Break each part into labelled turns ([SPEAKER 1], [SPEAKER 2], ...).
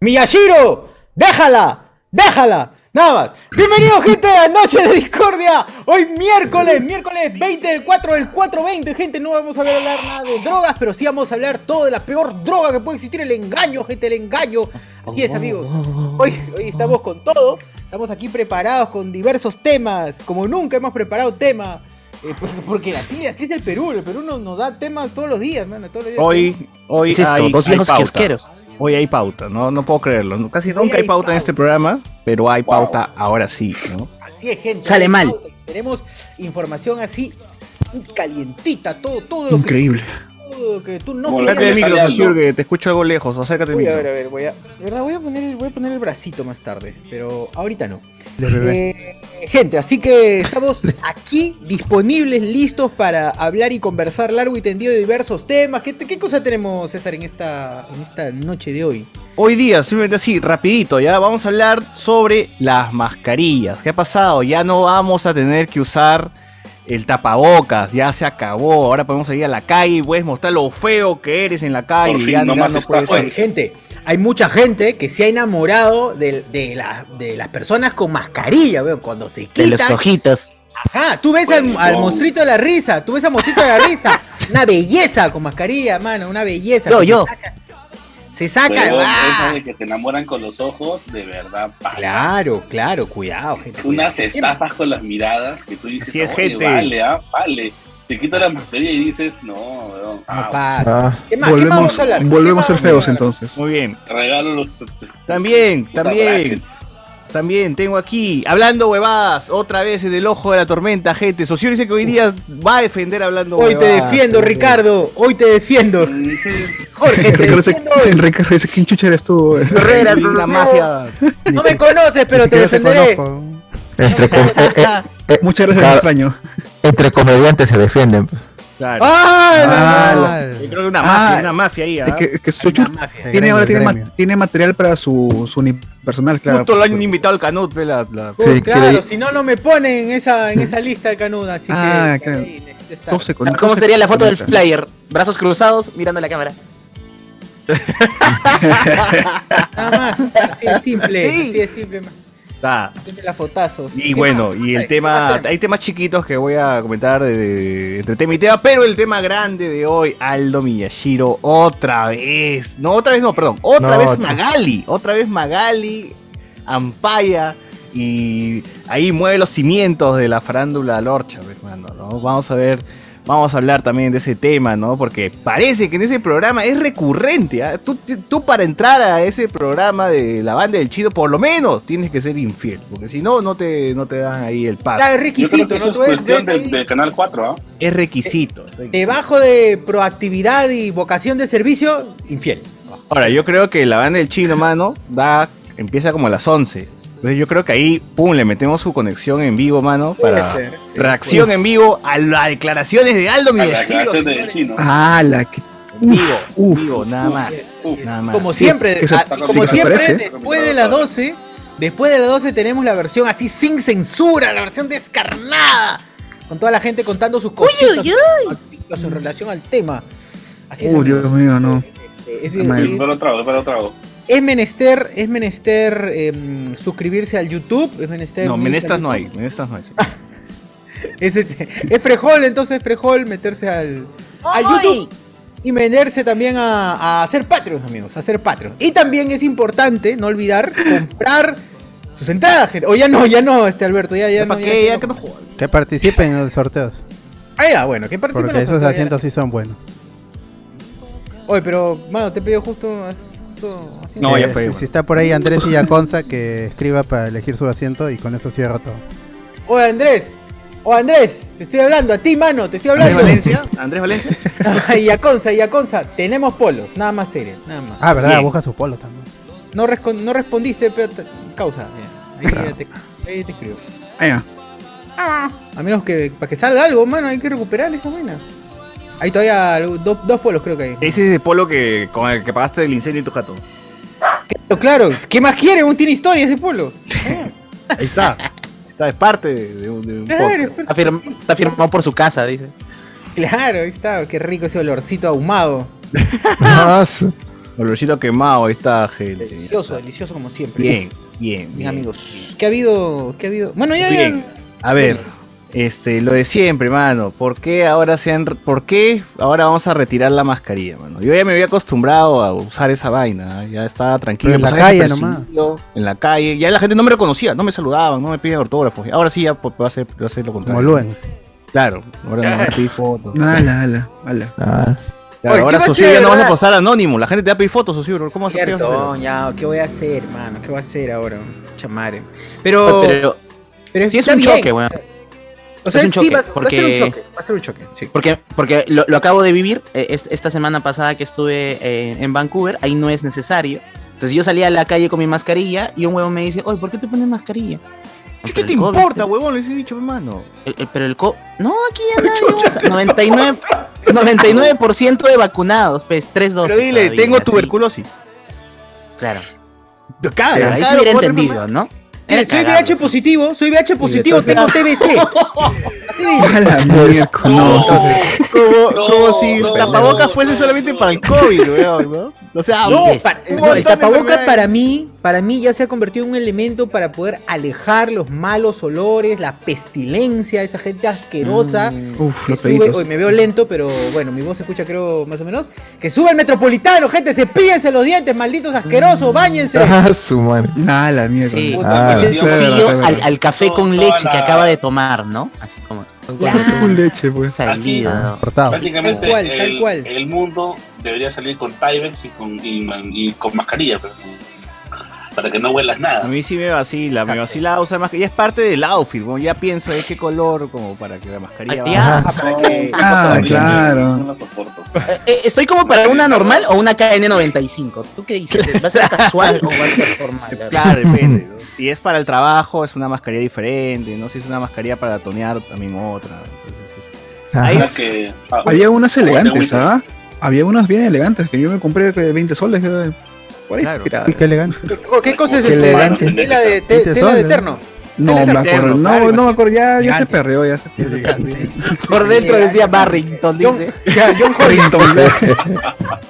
[SPEAKER 1] Miyashiro, déjala, déjala. Nada más. Bienvenidos, gente, a Noche de Discordia. Hoy miércoles, miércoles 20 del 4 del 420, gente. No vamos a hablar nada de drogas, pero sí vamos a hablar todo de la peor droga que puede existir, el engaño, gente, el engaño. Así es, amigos. Hoy, hoy estamos con todo. Estamos aquí preparados con diversos temas, como nunca hemos preparado tema. eh, porque, así, así es el Perú. El Perú nos, nos da temas todos los días, mano. Todos los días
[SPEAKER 2] Hoy, hoy
[SPEAKER 3] ¿Qué es esto?
[SPEAKER 2] hay,
[SPEAKER 3] Dos viejos kiosqueros.
[SPEAKER 2] Hoy hay pauta, no, no puedo creerlo. Casi nunca
[SPEAKER 1] hay
[SPEAKER 2] hay pauta en este programa, pero hay pauta ahora sí, ¿no?
[SPEAKER 1] Así es, gente.
[SPEAKER 3] Sale mal.
[SPEAKER 1] Tenemos información así calientita, todo, todo lo
[SPEAKER 4] Increíble.
[SPEAKER 1] que, que tú no
[SPEAKER 2] Acércate el micro, te escucho algo lejos. o Acércate el
[SPEAKER 1] Voy a
[SPEAKER 2] micro.
[SPEAKER 1] ver, a ver, voy a, de verdad, voy a poner el, voy a poner el bracito más tarde, pero ahorita no.
[SPEAKER 4] De bebé.
[SPEAKER 1] Eh, gente, así que estamos aquí disponibles, listos para hablar y conversar largo y tendido de diversos temas. ¿Qué, qué cosa tenemos, César, en esta, en esta noche de hoy?
[SPEAKER 2] Hoy día, simplemente así, rapidito, ya vamos a hablar sobre las mascarillas. ¿Qué ha pasado? Ya no vamos a tener que usar el tapabocas, ya se acabó. Ahora podemos salir a la calle y puedes mostrar lo feo que eres en la calle.
[SPEAKER 5] Por fin,
[SPEAKER 2] ya
[SPEAKER 5] no
[SPEAKER 2] ya
[SPEAKER 5] más
[SPEAKER 2] puedes-
[SPEAKER 5] estafas.
[SPEAKER 1] Oye, gente, hay mucha gente que se ha enamorado de, de, la- de las personas con mascarilla, weón. Cuando se
[SPEAKER 3] De los
[SPEAKER 1] quitan,
[SPEAKER 3] ojitos.
[SPEAKER 1] Ajá, tú ves al, al
[SPEAKER 5] no.
[SPEAKER 1] monstruito de la risa, tú ves al monstruito de la risa. Una belleza con mascarilla, mano, una belleza.
[SPEAKER 3] Yo, yo.
[SPEAKER 1] Se saca,
[SPEAKER 5] Pero
[SPEAKER 1] ¡ah!
[SPEAKER 5] de que te enamoran con los ojos, de verdad pasa.
[SPEAKER 1] Claro, claro, cuidado, gente.
[SPEAKER 5] Unas
[SPEAKER 1] cuidado.
[SPEAKER 5] estafas con las miradas que tú dices,
[SPEAKER 2] Así es,
[SPEAKER 5] "Oye,
[SPEAKER 2] gente.
[SPEAKER 5] vale, ah, vale. Se quita la mascarilla y dices, no, weón,
[SPEAKER 1] No
[SPEAKER 5] ah,
[SPEAKER 1] pasa.
[SPEAKER 4] Ah,
[SPEAKER 1] ¿Qué más? ¿Qué más
[SPEAKER 4] volvemos,
[SPEAKER 1] vamos a
[SPEAKER 4] volvemos
[SPEAKER 1] más
[SPEAKER 4] a ser feos entonces.
[SPEAKER 2] Muy bien.
[SPEAKER 5] regalo los.
[SPEAKER 2] También,
[SPEAKER 5] usa
[SPEAKER 2] también.
[SPEAKER 5] brackets.
[SPEAKER 2] También tengo aquí, hablando huevadas, otra vez en el ojo de la tormenta, gente. Socio dice que hoy día va a defender hablando
[SPEAKER 1] Hoy te
[SPEAKER 2] huevadas.
[SPEAKER 1] defiendo, Ricardo. Hoy te defiendo. Jorge, te defiendo hoy.
[SPEAKER 4] Ricardo, ese, ¿quién chucha eres tú?
[SPEAKER 3] Herrera,
[SPEAKER 2] La mafia.
[SPEAKER 1] No me conoces, pero te defenderé.
[SPEAKER 6] Entre, eh, eh, eh,
[SPEAKER 4] Muchas gracias,
[SPEAKER 6] Claro.
[SPEAKER 4] extraño.
[SPEAKER 6] entre comediantes se defienden. pues.
[SPEAKER 2] Claro.
[SPEAKER 1] ¡Ah!
[SPEAKER 2] Yo creo que una mafia,
[SPEAKER 4] Ah,
[SPEAKER 2] una mafia ahí, ¿ah?
[SPEAKER 4] Es que, es que
[SPEAKER 1] mafia.
[SPEAKER 6] El
[SPEAKER 4] tiene,
[SPEAKER 6] gremio,
[SPEAKER 4] ahora tiene, ma- tiene material para su, su unipersonal, claro.
[SPEAKER 2] Justo lo han invitado al Canut, ve la, la-
[SPEAKER 6] Sí,
[SPEAKER 1] claro, si no, no me ponen en esa, en esa lista el canuda, así
[SPEAKER 4] Ah,
[SPEAKER 1] que
[SPEAKER 4] claro.
[SPEAKER 1] ahí
[SPEAKER 4] se
[SPEAKER 3] ¿Cómo
[SPEAKER 4] se
[SPEAKER 3] sería la foto del flyer? Brazos cruzados, mirando la cámara.
[SPEAKER 1] Nada más, así es simple,
[SPEAKER 3] Sí.
[SPEAKER 1] así es simple. Las fotazos.
[SPEAKER 2] Y
[SPEAKER 1] ¿Qué
[SPEAKER 2] bueno,
[SPEAKER 1] más?
[SPEAKER 2] y
[SPEAKER 1] ¿Qué
[SPEAKER 2] el tema,
[SPEAKER 1] ¿Qué más hay?
[SPEAKER 2] temas chiquitos que voy a comentar de, de- entre tema y tema, pero el tema grande de hoy, Aldo Miyashiro, otra vez, no, otra vez no, perdón, otra
[SPEAKER 6] No,
[SPEAKER 2] vez. Magali, otra vez Magali, Ampaya, y ahí mueve los cimientos de la farándula Lorcha, pues, mano, ¿no? Vamos a ver, vamos a hablar también de ese tema, ¿no? Porque parece que en ese programa es recurrente, ¿ah? tú, tú para entrar a ese programa de la banda del chido, por lo menos tienes que ser infiel, porque si no, no te, no te dan ahí el paso.
[SPEAKER 1] Claro, es
[SPEAKER 5] Yo
[SPEAKER 1] requisito,
[SPEAKER 5] creo que
[SPEAKER 1] ¿no?
[SPEAKER 5] eso es cuestión del, canal 4, ¿ah?
[SPEAKER 2] Es requisito. es requisito.
[SPEAKER 1] debajo de proactividad y vocación de servicio, infiel.
[SPEAKER 2] Ahora, yo creo que la banda del chino, mano, da, empieza como a las 11. Entonces yo creo que ahí, pum, le metemos su conexión en vivo, mano, para
[SPEAKER 1] ser, sí,
[SPEAKER 2] reacción en vivo a las declaraciones de Aldo
[SPEAKER 5] A la
[SPEAKER 2] Miyashiro.
[SPEAKER 5] declaración del chino.
[SPEAKER 4] Ah, la que.
[SPEAKER 2] Vivo,
[SPEAKER 4] uf,
[SPEAKER 2] vivo, nada más.
[SPEAKER 5] uf.
[SPEAKER 2] Nada más.
[SPEAKER 1] Como siempre,
[SPEAKER 4] que se-
[SPEAKER 1] a-
[SPEAKER 5] sí,
[SPEAKER 1] como siempre, después de las 12, después de las 12 tenemos la versión así sin censura, la versión descarnada. Con toda la gente contando sus cositas sus en relación al tema. Así es.
[SPEAKER 4] Uy. Dios mío, no.
[SPEAKER 1] Es, es-
[SPEAKER 5] trago.
[SPEAKER 1] Es menester, es menester em, suscribirse al YouTube, es menester.
[SPEAKER 2] No, menestras no hay, menestras no hay.
[SPEAKER 1] Es, este, es frejol, entonces frejol meterse al, al YouTube y meterse también a, a hacer Patreons, amigos, a hacer Patreons. Y también es importante, no olvidar, comprar sus entradas, gente. O ya no, ya no, este Alberto, ya, ya no.
[SPEAKER 2] ¿Para
[SPEAKER 1] ya
[SPEAKER 2] qué?
[SPEAKER 1] que
[SPEAKER 2] Ya
[SPEAKER 1] no.
[SPEAKER 2] que no.
[SPEAKER 6] Que participen en los sorteos.
[SPEAKER 1] Ah, ya, bueno, que participen
[SPEAKER 6] Porque
[SPEAKER 1] los
[SPEAKER 6] esos
[SPEAKER 1] sorteos, ya.
[SPEAKER 6] asientos sí son buenos.
[SPEAKER 1] Oye, pero, mano, te he pedido justo, justo
[SPEAKER 2] No,
[SPEAKER 6] Eh,
[SPEAKER 2] ya fue,
[SPEAKER 6] Si,
[SPEAKER 2] bueno.
[SPEAKER 6] si está por ahí Andrés y Yaconza, que escriba para elegir su asiento y con eso cierra todo.
[SPEAKER 1] Oye, Andrés. O Andrés, te estoy hablando a ti, mano, te estoy
[SPEAKER 2] Andrés
[SPEAKER 1] hablando.
[SPEAKER 2] Valencia, Andrés Valencia.
[SPEAKER 1] y Aconza, y Aconza, tenemos polos, nada más te diré, nada más.
[SPEAKER 6] Ah, verdad,
[SPEAKER 2] Bien.
[SPEAKER 6] busca su polo también.
[SPEAKER 1] No, no respondiste, pero te- causa. Ahí, ya te, ahí te escribo.
[SPEAKER 4] Ah, ya.
[SPEAKER 1] A menos que para que salga algo, mano, hay que recuperar esa buena. Hay todavía do- dos polos, creo que hay.
[SPEAKER 2] Ese es el polo que, con el que pagaste el incendio en tu jato.
[SPEAKER 1] Claro, claro, ¿qué más quiere? Un tiene historia ese polo.
[SPEAKER 2] Ahí está. Está, es parte de, de un, de un
[SPEAKER 1] Claro,
[SPEAKER 2] podcast.
[SPEAKER 1] es
[SPEAKER 3] Está, firm- está firmado por su casa, dice.
[SPEAKER 1] claro, ahí está, qué rico ese olorcito ahumado.
[SPEAKER 6] Ah,
[SPEAKER 2] Olorcito quemado, ahí está, gente.
[SPEAKER 1] Delicioso, delicioso como siempre.
[SPEAKER 2] Bien, bien,
[SPEAKER 1] Mis
[SPEAKER 2] bien.
[SPEAKER 1] amigos. ¿Qué ha habido? ¿Qué ha habido? Bueno, ya
[SPEAKER 2] Bien.
[SPEAKER 1] habían-
[SPEAKER 2] A ver, este, lo de siempre, mano. ¿Por qué ahora se han, por qué ahora vamos a retirar la mascarilla, mano? Yo ya me había acostumbrado a usar esa vaina, ¿eh? ya estaba tranquilo.
[SPEAKER 6] Pero en la calle
[SPEAKER 2] desapercibido, En la calle, ya la gente no me reconocía, no me saludaban, no me piden autógrafos. Ahora sí ya va a ser, va a ser lo
[SPEAKER 6] Como
[SPEAKER 2] contrario.
[SPEAKER 6] Luen.
[SPEAKER 2] Claro, ahora no me piden fotos.
[SPEAKER 4] Ala, ala, ala.
[SPEAKER 6] Ah,
[SPEAKER 2] Claro,
[SPEAKER 1] Oye, ¿qué
[SPEAKER 2] ahora
[SPEAKER 1] a
[SPEAKER 2] Socio ya no vas a posar anónimo, la gente te va a pedir fotos, Socio, ¿cómo vas a a hacer?
[SPEAKER 1] Ya, ¿qué voy a hacer, hermano? ¿Qué voy a hacer ahora? Chamare. Pero,
[SPEAKER 3] Pero
[SPEAKER 1] pero
[SPEAKER 3] sí es un
[SPEAKER 1] bien.
[SPEAKER 3] choque, weón.
[SPEAKER 1] O sea, sí, va, a ser un choque. Va a ser un choque, sí.
[SPEAKER 3] Porque, porque lo, lo acabo de vivir eh, es, esta semana pasada que estuve eh, en Vancouver, ahí no es necesario. Entonces yo salía a la calle con mi mascarilla y un huevo me dice, oye, ¿por qué te pones mascarilla?
[SPEAKER 2] ¿Qué
[SPEAKER 3] "Pero
[SPEAKER 2] te
[SPEAKER 3] COVID,
[SPEAKER 2] importa, huevón? Les he dicho, hermano.
[SPEAKER 3] el- el- pero el co... No, aquí ya nadie usa. 99, 99% de vacunados, pues, tres dosis.
[SPEAKER 2] Pero dile,
[SPEAKER 3] todavía,
[SPEAKER 2] tengo
[SPEAKER 3] así.
[SPEAKER 2] tuberculosis.
[SPEAKER 3] Claro, claro, ahí se
[SPEAKER 2] cada
[SPEAKER 3] hubiera entendido, ¿no?
[SPEAKER 1] Mire,
[SPEAKER 3] Era
[SPEAKER 1] soy
[SPEAKER 3] cagado,
[SPEAKER 1] VH
[SPEAKER 3] sí.
[SPEAKER 1] positivo, soy VH positivo, tengo TBC. Así
[SPEAKER 4] no.
[SPEAKER 2] Como,
[SPEAKER 5] No,
[SPEAKER 2] como si
[SPEAKER 5] no,
[SPEAKER 2] tapabocas
[SPEAKER 5] no,
[SPEAKER 2] fuese
[SPEAKER 5] no,
[SPEAKER 2] solamente
[SPEAKER 5] no.
[SPEAKER 2] para el COVID, weón, ¿no? O sea,
[SPEAKER 1] No, para- no, el
[SPEAKER 2] de
[SPEAKER 1] tapaboca
[SPEAKER 2] enfermedades.
[SPEAKER 1] para mí, para mí ya se ha convertido en un elemento para poder alejar los malos olores, la pestilencia, esa gente asquerosa.
[SPEAKER 4] Uf,
[SPEAKER 1] Que
[SPEAKER 4] los
[SPEAKER 1] sube, hoy me veo lento, pero bueno, mi voz se escucha creo más o menos. Que sube el metropolitano, gente, cepíllense los dientes, malditos asquerosos, bañense.
[SPEAKER 6] Ah, su madre.
[SPEAKER 4] A la miércoles.
[SPEAKER 1] Sí.
[SPEAKER 6] Ah,
[SPEAKER 3] Tufillo
[SPEAKER 4] claro,
[SPEAKER 3] al,
[SPEAKER 4] claro.
[SPEAKER 3] al café
[SPEAKER 5] Todo-
[SPEAKER 3] con leche que
[SPEAKER 5] la-
[SPEAKER 3] acaba de tomar, ¿no? Así como...
[SPEAKER 4] Con leche, pues.
[SPEAKER 3] Salido.
[SPEAKER 6] Cortado.
[SPEAKER 5] Prácticamente
[SPEAKER 1] Tal cual,
[SPEAKER 5] el,
[SPEAKER 1] tal cual.
[SPEAKER 5] el mundo debería salir con Tyvex y con, y, y con mascarilla, pero, para que no huelas nada.
[SPEAKER 2] A mí sí me vacila, me vacila usar mascarilla. Es parte del outfit, weón. Ya pienso de qué color, como para que la mascarilla
[SPEAKER 3] Ah,
[SPEAKER 2] vaya.
[SPEAKER 3] ya.
[SPEAKER 1] Ah, para que-
[SPEAKER 4] Ah,
[SPEAKER 5] Horrible,
[SPEAKER 4] claro.
[SPEAKER 5] No lo soporto.
[SPEAKER 3] Eh, eh, ¿Estoy como para una normal o una KN95? ¿Tú qué dices? ¿Va a ser casual o va a ser formal?
[SPEAKER 2] Claro, depende. ¿no? Si es para el trabajo, es una mascarilla diferente. No si es una mascarilla para tonear, también otra. Entonces, es-
[SPEAKER 5] que- ah,
[SPEAKER 4] Había unas elegantes. ¿ah? Había unas bien elegantes que yo me compré que 20 soles. que- Por ahí
[SPEAKER 2] Claro.
[SPEAKER 6] qué elegante.
[SPEAKER 1] ¿Qué, cosa es
[SPEAKER 6] Qué
[SPEAKER 1] este?
[SPEAKER 6] elegante.
[SPEAKER 1] Tela de, te- tela de eterno.
[SPEAKER 4] No
[SPEAKER 1] Tela
[SPEAKER 4] me
[SPEAKER 1] de
[SPEAKER 4] acuerdo,
[SPEAKER 2] eterno,
[SPEAKER 4] no,
[SPEAKER 2] claro,
[SPEAKER 4] no me acuerdo, ya, ya se
[SPEAKER 1] Elegante.
[SPEAKER 4] perreó, ya se
[SPEAKER 6] Elegante.
[SPEAKER 3] Por dentro decía Barrington, dice.
[SPEAKER 1] John Horrington.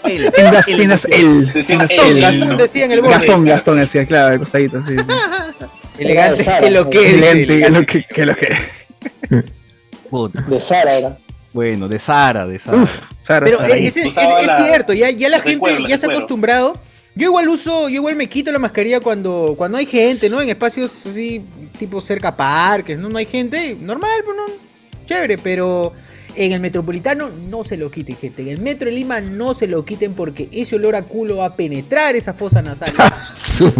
[SPEAKER 2] El-
[SPEAKER 4] En las tiendas el.
[SPEAKER 5] El.
[SPEAKER 1] Gastón decía en el borde.
[SPEAKER 4] Gastón, Gastón decía, claro, de costadito, sí, sí.
[SPEAKER 1] Elegante que lo que es. Dice.
[SPEAKER 4] que lo que.
[SPEAKER 7] De Sara era.
[SPEAKER 2] Bueno, de Sara, de Sara.
[SPEAKER 4] Uf, Sara,
[SPEAKER 1] Pero
[SPEAKER 4] Sara.
[SPEAKER 1] eh, es,
[SPEAKER 5] Usaba
[SPEAKER 1] es
[SPEAKER 5] la-
[SPEAKER 1] cierto, ya, ya la gente ya se ha acostumbrado. Yo igual uso, yo igual me quito la mascarilla cuando, cuando hay gente, ¿no? En espacios así, tipo cerca parques, ¿no? No hay gente, normal, pues no, chévere, pero en el metropolitano no se lo quiten, gente. En el metro de Lima no se lo quiten porque ese olor a culo va a penetrar esa fosa nasal.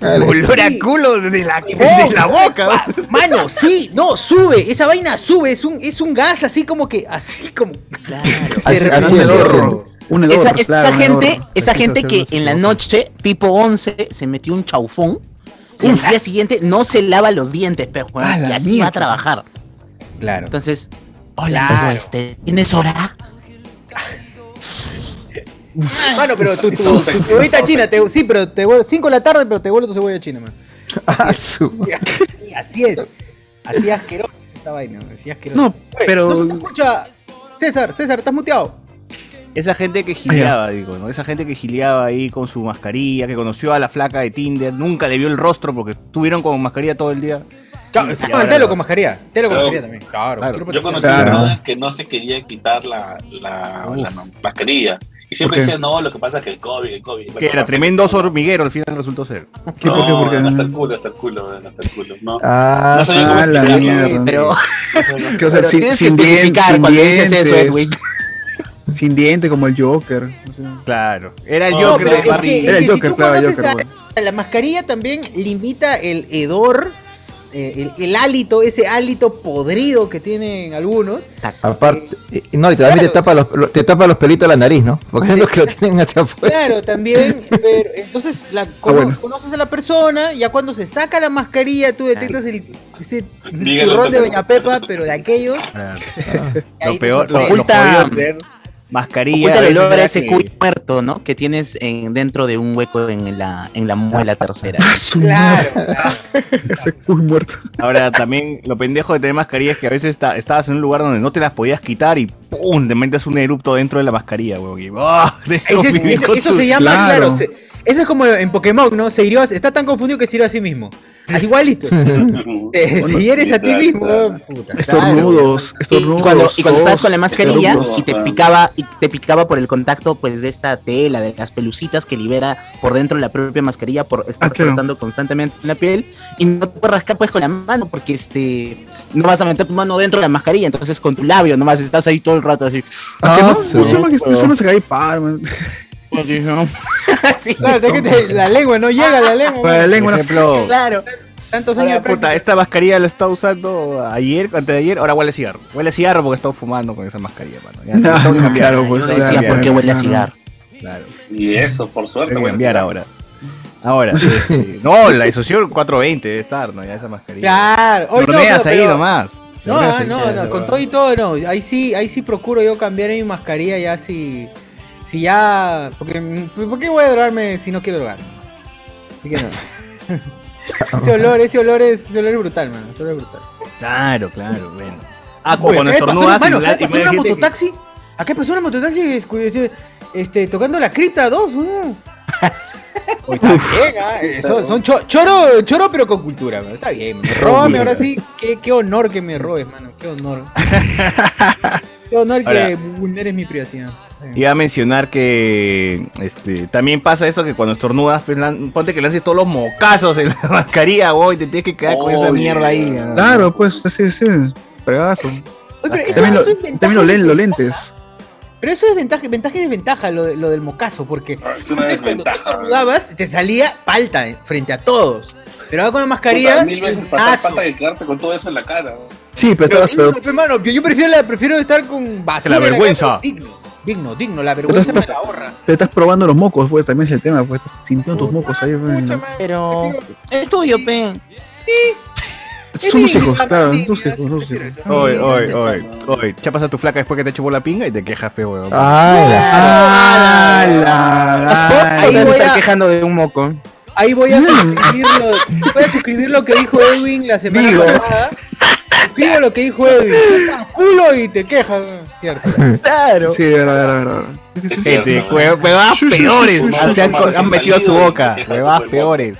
[SPEAKER 6] Madre.
[SPEAKER 2] Olor a culo de la,
[SPEAKER 1] Oh,
[SPEAKER 2] de la boca.
[SPEAKER 1] Mano, sí, no, sube, esa vaina sube, es un, es un gas así como que, así como...
[SPEAKER 6] Así-
[SPEAKER 1] Se
[SPEAKER 6] así es,
[SPEAKER 1] repite.
[SPEAKER 6] Así es.
[SPEAKER 4] Un hedor,
[SPEAKER 3] Esa, esa
[SPEAKER 4] claro, un
[SPEAKER 3] gente,
[SPEAKER 4] hedor.
[SPEAKER 3] esa gente que en la noche, tipo 11, se metió un chaufón y al día siguiente no se lava los dientes, pero
[SPEAKER 4] la
[SPEAKER 3] y así va a trabajar.
[SPEAKER 1] Claro.
[SPEAKER 3] Entonces, hola,
[SPEAKER 1] Claro.
[SPEAKER 3] este, ¿tienes hora?
[SPEAKER 1] Mano, pero tu, tu, tu cebollita china, te- sí, pero te vuelve 5 de la tarde, pero te vuelve tu cebolla china, man.
[SPEAKER 6] Ah, su
[SPEAKER 1] Sí, así es. Así asqueroso es esta vaina, así asqueroso.
[SPEAKER 4] No, pero-
[SPEAKER 1] No se te escucha. César, César, ¿estás muteado?
[SPEAKER 2] Esa gente que gileaba, digo, ¿no? Esa gente que gileaba ahí con su mascarilla, que conoció a la flaca de Tinder, nunca le vio el rostro porque estuvieron con mascarilla todo el día.
[SPEAKER 1] Claro,
[SPEAKER 2] Y
[SPEAKER 1] está con el telo con mascarilla. Telo con
[SPEAKER 5] Claro.
[SPEAKER 1] mascarilla también. Claro,
[SPEAKER 2] Claro.
[SPEAKER 5] Yo conocí
[SPEAKER 4] Claro.
[SPEAKER 5] a una que no se quería quitar la, la, la mascarilla. Y siempre decía, no, lo que pasa es que el COVID, el COVID.
[SPEAKER 2] Que era tremendo hormiguero, al final resultó ser.
[SPEAKER 4] ¿Qué,
[SPEAKER 5] No,
[SPEAKER 4] por qué, por qué?
[SPEAKER 5] hasta el culo, hasta el culo, hasta el culo. No,
[SPEAKER 6] Ah,
[SPEAKER 5] no sabía cómo
[SPEAKER 4] a la mierda.
[SPEAKER 3] Pero,
[SPEAKER 4] Que, o sea,
[SPEAKER 3] pero
[SPEAKER 4] sin,
[SPEAKER 3] tienes que
[SPEAKER 4] sin, dien-
[SPEAKER 3] especificar
[SPEAKER 4] sin
[SPEAKER 3] cuando dices eso,
[SPEAKER 4] dientes,
[SPEAKER 3] Edwin.
[SPEAKER 4] Sin diente como el Joker. o sea.
[SPEAKER 2] Claro. Era el
[SPEAKER 5] No,
[SPEAKER 1] No,
[SPEAKER 2] Joker
[SPEAKER 1] pero
[SPEAKER 2] de
[SPEAKER 1] es
[SPEAKER 2] Barry.
[SPEAKER 1] que, es
[SPEAKER 4] Era el
[SPEAKER 1] si
[SPEAKER 4] Joker,
[SPEAKER 1] tú
[SPEAKER 4] claro,
[SPEAKER 1] conoces
[SPEAKER 4] Joker,
[SPEAKER 1] a-
[SPEAKER 4] bueno.
[SPEAKER 1] la mascarilla también limita el hedor, eh, el, el hálito, ese hálito podrido que tienen algunos.
[SPEAKER 6] aparte. No, y también
[SPEAKER 1] Claro.
[SPEAKER 6] te, tapa los, lo- te tapa los pelitos de la nariz, ¿no? Porque hay unos que lo tienen hasta afuera.
[SPEAKER 1] Claro, también, pero entonces la, cono-
[SPEAKER 4] bueno.
[SPEAKER 1] conoces a la persona, ya cuando se saca la mascarilla tú detectas el, ese turrón
[SPEAKER 5] no
[SPEAKER 1] de Doña Pepa, pero de aquellos.
[SPEAKER 2] Claro. Lo peor, lo, lo
[SPEAKER 3] Oculta-
[SPEAKER 2] jodido mascarilla.
[SPEAKER 3] Oculta
[SPEAKER 2] a
[SPEAKER 3] el olor a ese
[SPEAKER 2] que-
[SPEAKER 3] muerto, ¿no? Que tienes en, dentro de un hueco en la, en la muela tercera.
[SPEAKER 4] Su
[SPEAKER 1] Claro.
[SPEAKER 4] Ese cuy muerto.
[SPEAKER 2] Ahora también lo pendejo de tener mascarilla es que a veces está- estabas en un lugar donde no te las podías quitar y ¡pum! Te metes un erupto dentro de la mascarilla, weón. y, ¡ah!
[SPEAKER 1] es- eso se llama,
[SPEAKER 4] Claro.
[SPEAKER 1] claro, se- eso es como en Pokémon, ¿no? Se hirió, a- está tan confundido que se hirió a sí mismo. Así igualito. Te, te hieres a ti mismo, puta,
[SPEAKER 4] Estornudos,
[SPEAKER 3] Y
[SPEAKER 4] estornudos.
[SPEAKER 3] cuando, y cuando estabas con la mascarilla y te picaba y te picaba por el contacto pues de esta tela, de las pelucitas que libera por dentro la propia mascarilla por estar
[SPEAKER 4] Ah, claro.
[SPEAKER 3] constantemente en la piel y no te puedes rascar pues con la mano porque este no vas a meter tu mano dentro de la mascarilla, entonces con tu labio nomás estás ahí todo el rato así.
[SPEAKER 4] Ah, que no,
[SPEAKER 6] su-
[SPEAKER 4] no, que no se cae par, man.
[SPEAKER 3] Sí,
[SPEAKER 1] Claro, te- la lengua no llega a la lengua.
[SPEAKER 4] La lengua,
[SPEAKER 2] Por ejemplo,
[SPEAKER 3] claro.
[SPEAKER 1] Tantos años
[SPEAKER 2] ahora, puta, esta mascarilla la está usando ayer, antes de ayer, ahora huele a cigarro. Huele a cigarro porque he estado fumando con esa mascarilla, mano. Ya, tengo que cambiar.
[SPEAKER 4] claro, pues,
[SPEAKER 3] Yo decía,
[SPEAKER 2] cambiar,
[SPEAKER 3] ¿por qué huele a cigarro?
[SPEAKER 2] Claro,
[SPEAKER 5] Y eso, por suerte.
[SPEAKER 2] que
[SPEAKER 5] bueno,
[SPEAKER 2] cambiar ahora. Ahora, este, no, la disociación 420 debe estar, ¿no? Ya esa mascarilla.
[SPEAKER 1] Claro, hoy no,
[SPEAKER 2] Horneas
[SPEAKER 1] no,
[SPEAKER 2] ahí
[SPEAKER 1] pero-
[SPEAKER 2] nomás.
[SPEAKER 1] No, ah, no, no, con todo y todo no. Ahí sí, ahí sí procuro yo cambiar mi mascarilla ya si, si ya, porque, ¿por qué voy a drogarme si no quiero drogar? Así que no. ese olor, ese olor es, ese olor es brutal, mano, ese olor es brutal.
[SPEAKER 2] Claro, claro, bueno. Ah,
[SPEAKER 1] Oye,
[SPEAKER 2] cuando
[SPEAKER 1] acá pasó-
[SPEAKER 2] estornudas
[SPEAKER 1] mano, pasó una
[SPEAKER 2] gente que-
[SPEAKER 1] mototaxi, acá pasó una mototaxi este, este, tocando la cripta 2, weón. Oye, está bien, ah, son cho- choro, choro pero con cultura, mano, está bien, mano. Róbame ahora sí, qué, qué honor que me robes, mano, qué honor. qué honor que vulneres mi privacidad.
[SPEAKER 2] Iba a mencionar que este también pasa esto que cuando estornudas, pues, lan- ponte que lances todos los mocazos en la mascarilla, güey, te tienes que quedar con esa mierda ahí. ah.
[SPEAKER 4] Claro, pues, así, sí. Fregazo.
[SPEAKER 1] Oye, pero eso,
[SPEAKER 4] También,
[SPEAKER 1] eso
[SPEAKER 4] lo-
[SPEAKER 1] es ventaja.
[SPEAKER 4] también los
[SPEAKER 1] desventaja.
[SPEAKER 4] lentes.
[SPEAKER 1] Pero eso es ventaja, ventaja y desventaja lo, de- lo del mocazo, porque
[SPEAKER 5] Ah, Es
[SPEAKER 1] antes cuando tú estornudabas te salía palta eh, frente a todos. Pero ahora con la
[SPEAKER 5] Puta,
[SPEAKER 1] mascarilla.
[SPEAKER 5] mil veces pasar que quedarte con todo eso en la cara.
[SPEAKER 4] Sí, pero,
[SPEAKER 1] Pero,
[SPEAKER 4] estabas- pero,
[SPEAKER 1] mano, yo, yo prefiero, la, prefiero estar con basura.
[SPEAKER 2] La
[SPEAKER 1] en
[SPEAKER 2] vergüenza.
[SPEAKER 1] cara, digno, digno, digno. La vergüenza me
[SPEAKER 4] estás-
[SPEAKER 1] la ahorra.
[SPEAKER 4] pero estás probando los mocos, pues, también es el tema, pues, estás sintiendo tus mocos ahí. pues,
[SPEAKER 1] Pucha, man,
[SPEAKER 3] Pero es tuyo, pe.
[SPEAKER 4] Son tus
[SPEAKER 1] mi
[SPEAKER 4] hijos, claro, hijos,
[SPEAKER 1] sí
[SPEAKER 4] hijos.
[SPEAKER 1] eso.
[SPEAKER 2] Oye, oye, oye, oye, chapas a tu flaca después que te chupó la pinga y te quejas, pe, weón.
[SPEAKER 6] Ah,
[SPEAKER 3] ¿Has por-
[SPEAKER 1] Ahí
[SPEAKER 3] Ahí
[SPEAKER 1] voy
[SPEAKER 3] estar
[SPEAKER 1] a-
[SPEAKER 3] quejando de un moco.
[SPEAKER 1] Ahí voy a suscribir lo, voy a suscribir lo que dijo Edwin la semana
[SPEAKER 4] Digo.
[SPEAKER 1] pasada. Suscribo lo que dijo Edwin. Culo y te quejas, cierto.
[SPEAKER 3] Claro.
[SPEAKER 4] Sí, a ver, a ver, a ver. a ver. Sí, sí, sí.
[SPEAKER 5] Es
[SPEAKER 2] Gente, huevadas
[SPEAKER 4] Sí, sí, sí,
[SPEAKER 2] peores
[SPEAKER 4] sí, sí,
[SPEAKER 2] se han,
[SPEAKER 5] sí, sí,
[SPEAKER 2] han
[SPEAKER 5] sí,
[SPEAKER 2] metido a su boca. Huevadas peores.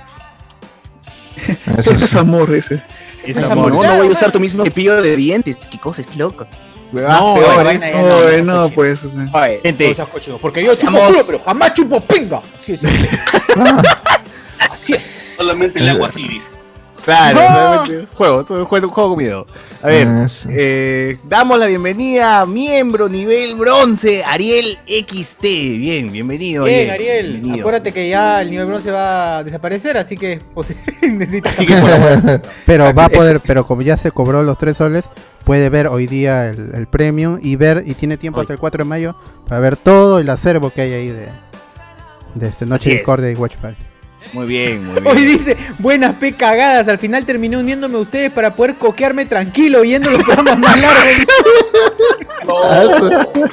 [SPEAKER 6] Eso
[SPEAKER 4] es amor ese.
[SPEAKER 2] Es
[SPEAKER 1] Es
[SPEAKER 2] amor.
[SPEAKER 3] No, no voy a usar tu mismo cepillo de dientes. ¿Qué cosa? Es loco.
[SPEAKER 1] No,
[SPEAKER 2] peores.
[SPEAKER 1] ya no, no,
[SPEAKER 4] no,
[SPEAKER 1] cochino.
[SPEAKER 4] pues, o sea.
[SPEAKER 1] Oye,
[SPEAKER 2] Gente.
[SPEAKER 1] porque yo chupo culo, pero jamás chupo pinga. Así es. Así es.
[SPEAKER 5] Solamente el agua así dice.
[SPEAKER 2] Claro, juego, todo el juego, juego con miedo. A ver,
[SPEAKER 6] Ah, sí.
[SPEAKER 2] eh, damos la bienvenida a miembro nivel bronce, Ariel XT. Bien, bienvenido.
[SPEAKER 1] Bien, Ariel.
[SPEAKER 2] bienvenido.
[SPEAKER 1] Acuérdate que ya el nivel bronce va a desaparecer, así que pues, necesitas.
[SPEAKER 2] Así que, bueno,
[SPEAKER 6] pero va a poder, pero como ya se cobró los tres soles, puede ver hoy día el, el premium y ver, y tiene tiempo
[SPEAKER 2] Hoy.
[SPEAKER 6] hasta el 4 de mayo para ver todo el acervo que hay ahí de, de este Noche. Discordia y Watch Party.
[SPEAKER 2] Muy bien, muy
[SPEAKER 1] Hoy
[SPEAKER 2] bien.
[SPEAKER 1] dice, buenas pe cagadas, al final terminé uniéndome a ustedes para poder coquearme tranquilo viendo los programas más largos.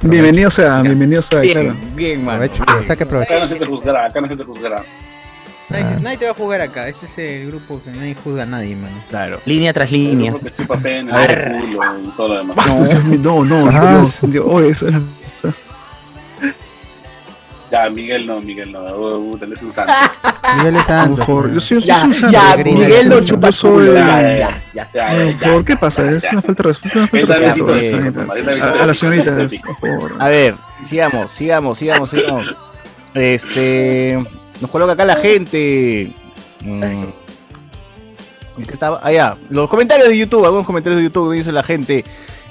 [SPEAKER 4] Bienvenido sea, bienvenido sea, claro.
[SPEAKER 2] Bien, bien, mano.
[SPEAKER 6] Aprovecho,
[SPEAKER 2] bien.
[SPEAKER 6] saque provecho.
[SPEAKER 5] Acá no se te juzgará, acá no se te juzgará.
[SPEAKER 1] nadie, nadie te va a jugar acá, este es el grupo que nadie juzga a nadie, mano.
[SPEAKER 2] Claro.
[SPEAKER 3] Línea tras
[SPEAKER 5] El
[SPEAKER 3] línea.
[SPEAKER 5] grupo que chupa pene, el culo y todo lo demás.
[SPEAKER 4] Basta, Dios mío, no, no, Dios, eso era- eso-
[SPEAKER 5] Ya, Miguel no, Miguel no. Uh, tenés un santo.
[SPEAKER 6] Miguel es
[SPEAKER 4] Por
[SPEAKER 6] santo.
[SPEAKER 4] favor, yo soy,
[SPEAKER 3] Ya,
[SPEAKER 4] soy un santo,
[SPEAKER 3] ya. Miguel no chupa
[SPEAKER 4] soy-
[SPEAKER 3] culo,
[SPEAKER 5] Ya,
[SPEAKER 3] ya,
[SPEAKER 5] ya,
[SPEAKER 3] ya,
[SPEAKER 5] ya.
[SPEAKER 3] ya.
[SPEAKER 5] Ya,
[SPEAKER 4] Por ¿qué pasa?
[SPEAKER 5] ya,
[SPEAKER 4] Es una falta de respeto, una falta de
[SPEAKER 5] Esta
[SPEAKER 4] respeto a las señoritas. A-
[SPEAKER 2] ver, sigamos, sigamos, sigamos, sigamos. Este. Nos coloca acá la gente. Mm. ¿En qué estaba? Allá, los comentarios de YouTube, algunos comentarios de YouTube donde dice la gente.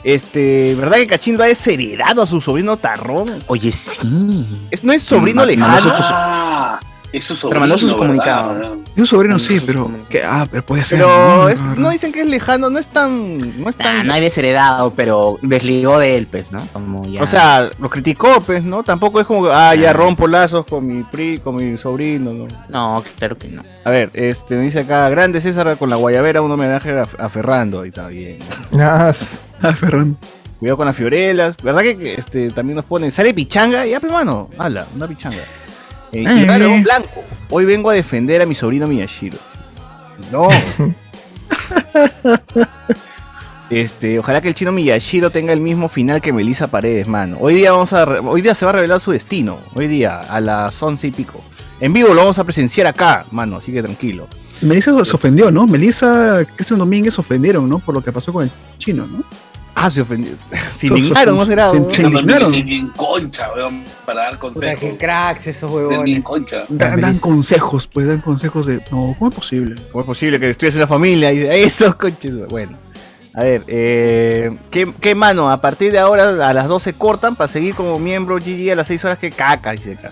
[SPEAKER 2] Este, ¿verdad que Cachín lo ha desheredado a su sobrino Tarrón?
[SPEAKER 3] Oye, sí.
[SPEAKER 2] Es, no es sobrino
[SPEAKER 3] Ma-
[SPEAKER 2] lejano.
[SPEAKER 3] mandó su-
[SPEAKER 5] Ah, es su sobrino,
[SPEAKER 3] Pero mandó sus
[SPEAKER 5] ¿verdad?
[SPEAKER 3] comunicados.
[SPEAKER 4] Yo sobrino sí, pero. ¿qué? Ah, pero puede ser.
[SPEAKER 2] Pero
[SPEAKER 4] ¿no?
[SPEAKER 2] es- no dicen que es lejano, no es tan. No es
[SPEAKER 3] Nah,
[SPEAKER 2] tan
[SPEAKER 3] no hay desheredado, pero desligó de él, pues, ¿no? Como ya.
[SPEAKER 2] O sea, lo criticó, pues, ¿no? Tampoco es como que, ah, ya
[SPEAKER 3] Ah.
[SPEAKER 2] rompo lazos con mi pri, con mi sobrino, ¿no?
[SPEAKER 3] No, claro que no.
[SPEAKER 2] A ver, este, dice acá, grande César con la guayabera, un homenaje a, a Ferrando, y está bien. ¿no?
[SPEAKER 6] Ah,
[SPEAKER 4] Ferran.
[SPEAKER 2] Cuidado con las fiorelas, ¿verdad que este, también nos ponen, sale pichanga? Ya, pues, mano, hala, una pichanga. Eh, y Dragón
[SPEAKER 4] ay.
[SPEAKER 2] Blanco, hoy vengo a defender a mi sobrino Miyashiro. No. Este, ojalá que el chino Miyashiro tenga el mismo final que Melissa Paredes, mano. Hoy día vamos a hoy día se va a revelar su destino. Hoy día, a las once y pico. En vivo lo vamos a presenciar acá, mano, así que tranquilo.
[SPEAKER 4] Melissa se ofendió, ¿no? Melissa, Cristian Domínguez se ofendieron, ¿no? Por lo que pasó con el chino, ¿no?
[SPEAKER 2] Ah, se ofendió. Se indignaron, ¿no
[SPEAKER 4] se-
[SPEAKER 2] será?
[SPEAKER 4] se- indignaron.
[SPEAKER 5] Ni, ni en concha, weón, para dar consejos.
[SPEAKER 1] qué cracks esos huevones.
[SPEAKER 5] concha.
[SPEAKER 4] Dan, consejos, pues dan consejos de. No, ¿cómo es posible?
[SPEAKER 2] ¿Cómo es posible que estudies en la familia? Y esos coches. Bueno. A ver, eh, ¿qué, qué mano? A partir de ahora a las 12 cortan para seguir como miembro GG a las 6 horas que caca, dice acá.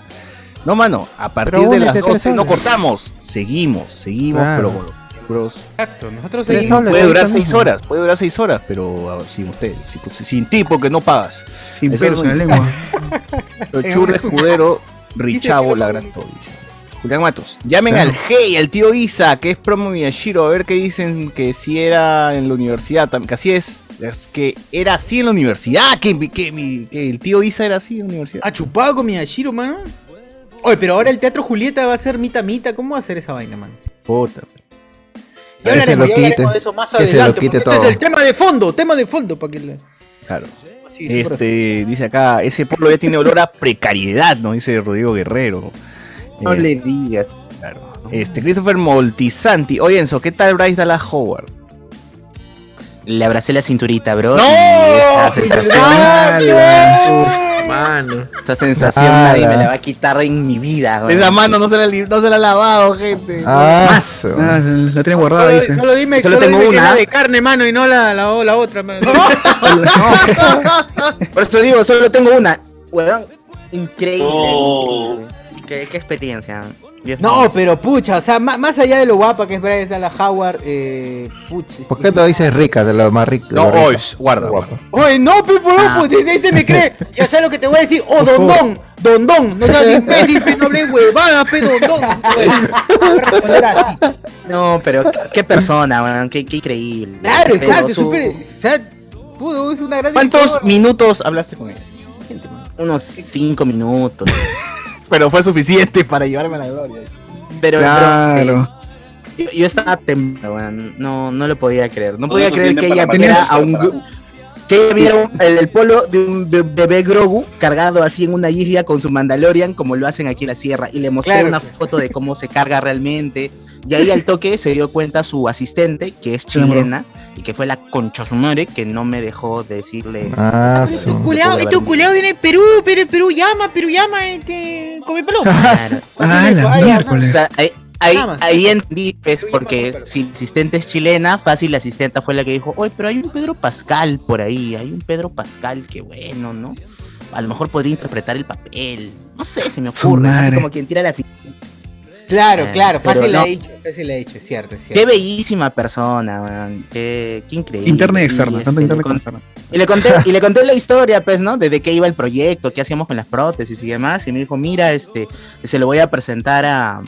[SPEAKER 2] No, mano, a partir de las
[SPEAKER 6] tres
[SPEAKER 2] 12 no cortamos. Seguimos, seguimos,
[SPEAKER 6] Claro.
[SPEAKER 2] pero miembros.
[SPEAKER 1] Exacto, nosotros
[SPEAKER 6] soles.
[SPEAKER 2] Puede durar
[SPEAKER 6] ahorita
[SPEAKER 2] 6
[SPEAKER 6] mismo.
[SPEAKER 2] horas, puede durar 6 horas, pero ah, sin ustedes, sin, sin ti porque no pagas.
[SPEAKER 4] Sin pelos en la lengua.
[SPEAKER 2] Los churros escudero, Richavo, la gran todo. dice. Julián Matos. Llamen
[SPEAKER 4] Claro.
[SPEAKER 2] al Hey, al tío Isa, que es promo Miyashiro, a ver qué dicen que si era en la universidad, que así es, es que era así en la universidad, que, que mi- que el tío Isa era así en la universidad.
[SPEAKER 1] ¿Ha chupado con Miyashiro, mano? Oye, pero ahora el Teatro Julieta va a ser mita mita. ¿Cómo va a ser esa vaina, mano?
[SPEAKER 2] Puta.
[SPEAKER 1] Ya hablaremos,
[SPEAKER 7] lo
[SPEAKER 1] ya
[SPEAKER 7] quite,
[SPEAKER 1] hablaremos de eso más
[SPEAKER 7] que se lo
[SPEAKER 1] adelante.
[SPEAKER 7] quite
[SPEAKER 1] ese
[SPEAKER 7] todo.
[SPEAKER 1] es el tema de fondo, tema de fondo. Para que le...
[SPEAKER 2] Claro.
[SPEAKER 1] Sí,
[SPEAKER 2] Este, dice acá, ese pueblo ya tiene olor a precariedad, ¿no? Dice Rodrigo Guerrero.
[SPEAKER 3] No
[SPEAKER 2] Eh,
[SPEAKER 3] le digas.
[SPEAKER 2] claro. Este, Christopher Moltisanti. Oye, Enzo, ¿qué tal Bryce Dallas Howard?
[SPEAKER 3] Le abracé la cinturita, bro.
[SPEAKER 2] ¡No!
[SPEAKER 3] Y esa sensación,
[SPEAKER 8] Mano.
[SPEAKER 3] esa sensación
[SPEAKER 7] Ah,
[SPEAKER 3] nadie me la- va a quitar en mi vida. weón.
[SPEAKER 2] Esa mano no se la, no se la ha lavado, gente.
[SPEAKER 7] Ah,
[SPEAKER 3] Más.
[SPEAKER 4] Ah, la tiene guardada,
[SPEAKER 1] Solo,
[SPEAKER 4] dice.
[SPEAKER 1] solo dime,
[SPEAKER 3] Solo
[SPEAKER 1] solo
[SPEAKER 3] tengo
[SPEAKER 1] dime que es
[SPEAKER 3] una.
[SPEAKER 1] la de carne, mano, y no la, la, la otra, mano.
[SPEAKER 3] Por eso digo, solo tengo una. Weón, increíble.
[SPEAKER 5] Oh.
[SPEAKER 3] increíble. ¿Qué, qué experiencia.
[SPEAKER 1] No, pero pucha, o sea, ma- más allá de lo guapa que es Bryce Dallas Howard, eh, pucha.
[SPEAKER 7] ¿Por qué
[SPEAKER 1] es-
[SPEAKER 7] te dices rica? De lo más rico. de
[SPEAKER 2] No,
[SPEAKER 7] lo
[SPEAKER 2] oye, guarda,
[SPEAKER 7] Guapa.
[SPEAKER 1] Oye, no, pe, por
[SPEAKER 3] Ah.
[SPEAKER 1] pues ese, ese me cree. Ya sabes lo que te voy a decir. Oh,
[SPEAKER 4] Por
[SPEAKER 1] don
[SPEAKER 4] favor.
[SPEAKER 1] don, don don. No seas imbécil, pe, no hables huevadas, pe, don don. Voy a responder así.
[SPEAKER 3] No, pero qué, persona, weón. Qué, qué increíble.
[SPEAKER 1] Claro,
[SPEAKER 3] Pero
[SPEAKER 1] exacto,
[SPEAKER 3] su-
[SPEAKER 1] súper. O sea, pudo, es una gran.
[SPEAKER 2] ¿Cuántos minutos hablaste con él?
[SPEAKER 3] Unos cinco minutos.
[SPEAKER 2] Pero fue suficiente para llevarme a la gloria.
[SPEAKER 3] Pero,
[SPEAKER 4] Claro.
[SPEAKER 3] pero, yo, yo estaba temblando, weón. No, no lo podía creer. No podía creer que ella viera
[SPEAKER 5] a
[SPEAKER 3] un. Que ella viera un- el, el polo de un be- bebé Grogu cargado así en una isla con su Mandalorian, como lo hacen aquí en la sierra. Y le mostré
[SPEAKER 1] Claro.
[SPEAKER 3] una foto de cómo se carga realmente. Y ahí al toque se dio cuenta su asistente, que es
[SPEAKER 4] enamoró.
[SPEAKER 3] Y que fue la concha su madre, que no me dejó decirle.
[SPEAKER 7] Ah,
[SPEAKER 1] Tu
[SPEAKER 7] su-
[SPEAKER 1] culeado, este culeado viene de Perú, pero Perú llama, Perú llama, este. Come pelo.
[SPEAKER 3] Claro.
[SPEAKER 4] Ah, la
[SPEAKER 1] Ay,
[SPEAKER 3] O
[SPEAKER 4] miércoles.
[SPEAKER 3] sea, ahí, ahí, entendí, pues, porque si la asistente es chilena, fácil la asistenta fue la que dijo, oye, pero hay un Pedro Pascal por ahí, hay un Pedro Pascal que bueno, ¿no? A lo mejor podría interpretar el papel. No sé, se me ocurre, así como quien tira la fi-
[SPEAKER 1] Claro,
[SPEAKER 3] Eh,
[SPEAKER 1] claro, fácil
[SPEAKER 3] no.
[SPEAKER 1] he dicho, fácil la he dicho, es cierto, es cierto.
[SPEAKER 3] Qué bellísima persona, weón. Qué, qué increíble.
[SPEAKER 4] Interna y externa,
[SPEAKER 3] este,
[SPEAKER 4] tanto
[SPEAKER 3] le
[SPEAKER 4] interna como externa.
[SPEAKER 3] Y le conté, y le conté la historia, pues, ¿no? Desde qué iba el proyecto, qué hacíamos con las prótesis y demás. Y me dijo, mira, este, se lo voy a presentar a,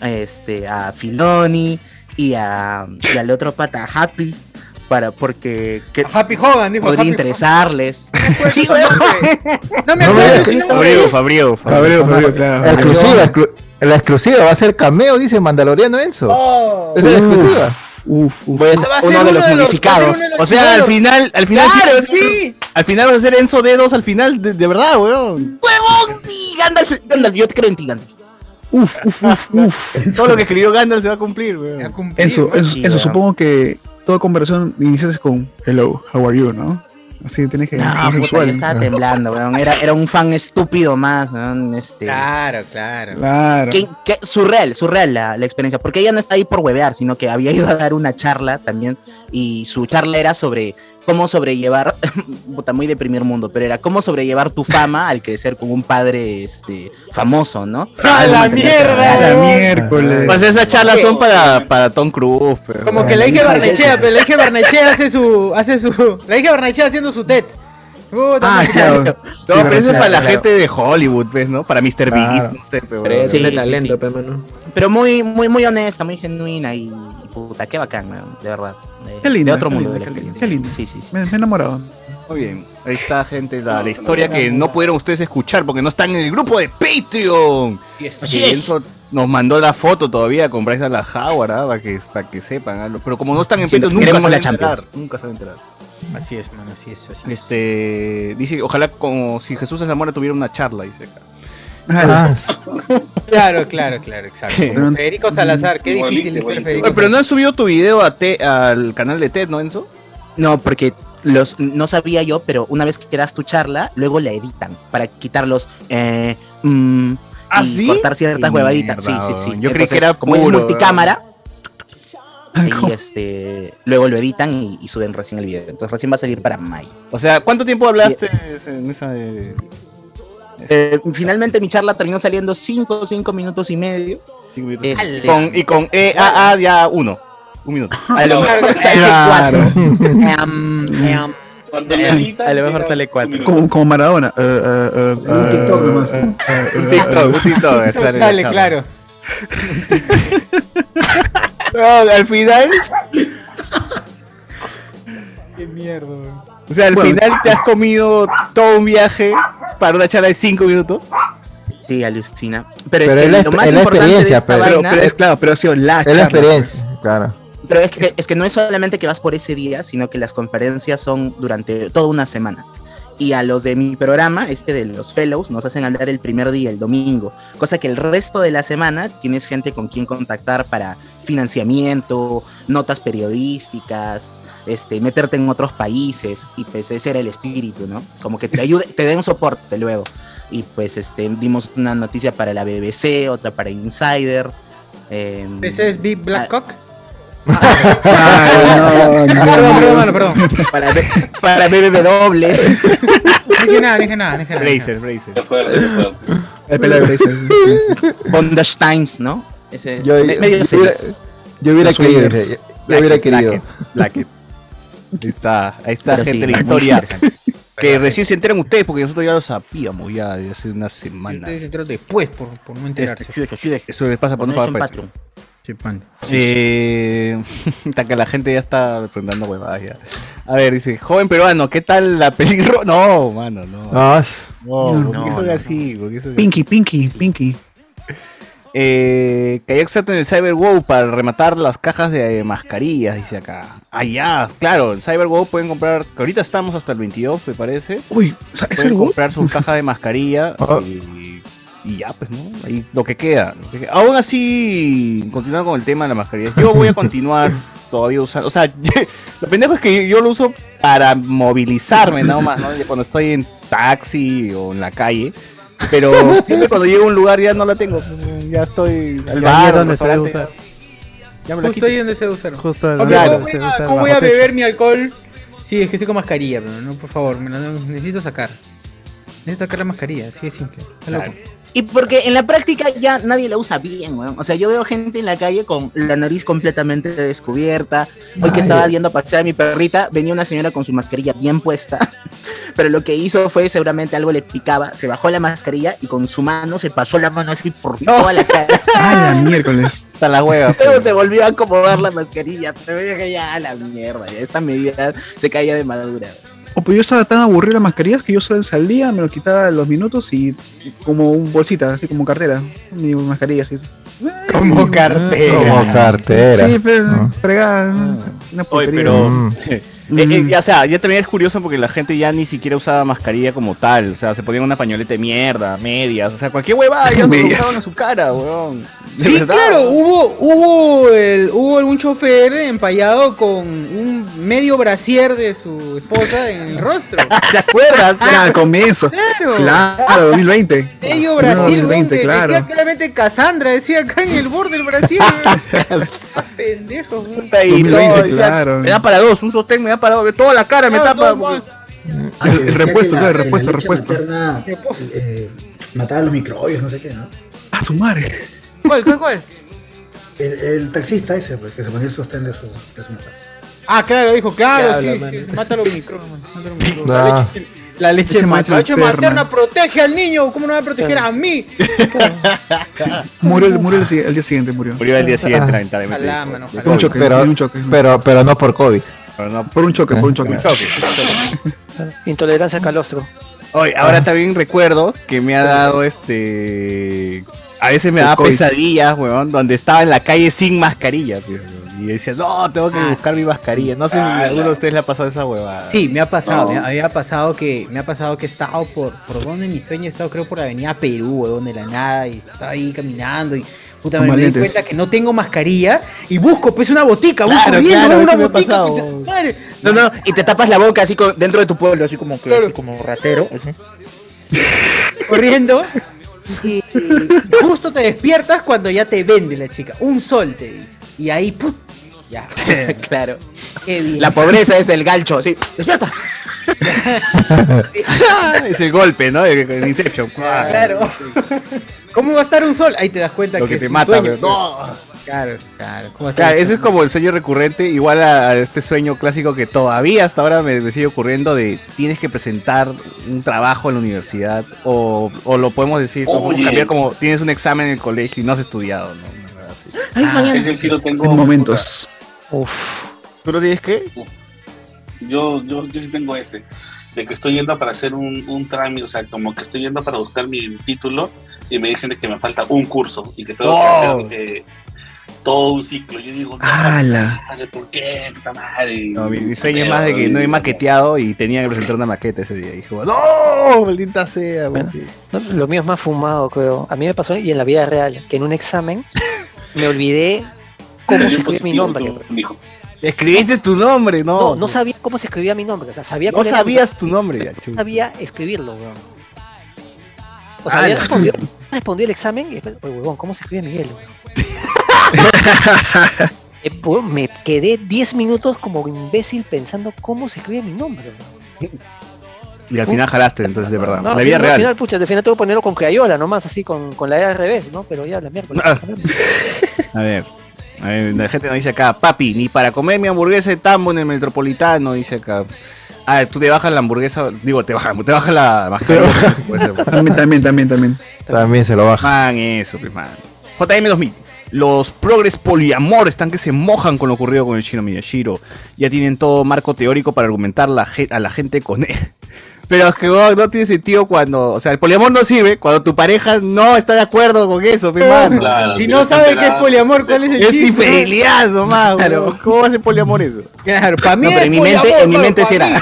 [SPEAKER 3] a este, a Filoni y, a, y al otro pata, a Happy, para, porque que
[SPEAKER 1] A Happy Hogan, dijo
[SPEAKER 3] podría
[SPEAKER 1] Happy
[SPEAKER 3] interesarles.
[SPEAKER 1] Hogan.
[SPEAKER 3] Sí.
[SPEAKER 1] No me
[SPEAKER 7] No me
[SPEAKER 1] acuerdo
[SPEAKER 2] Fabrigo,
[SPEAKER 4] Fabricio, Fabricio, claro.
[SPEAKER 7] La exclusiva, exclu- la exclusiva va a ser cameo, dice Mandaloriano Enzo.
[SPEAKER 1] Oh.
[SPEAKER 7] Esa es la exclusiva.
[SPEAKER 4] Uf, uf.
[SPEAKER 3] Ser
[SPEAKER 1] va a ser
[SPEAKER 3] uno de los
[SPEAKER 1] uno de los
[SPEAKER 2] O sea, al final, al final
[SPEAKER 1] Claro,
[SPEAKER 2] sí,
[SPEAKER 1] sí.
[SPEAKER 2] Al final vas a ser Enzo Dedos al final, de, de verdad, weón.
[SPEAKER 3] ¡Huevón! Sí, Gandalf, Gandalf, yo te creo en ti, Gandalf.
[SPEAKER 4] Uf, uf, uf, uf.
[SPEAKER 2] Todo lo que escribió Gandalf se va a cumplir, weón.
[SPEAKER 4] Eso, eso,
[SPEAKER 3] Sí,
[SPEAKER 4] eso
[SPEAKER 3] weón.
[SPEAKER 4] supongo que toda conversación inicias con hello, how are you, ¿no? Así tienes que
[SPEAKER 3] No, puta, yo estaba temblando, weón. Era, era un fan estúpido más, weón. Este.
[SPEAKER 1] Claro, claro.
[SPEAKER 4] Claro.
[SPEAKER 3] Que, que- surreal, surreal la, la experiencia, porque ella no está ahí por huevear, sino que había ido a dar una charla también, y su charla era sobre cómo sobrellevar, puta, muy de primer mundo, pero era cómo sobrellevar tu fama al crecer con un padre este, famoso, ¿no?
[SPEAKER 1] ¡A la
[SPEAKER 4] A
[SPEAKER 1] mierda!
[SPEAKER 4] la
[SPEAKER 1] huevón!
[SPEAKER 4] miércoles.
[SPEAKER 2] Pues esas charlas son para, para Tom Cruise, pero.
[SPEAKER 1] Como que la hija Barnechea, pero la hija Barnechea hace su, hace su, la hija Barnechea haciendo su TED. Puta,
[SPEAKER 4] Ah, claro.
[SPEAKER 2] No,
[SPEAKER 4] Sí,
[SPEAKER 2] pero eso es
[SPEAKER 4] claro,
[SPEAKER 2] para la
[SPEAKER 3] claro.
[SPEAKER 2] gente de Hollywood, pues, ¿no? Para Mr.
[SPEAKER 4] Claro.
[SPEAKER 2] Beast, no sé, pero.
[SPEAKER 8] Pero
[SPEAKER 3] Sí,
[SPEAKER 8] tiene
[SPEAKER 3] sí,
[SPEAKER 8] talento,
[SPEAKER 3] sí.
[SPEAKER 8] pe, mano.
[SPEAKER 3] Pero muy, muy, muy honesta, muy genuina y, y puta, qué bacán, de verdad. De,
[SPEAKER 4] Qué linda,
[SPEAKER 3] de otro
[SPEAKER 4] qué
[SPEAKER 3] mundo de la
[SPEAKER 4] qué qué linda.
[SPEAKER 3] Sí, sí, sí.
[SPEAKER 4] Me, me he enamorado.
[SPEAKER 2] Muy bien. Ahí está, gente, la, la historia que no pudieron ustedes escuchar porque no están en el grupo de Patreon.
[SPEAKER 3] Así
[SPEAKER 2] Y
[SPEAKER 3] es.
[SPEAKER 2] Nos mandó la foto todavía con Bryce la Howard, ¿ah? para que, para que sepan. ¿ah? Pero como no están en
[SPEAKER 3] Sí,
[SPEAKER 2] Patreon, nunca se van a
[SPEAKER 3] la
[SPEAKER 2] enterar. Nunca se van a enterar.
[SPEAKER 1] Así es, man, así es. Así es.
[SPEAKER 2] Este, dice, ojalá como si Jesús de Zamora tuviera una charla, dice acá.
[SPEAKER 7] Ah,
[SPEAKER 1] Claro, claro, claro, exacto.
[SPEAKER 4] Pero-
[SPEAKER 1] Federico Salazar, qué
[SPEAKER 5] Igualito,
[SPEAKER 1] difícil es ser. Federico
[SPEAKER 2] Oye, pero no has subido tu video a Te- al canal de Ted, ¿no, Enzo?
[SPEAKER 3] No, porque los no sabía yo, pero una vez que das tu charla, luego la editan para quitar los eh, mm,
[SPEAKER 2] ¿Ah,
[SPEAKER 3] y
[SPEAKER 2] sí?
[SPEAKER 3] cortar ciertas huevaditas. Sí, sí, sí.
[SPEAKER 2] Yo creí que era
[SPEAKER 3] como es
[SPEAKER 2] puro,
[SPEAKER 3] multicámara,
[SPEAKER 4] ¿Cómo?
[SPEAKER 3] y este luego lo editan y, y suben recién el video. Entonces recién va a salir para mayo.
[SPEAKER 2] O sea, ¿cuánto tiempo hablaste en esa de...
[SPEAKER 3] Eh, finalmente mi charla terminó saliendo 5 5 minutos y medio.
[SPEAKER 2] cinco minutos?
[SPEAKER 3] Este-
[SPEAKER 2] Y con, y con EAA ya uno. Un minuto.
[SPEAKER 3] A lo
[SPEAKER 5] Claro,
[SPEAKER 3] mejor sale
[SPEAKER 4] Claro.
[SPEAKER 3] 4.
[SPEAKER 1] Em, em,
[SPEAKER 3] A lo mejor sale
[SPEAKER 5] cinco
[SPEAKER 3] cuatro.
[SPEAKER 5] minutos.
[SPEAKER 4] Como, como Maradona. Eh, eh, eh,
[SPEAKER 8] Un TikTok nomás.
[SPEAKER 4] eh,
[SPEAKER 2] Un TikTok, un TikTok. sale
[SPEAKER 1] Sale, claro.
[SPEAKER 2] No, al final,
[SPEAKER 1] Qué mierda.
[SPEAKER 2] o sea, al
[SPEAKER 4] Bueno.
[SPEAKER 2] final te has comido todo un viaje para una charla de 5 minutos.
[SPEAKER 3] Sí, alucina. Pero, es
[SPEAKER 7] Pero
[SPEAKER 3] que
[SPEAKER 7] es la
[SPEAKER 3] lo más
[SPEAKER 7] es la
[SPEAKER 3] importante de
[SPEAKER 7] experiencia,
[SPEAKER 3] esta
[SPEAKER 7] pero-
[SPEAKER 4] Pero,
[SPEAKER 3] vaina
[SPEAKER 4] pero es claro, pero ha sido la
[SPEAKER 7] es la
[SPEAKER 4] charla,
[SPEAKER 7] experiencia, claro.
[SPEAKER 3] Pero es que, es que no es solamente que vas por ese día, sino que las conferencias son durante toda una semana. Y a los de mi programa, este de los fellows, nos hacen hablar el primer día, el domingo. Cosa que el resto de la semana tienes gente con quien contactar para financiamiento, notas periodísticas, este, meterte en otros países. Y pues ese era el espíritu, ¿no? Como que te ayude, te den soporte luego. Y pues este, dimos una noticia para la BBC, otra para Insider.
[SPEAKER 1] ¿Ese es Big Black Cock?
[SPEAKER 4] Ay, no, no,
[SPEAKER 1] Perdón, perdón, perdón.
[SPEAKER 3] para, para BBW.
[SPEAKER 1] No dije nada, no dije nada, no dije nada.
[SPEAKER 2] Bracer, Bracer.
[SPEAKER 4] El pelado de Bracer.
[SPEAKER 3] Bondage Times, ¿no? Ese,
[SPEAKER 7] Yo,
[SPEAKER 3] me-
[SPEAKER 7] yo-
[SPEAKER 3] medio
[SPEAKER 7] yo
[SPEAKER 3] serios.
[SPEAKER 7] hubiera, yo hubiera querido, yo, yo hubiera querido.
[SPEAKER 2] Blackett, Blackett. Ahí está, ahí está,
[SPEAKER 3] Pero sí,
[SPEAKER 2] gente, la
[SPEAKER 3] muy
[SPEAKER 2] historia. Que recién se enteran ustedes, porque nosotros ya lo sabíamos ya de hace unas semanas.
[SPEAKER 1] Ustedes se enteraron después por, por no enterarse.
[SPEAKER 3] Este, sí, sí, sí.
[SPEAKER 2] Eso les pasa por no pagar Patreon.
[SPEAKER 3] Patreon.
[SPEAKER 1] Sí, pan.
[SPEAKER 2] Eh, hasta que la gente ya está preguntando huevadas ya. A ver, dice, joven peruano, ¿qué tal la peligro? No, mano, no.
[SPEAKER 7] No, es-
[SPEAKER 2] No,
[SPEAKER 4] No,
[SPEAKER 2] ¿por qué
[SPEAKER 3] no,
[SPEAKER 2] soy
[SPEAKER 3] no,
[SPEAKER 2] así? ¿Por qué soy así?
[SPEAKER 4] Pinky, Pinky,
[SPEAKER 2] Eh, cayó exacto en el CyberWow para rematar las cajas de eh, mascarillas, dice acá. Ah, ya, claro, en CyberWow pueden comprar, que ahorita estamos hasta el 22, me parece.
[SPEAKER 4] Uy, o sea, ¿es
[SPEAKER 2] Pueden comprar su caja de mascarilla
[SPEAKER 7] Ah.
[SPEAKER 2] y, y ya, pues, ¿no? Ahí lo que queda. lo que queda. Aún así, continuando con el tema de la mascarilla, yo voy a continuar todavía usando. O sea, lo pendejo es que yo lo uso para movilizarme, nada más, ¿no? Cuando estoy en taxi o en la calle. Pero siempre cuando llego a un lugar ya no la tengo. Ya estoy al bar,
[SPEAKER 6] es donde se debe usar.
[SPEAKER 2] Ya me la
[SPEAKER 1] Justo ahí donde se usaron.
[SPEAKER 6] Justo
[SPEAKER 1] Hombre,
[SPEAKER 2] Claro.
[SPEAKER 1] ¿cómo voy
[SPEAKER 6] se
[SPEAKER 1] a,
[SPEAKER 6] usa
[SPEAKER 1] cómo
[SPEAKER 6] bajo
[SPEAKER 1] voy a
[SPEAKER 6] techo.
[SPEAKER 1] beber mi alcohol? Sí, es que estoy con mascarilla, pero no, por favor, me la necesito sacar. Necesito sacar la mascarilla, así de simple. Está loco.
[SPEAKER 3] Y porque en la práctica ya nadie la usa bien, weón. O sea, yo veo gente en la calle con la nariz completamente descubierta. Hoy que estaba yendo a pasear a mi perrita, venía una señora con su mascarilla bien puesta. Pero lo que hizo fue seguramente algo le picaba, se bajó la mascarilla y con su mano se pasó la mano así por toda la cara.
[SPEAKER 4] Ah, la miércoles.
[SPEAKER 2] Está la hueva.
[SPEAKER 3] Luego se volvió a acomodar la mascarilla. Pero yo dije, ya, a la mierda, ya esta medida se caía de madura.
[SPEAKER 4] Oh, pues yo estaba tan aburrido de las mascarillas que yo solo salía, me lo quitaba a los minutos y como un bolsita, así como cartera. Mi mascarilla así.
[SPEAKER 1] Como cartera.
[SPEAKER 7] Como cartera.
[SPEAKER 4] Sí, pero
[SPEAKER 7] Ah.
[SPEAKER 4] fregada. Una
[SPEAKER 2] Oye, pero.
[SPEAKER 7] Mm.
[SPEAKER 2] Eh, eh, ya, o sea, ya también es curioso porque la gente ya ni siquiera usaba mascarilla como tal. O sea, se ponían una pañoleta de mierda, medias. O sea, cualquier huevada ya se usaban en su cara, weón.
[SPEAKER 1] Sí,
[SPEAKER 2] verdad.
[SPEAKER 1] claro, hubo, hubo, el, hubo algún chofer empallado con un medio brasier de su esposa en el rostro.
[SPEAKER 2] ¿Te acuerdas?
[SPEAKER 4] Ah, al comienzo.
[SPEAKER 1] Claro.
[SPEAKER 4] Claro, 2020.
[SPEAKER 1] Medio
[SPEAKER 4] No,
[SPEAKER 1] Brasil,
[SPEAKER 4] 2020,
[SPEAKER 1] weón,
[SPEAKER 4] claro.
[SPEAKER 1] decía claramente Cassandra, decía acá en el borde del Brasil. Pendejo, weón.
[SPEAKER 2] Puta, y
[SPEAKER 4] 2020,
[SPEAKER 2] todo, decía,
[SPEAKER 4] claro.
[SPEAKER 2] Me da para dos, un sostén me da para dos. Toda la cara me tapa.
[SPEAKER 1] no.
[SPEAKER 8] Ah,
[SPEAKER 4] Repuesto, claro, repuesto, repuesto.
[SPEAKER 8] materna, eh, mataba los microbios, no sé qué, ¿no?
[SPEAKER 4] A su madre.
[SPEAKER 1] ¿Cuál, cuál, cuál?
[SPEAKER 8] El, el taxista ese, pues, que se ponía el sostén de su, de su mujer.
[SPEAKER 1] Ah, claro, dijo, claro,
[SPEAKER 6] Claro,
[SPEAKER 1] sí,
[SPEAKER 6] mano.
[SPEAKER 1] sí, mata los micrófonos, mata los micrófonos.
[SPEAKER 7] Ah.
[SPEAKER 1] La leche, la leche,
[SPEAKER 4] Leche
[SPEAKER 1] materna, la leche
[SPEAKER 4] materna.
[SPEAKER 1] protege al niño, ¿cómo no va a proteger a mí?
[SPEAKER 4] Murió, el- murió el, el día siguiente, murió.
[SPEAKER 2] Murió el día siguiente,
[SPEAKER 7] Ah.
[SPEAKER 2] lamentablemente.
[SPEAKER 1] Ojalá,
[SPEAKER 4] un choque,
[SPEAKER 7] Pero-
[SPEAKER 4] un choque.
[SPEAKER 7] Pero, pero no por COVID.
[SPEAKER 2] Pero no,
[SPEAKER 4] Por un choque, por un choque.
[SPEAKER 9] Intolerancia a calostro.
[SPEAKER 2] Oye, ahora también recuerdo que me ha dado este. A veces me
[SPEAKER 4] El
[SPEAKER 2] da
[SPEAKER 4] COVID.
[SPEAKER 2] pesadillas, weón, donde estaba en la calle sin mascarilla. tío. Y decía, no, tengo que
[SPEAKER 1] Ah,
[SPEAKER 2] buscar
[SPEAKER 1] sí,
[SPEAKER 2] mi mascarilla. No sé si a alguno de ustedes le ha pasado esa huevada.
[SPEAKER 1] Sí, me ha pasado,
[SPEAKER 5] No.
[SPEAKER 1] me, ha, me ha pasado que me ha pasado que he estado por por donde mi sueño he estado creo por la Avenida Perú o donde la nada y estaba ahí caminando y puta me, me di cuenta que no tengo mascarilla y busco pues una botica, busco
[SPEAKER 2] Claro,
[SPEAKER 1] viendo
[SPEAKER 2] claro,
[SPEAKER 1] una botica, madre.
[SPEAKER 3] No, no, y te tapas la boca así con- dentro de tu pueblo, así como que
[SPEAKER 1] Claro.
[SPEAKER 3] así como ratero. así.
[SPEAKER 1] corriendo y justo te despiertas cuando ya te vende la chica, un sol te dice. Y ahí ¡pum! ya.
[SPEAKER 3] claro.
[SPEAKER 1] Qué bien.
[SPEAKER 3] La pobreza es el gancho, así. ¡Despierta!
[SPEAKER 2] es el golpe, ¿no? El, el Inception.
[SPEAKER 1] Claro. ¿Cómo va a estar un sol? Ahí te das cuenta
[SPEAKER 2] Lo
[SPEAKER 1] que,
[SPEAKER 2] que te
[SPEAKER 1] es un
[SPEAKER 2] mata,
[SPEAKER 1] sueño,
[SPEAKER 2] pero-
[SPEAKER 1] pues.
[SPEAKER 2] no.
[SPEAKER 1] Claro, claro. ¿Cómo
[SPEAKER 2] Claro, ese es como el sueño recurrente, igual a, a este sueño clásico que todavía hasta ahora me, me sigue ocurriendo de tienes que presentar un trabajo en la universidad o, o lo podemos decir,
[SPEAKER 5] Oye.
[SPEAKER 2] cambiar como tienes un examen en el colegio y no has estudiado, ¿no?
[SPEAKER 5] Ah, sí lo tengo.
[SPEAKER 4] En momentos.
[SPEAKER 3] Uf.
[SPEAKER 2] ¿Tú lo tienes qué?
[SPEAKER 5] Yo, yo, yo sí tengo ese. De que estoy yendo para hacer un, un trámite, o sea, como que estoy yendo para buscar mi título y me dicen de que me falta un curso y que tengo que
[SPEAKER 2] Oh.
[SPEAKER 5] hacer eh, todo un ciclo. Yo digo, no,
[SPEAKER 4] ¡Hala!
[SPEAKER 5] ¿por qué? Puta madre.
[SPEAKER 2] No, mi, mi sueño es más de que no he maqueteado y tenía que presentar una maqueta ese día. Y dije, ¡No! ¡Maldita sea!
[SPEAKER 9] Bueno. No, lo mío es más fumado, creo. A mí me pasó y en la vida real, que en un examen me olvidé cómo se escribía mi nombre.
[SPEAKER 5] hijo.
[SPEAKER 2] Escribiste tu nombre, no.
[SPEAKER 9] No, no sabía cómo se escribía mi nombre. O sea, sabía
[SPEAKER 2] No
[SPEAKER 9] era-
[SPEAKER 2] sabías tu nombre, ya,
[SPEAKER 9] No sabía escribirlo, weón. O sea, había respondido, respondido el examen y después, oye, huevón, ¿cómo se escribe Miguel? weón?" Eh, weón, me quedé 10 minutos como imbécil pensando cómo se escribe mi nombre.
[SPEAKER 2] Y al final jalaste, entonces, de verdad.
[SPEAKER 9] No,
[SPEAKER 2] la
[SPEAKER 9] al
[SPEAKER 2] vida real.
[SPEAKER 9] Al final, pucha, al final tengo que ponerlo con crayola nomás, así con, con la E al revés, ¿no? Pero ya, la mierda.
[SPEAKER 2] Ah. A ver, a ver, la gente nos dice acá, papi, ni para comer mi hamburguesa de tambo en el metropolitano, dice acá. Ah, tú te bajas la hamburguesa, digo, te bajas, te bajas la mascarilla.
[SPEAKER 4] También, también, también, también.
[SPEAKER 7] También se lo baja.
[SPEAKER 2] Man, eso, pues, man. JM2000. Los progres poliamor están que se mojan con lo ocurrido con el chino Miyashiro. Ya tienen todo marco teórico para argumentar la a la gente con él. Pero es que no tiene sentido cuando. O sea, el poliamor no sirve cuando tu pareja no está de acuerdo con eso, mi mano.
[SPEAKER 5] Claro,
[SPEAKER 1] Si no sabe qué es poliamor, ¿cuál es el
[SPEAKER 2] Es
[SPEAKER 1] chiste?
[SPEAKER 2] infidelidad nomás,
[SPEAKER 1] Claro.
[SPEAKER 2] ¿Cómo va a ser poliamor eso?
[SPEAKER 1] Claro, para mí
[SPEAKER 3] No, pero
[SPEAKER 1] es
[SPEAKER 3] en mi mente, en mi mente
[SPEAKER 1] pa'
[SPEAKER 3] sí era.
[SPEAKER 1] mí.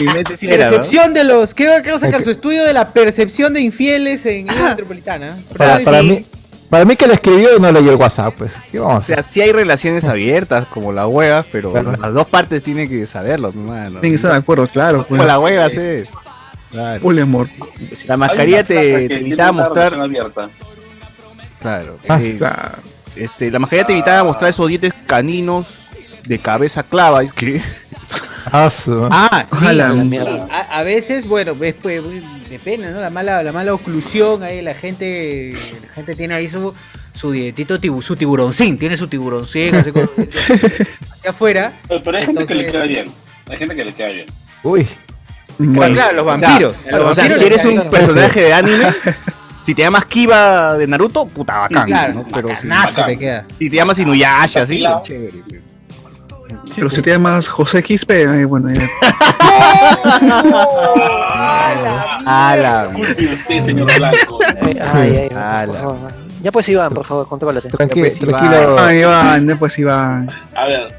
[SPEAKER 2] Mi mente sí era, ¿no?
[SPEAKER 1] Percepción de los. ¿Qué va, a sacar su estudio de la percepción de infieles en la metropolitana? O sea,
[SPEAKER 7] Para, para
[SPEAKER 1] sí.
[SPEAKER 7] mí, para mí que le escribió y no leyó el WhatsApp, pues. ¿Qué vamos a
[SPEAKER 2] O sea, sí hay relaciones abiertas, como la hueva, pero
[SPEAKER 7] Claro.
[SPEAKER 2] las dos partes tienen que saberlo.
[SPEAKER 4] Tienen que estar de acuerdo, claro.
[SPEAKER 2] Como la hueva, sí. Claro.
[SPEAKER 4] Poliamor.
[SPEAKER 2] La mascarilla te, te evitaba mostrar. Claro.
[SPEAKER 4] Ah,
[SPEAKER 2] eh,
[SPEAKER 4] claro.
[SPEAKER 2] este, la mascarilla te evitaba mostrar esos dientes caninos de cabeza clava. que-
[SPEAKER 7] Ah,
[SPEAKER 1] Ah, sí,
[SPEAKER 4] Ojalá.
[SPEAKER 1] sí,
[SPEAKER 9] Mierda.
[SPEAKER 1] A, a veces, bueno, pues, depende, ¿no? La mala, la mala oclusión ahí, la gente, la gente tiene ahí su, su dietito, tibu- su tiburoncín, tiene su tiburoncín así con- hacia afuera.
[SPEAKER 5] Pero, pero hay gente que le
[SPEAKER 1] Entonces-
[SPEAKER 5] queda bien. Hay gente que le queda bien.
[SPEAKER 7] Uy.
[SPEAKER 4] Bueno,
[SPEAKER 1] claro, los
[SPEAKER 2] O sea,
[SPEAKER 1] vampiros. los
[SPEAKER 2] o sea,
[SPEAKER 1] vampiros
[SPEAKER 2] si eres un personaje de anime, si te llamas Kiba de Naruto, puta bacán.
[SPEAKER 1] Claro,
[SPEAKER 2] ¿no? Pero si,
[SPEAKER 1] bacanazo
[SPEAKER 5] bacán.
[SPEAKER 1] te queda.
[SPEAKER 2] si te llamas Inuyasha, así,
[SPEAKER 5] Afilado.
[SPEAKER 2] Chévere.
[SPEAKER 4] pero si te llamas José Quispe, eh, bueno, ya.
[SPEAKER 2] A la
[SPEAKER 5] Disculpe usted, señor Blanco.
[SPEAKER 9] Ay, ay, ay,
[SPEAKER 2] Ala.
[SPEAKER 9] por favor. Ya pues Iván, por favor, contrólate.
[SPEAKER 7] Tranquilo,
[SPEAKER 2] pues, Iván.
[SPEAKER 7] tranquilo.
[SPEAKER 4] Ah, Iván, después Iván.
[SPEAKER 5] A ver,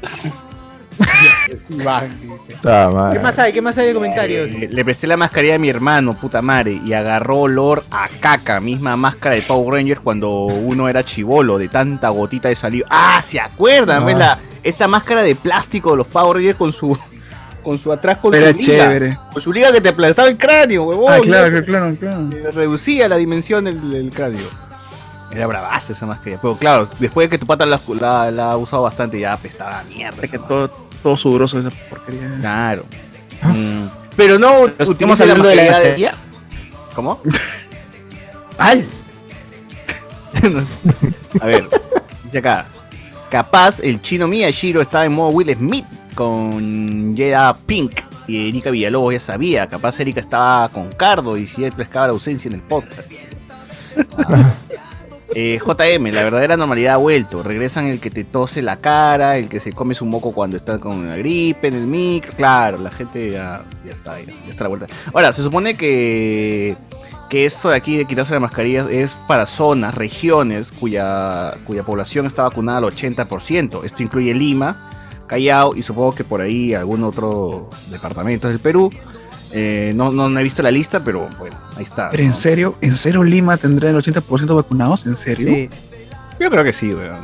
[SPEAKER 7] Está mal.
[SPEAKER 1] ¿Qué más hay? ¿Qué más hay de comentarios?
[SPEAKER 2] Eh, le presté la mascarilla a mi hermano, puta madre, y agarró olor a caca, misma máscara de Power Rangers cuando uno era chivolo, de tanta gotita de saliva. Ah, ¿se acuerdan?
[SPEAKER 7] Ah.
[SPEAKER 2] ¿Ves la, esta máscara de plástico de los Power Rangers con su con su atrás con
[SPEAKER 4] Era
[SPEAKER 2] su liga?
[SPEAKER 4] chévere.
[SPEAKER 2] Con su liga que te aplastaba el cráneo, huevón.
[SPEAKER 4] Ah, claro, claro, claro.
[SPEAKER 2] Eh, Reducía la dimensión del, del cráneo. Era bravaza esa mascarilla. Pero claro, después de que tu pata la, la- la ha usado bastante, ya apestaba mierda.
[SPEAKER 4] Es que todo, todo sudoroso esa porquería.
[SPEAKER 2] Claro. Mm. Pero no
[SPEAKER 3] Estamos hablando de la
[SPEAKER 2] mascarilla. ¿Cómo?
[SPEAKER 3] ¡Al!
[SPEAKER 2] A ver, dice acá. Capaz el chino Miyashiro estaba en modo Will Smith con Jada Pink y Erika Villalobos ya sabía. Capaz Erika estaba con Cardo y si él pescaba la ausencia en el podcast. Ah. Eh, JM, la verdadera normalidad ha vuelto. Regresan el que te tose la cara, el que se come su moco cuando está con la gripe, en el micro. Claro, la gente ya, está, ya, ya está la vuelta. Ahora, se supone que que esto de aquí de quitarse las mascarillas es para zonas, regiones cuya, cuya población está vacunada al 80%. Esto incluye Lima, Callao y supongo que por ahí algún otro departamento del Perú. Eh, no, no, no he visto la lista, pero bueno, ahí está.
[SPEAKER 4] Pero en serio, ¿en serio Lima tendrá el 80% vacunados? ¿En serio?
[SPEAKER 6] Sí.
[SPEAKER 2] Yo creo que sí, weón.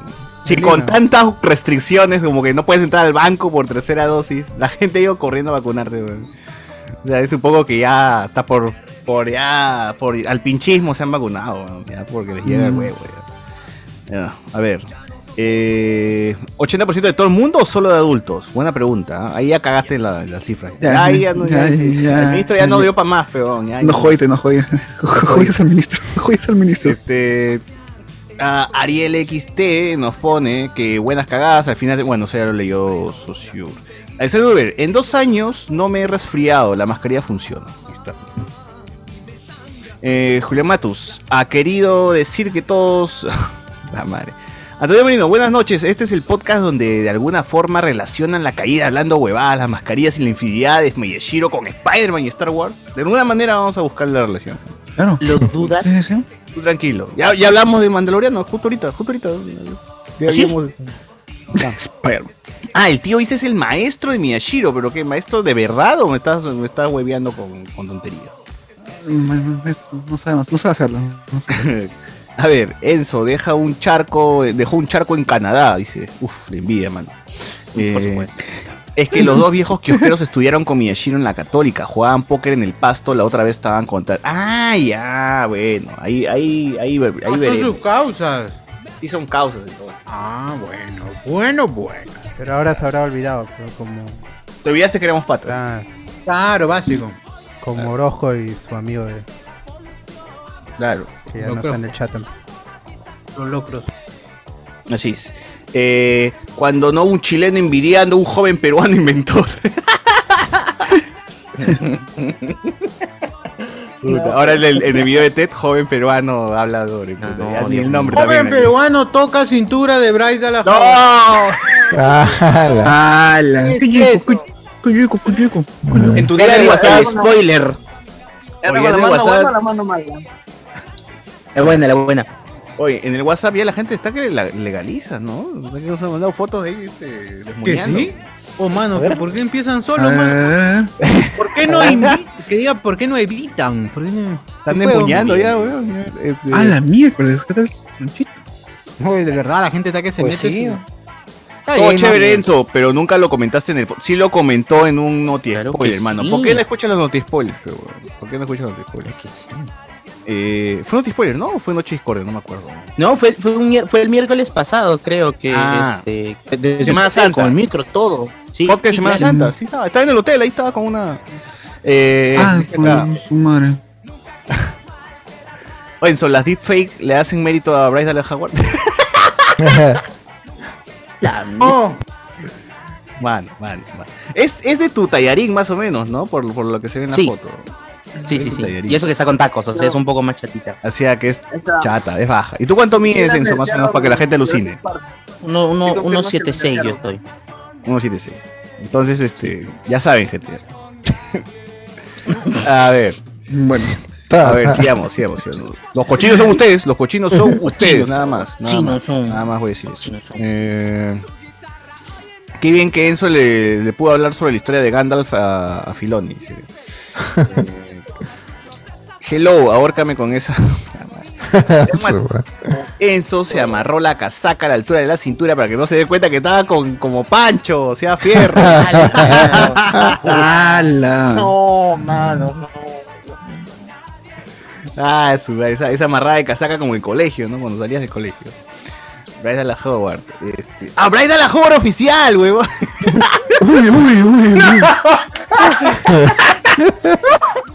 [SPEAKER 2] Si
[SPEAKER 6] Lima.
[SPEAKER 2] con tantas restricciones como que no puedes entrar al banco por tercera dosis, la gente iba corriendo a vacunarse, weón. O sea, es un poco que ya está por, por ya, por al pinchismo se han vacunado, weón, ya porque les llega el
[SPEAKER 4] Mm.
[SPEAKER 2] huevo, ya. Ya, a ver. Eh, ¿80% de todo el mundo o solo de adultos? Buena pregunta. ¿ah? Ahí ya cagaste la, la cifra.
[SPEAKER 4] Ya,
[SPEAKER 2] Ahí ya no- ya-
[SPEAKER 4] ya, ya,
[SPEAKER 2] el ministro ya no
[SPEAKER 4] ya.
[SPEAKER 2] dio para más, peón. ya-
[SPEAKER 4] No jodite, no jodite. Jodies al ministro. Jodies al ministro.
[SPEAKER 2] Este. Ariel XT nos pone que buenas cagadas. Al final, bueno, eso ya lo leyó Sociur. Alexander Uber, en dos años no me he resfriado. La mascarilla funciona. Ahí está. Eh, Julián Matus ha querido decir que todos. la madre. Antonio Merino, buenas noches. Este es el podcast donde de alguna forma relacionan la caída hablando huevadas, las mascarillas y la infidelidad de Miyashiro con Spider-Man y Star Wars. De alguna manera vamos a buscar la relación.
[SPEAKER 4] Claro.
[SPEAKER 3] ¿Lo dudas?
[SPEAKER 2] Tú tranquilo. Ya, ya hablamos de Mandaloriano, justo ahorita, justo ahorita. Ya habíamos-
[SPEAKER 4] Spider-Man.
[SPEAKER 2] Ah, el tío dice es el maestro de Miyashiro, pero ¿qué? ¿Maestro de verdad o me estás, me estás hueveando con, con tonterías?
[SPEAKER 4] Mm, No sabe más, no sabe hacerlo. No sabe.
[SPEAKER 2] A ver, Enzo deja un charco, dejó un charco en Canadá, dice. Uf, le envidia, mano. Eh, es que los dos viejos kiosqueros estudiaron con Miyashiro en la católica, jugaban póker en el pasto, la otra vez estaban contando. Ah, ya, bueno, ahí, ahí, ahí, ahí,
[SPEAKER 1] ¿Cuáles son sus causas?
[SPEAKER 2] Sí son causas y todo.
[SPEAKER 1] Ah, bueno, bueno, bueno.
[SPEAKER 6] Pero ahora se habrá olvidado, pero como,
[SPEAKER 2] Te olvidaste que éramos patas.
[SPEAKER 6] ah,
[SPEAKER 1] Claro, básico.
[SPEAKER 6] como Orozco y su amigo de,
[SPEAKER 2] Claro.
[SPEAKER 6] que ya
[SPEAKER 1] No
[SPEAKER 6] está en el chat.
[SPEAKER 1] Los locros.
[SPEAKER 2] Así es. Eh, cuando no un chileno envidiando a un joven peruano inventor. Ahora en el, en el video de Ted, joven peruano hablador. puta,
[SPEAKER 3] no,
[SPEAKER 2] ya ni el nombre
[SPEAKER 1] Joven
[SPEAKER 2] también.
[SPEAKER 1] peruano toca cintura de Bryce de la
[SPEAKER 2] ¡No!
[SPEAKER 7] Ah,
[SPEAKER 4] ¡Hala!
[SPEAKER 1] ¿Qué es.
[SPEAKER 2] En tu día de WhatsApp.
[SPEAKER 3] spoiler.
[SPEAKER 2] En WhatsApp.
[SPEAKER 10] la mano
[SPEAKER 3] La buena, la buena.
[SPEAKER 2] Oye, en el WhatsApp ya la gente está que la legaliza, ¿no? Que nos han mandado fotos de ahí este,
[SPEAKER 1] ¿Que sí? Oh, mano, ¿que ¿por qué empiezan solos,
[SPEAKER 4] ver, a
[SPEAKER 1] mano? ¿Por qué no invitan? Que diga, ¿por qué no evitan? ¿Por qué no?
[SPEAKER 2] Están
[SPEAKER 1] ¿Qué fue,
[SPEAKER 2] desmuñando
[SPEAKER 1] hombre?
[SPEAKER 2] ya, weón. Este,
[SPEAKER 4] Ah, la miércoles. ¿Qué tal? Chanchito.
[SPEAKER 1] Oye, de verdad, la gente está que se
[SPEAKER 9] Pues
[SPEAKER 1] mete.
[SPEAKER 9] sí.
[SPEAKER 1] Está
[SPEAKER 2] Todo chévere. Enzo, pero nunca lo comentaste en el. Sí lo comentó en un noti
[SPEAKER 3] Claro que
[SPEAKER 2] spoiler, hermano.
[SPEAKER 3] sí.
[SPEAKER 2] ¿Por qué no escuchas los noti spoilers? ¿Por qué no escuchas los noti spoilers? Eh, fue noti spoiler, ¿no? ¿O fue Noche Discordia? No me acuerdo.
[SPEAKER 3] No, fue, fue, un fue el miércoles pasado, creo que.
[SPEAKER 2] Ah.
[SPEAKER 3] este, desde
[SPEAKER 2] Semana
[SPEAKER 3] el-
[SPEAKER 2] Santa.
[SPEAKER 3] Con el micro, todo. Sí,
[SPEAKER 2] Podcast de
[SPEAKER 3] sí,
[SPEAKER 2] Semana
[SPEAKER 3] claro.
[SPEAKER 2] Santa, sí estaba. Estaba en el hotel, ahí estaba con una. Eh,
[SPEAKER 4] Ah, por su madre.
[SPEAKER 2] Oye, Enzo, las deepfake le hacen mérito a Bryce Dallas Howard.
[SPEAKER 3] La
[SPEAKER 1] Oh,
[SPEAKER 2] mano, mano. Es, es de tu tallarín, más o menos, ¿no? Por, por lo que se ve en la
[SPEAKER 3] Sí.
[SPEAKER 2] foto.
[SPEAKER 3] Sí, sí, sí. Y eso que está con tacos, o sea, es un poco más chatita.
[SPEAKER 2] Así que es chata, es baja. ¿Y tú cuánto mides, Enzo, más o menos, para que la gente alucine?
[SPEAKER 3] Uno, uno, 1.76
[SPEAKER 10] que
[SPEAKER 3] yo estoy.
[SPEAKER 2] 1.76. Entonces, este, ya saben, gente. A ver,
[SPEAKER 4] Bueno.
[SPEAKER 2] a ver, sigamos, sigamos, sigamos. Los cochinos son ustedes, los cochinos son ustedes, nada más. Nada
[SPEAKER 3] Chinos
[SPEAKER 2] más,
[SPEAKER 3] son.
[SPEAKER 2] Nada más voy a decir eso. Eh, qué bien que Enzo le, le pudo hablar sobre la historia de Gandalf a, a Filoni. Eh, hello, ahórcame con esa. Enzo se amarró la casaca a la altura de la cintura para que no se dé cuenta que estaba con, como Pancho, o sea, fierro.
[SPEAKER 4] ¡Hala!
[SPEAKER 3] No, mano, no.
[SPEAKER 2] Ah, su- esa, esa amarrada de casaca como en colegio, ¿no? Cuando salías del colegio. Bryce Dallas Howard. Este... ¡Ah, Bryce Dallas Howard oficial, huevón!
[SPEAKER 4] Uy, uy, uy, uy.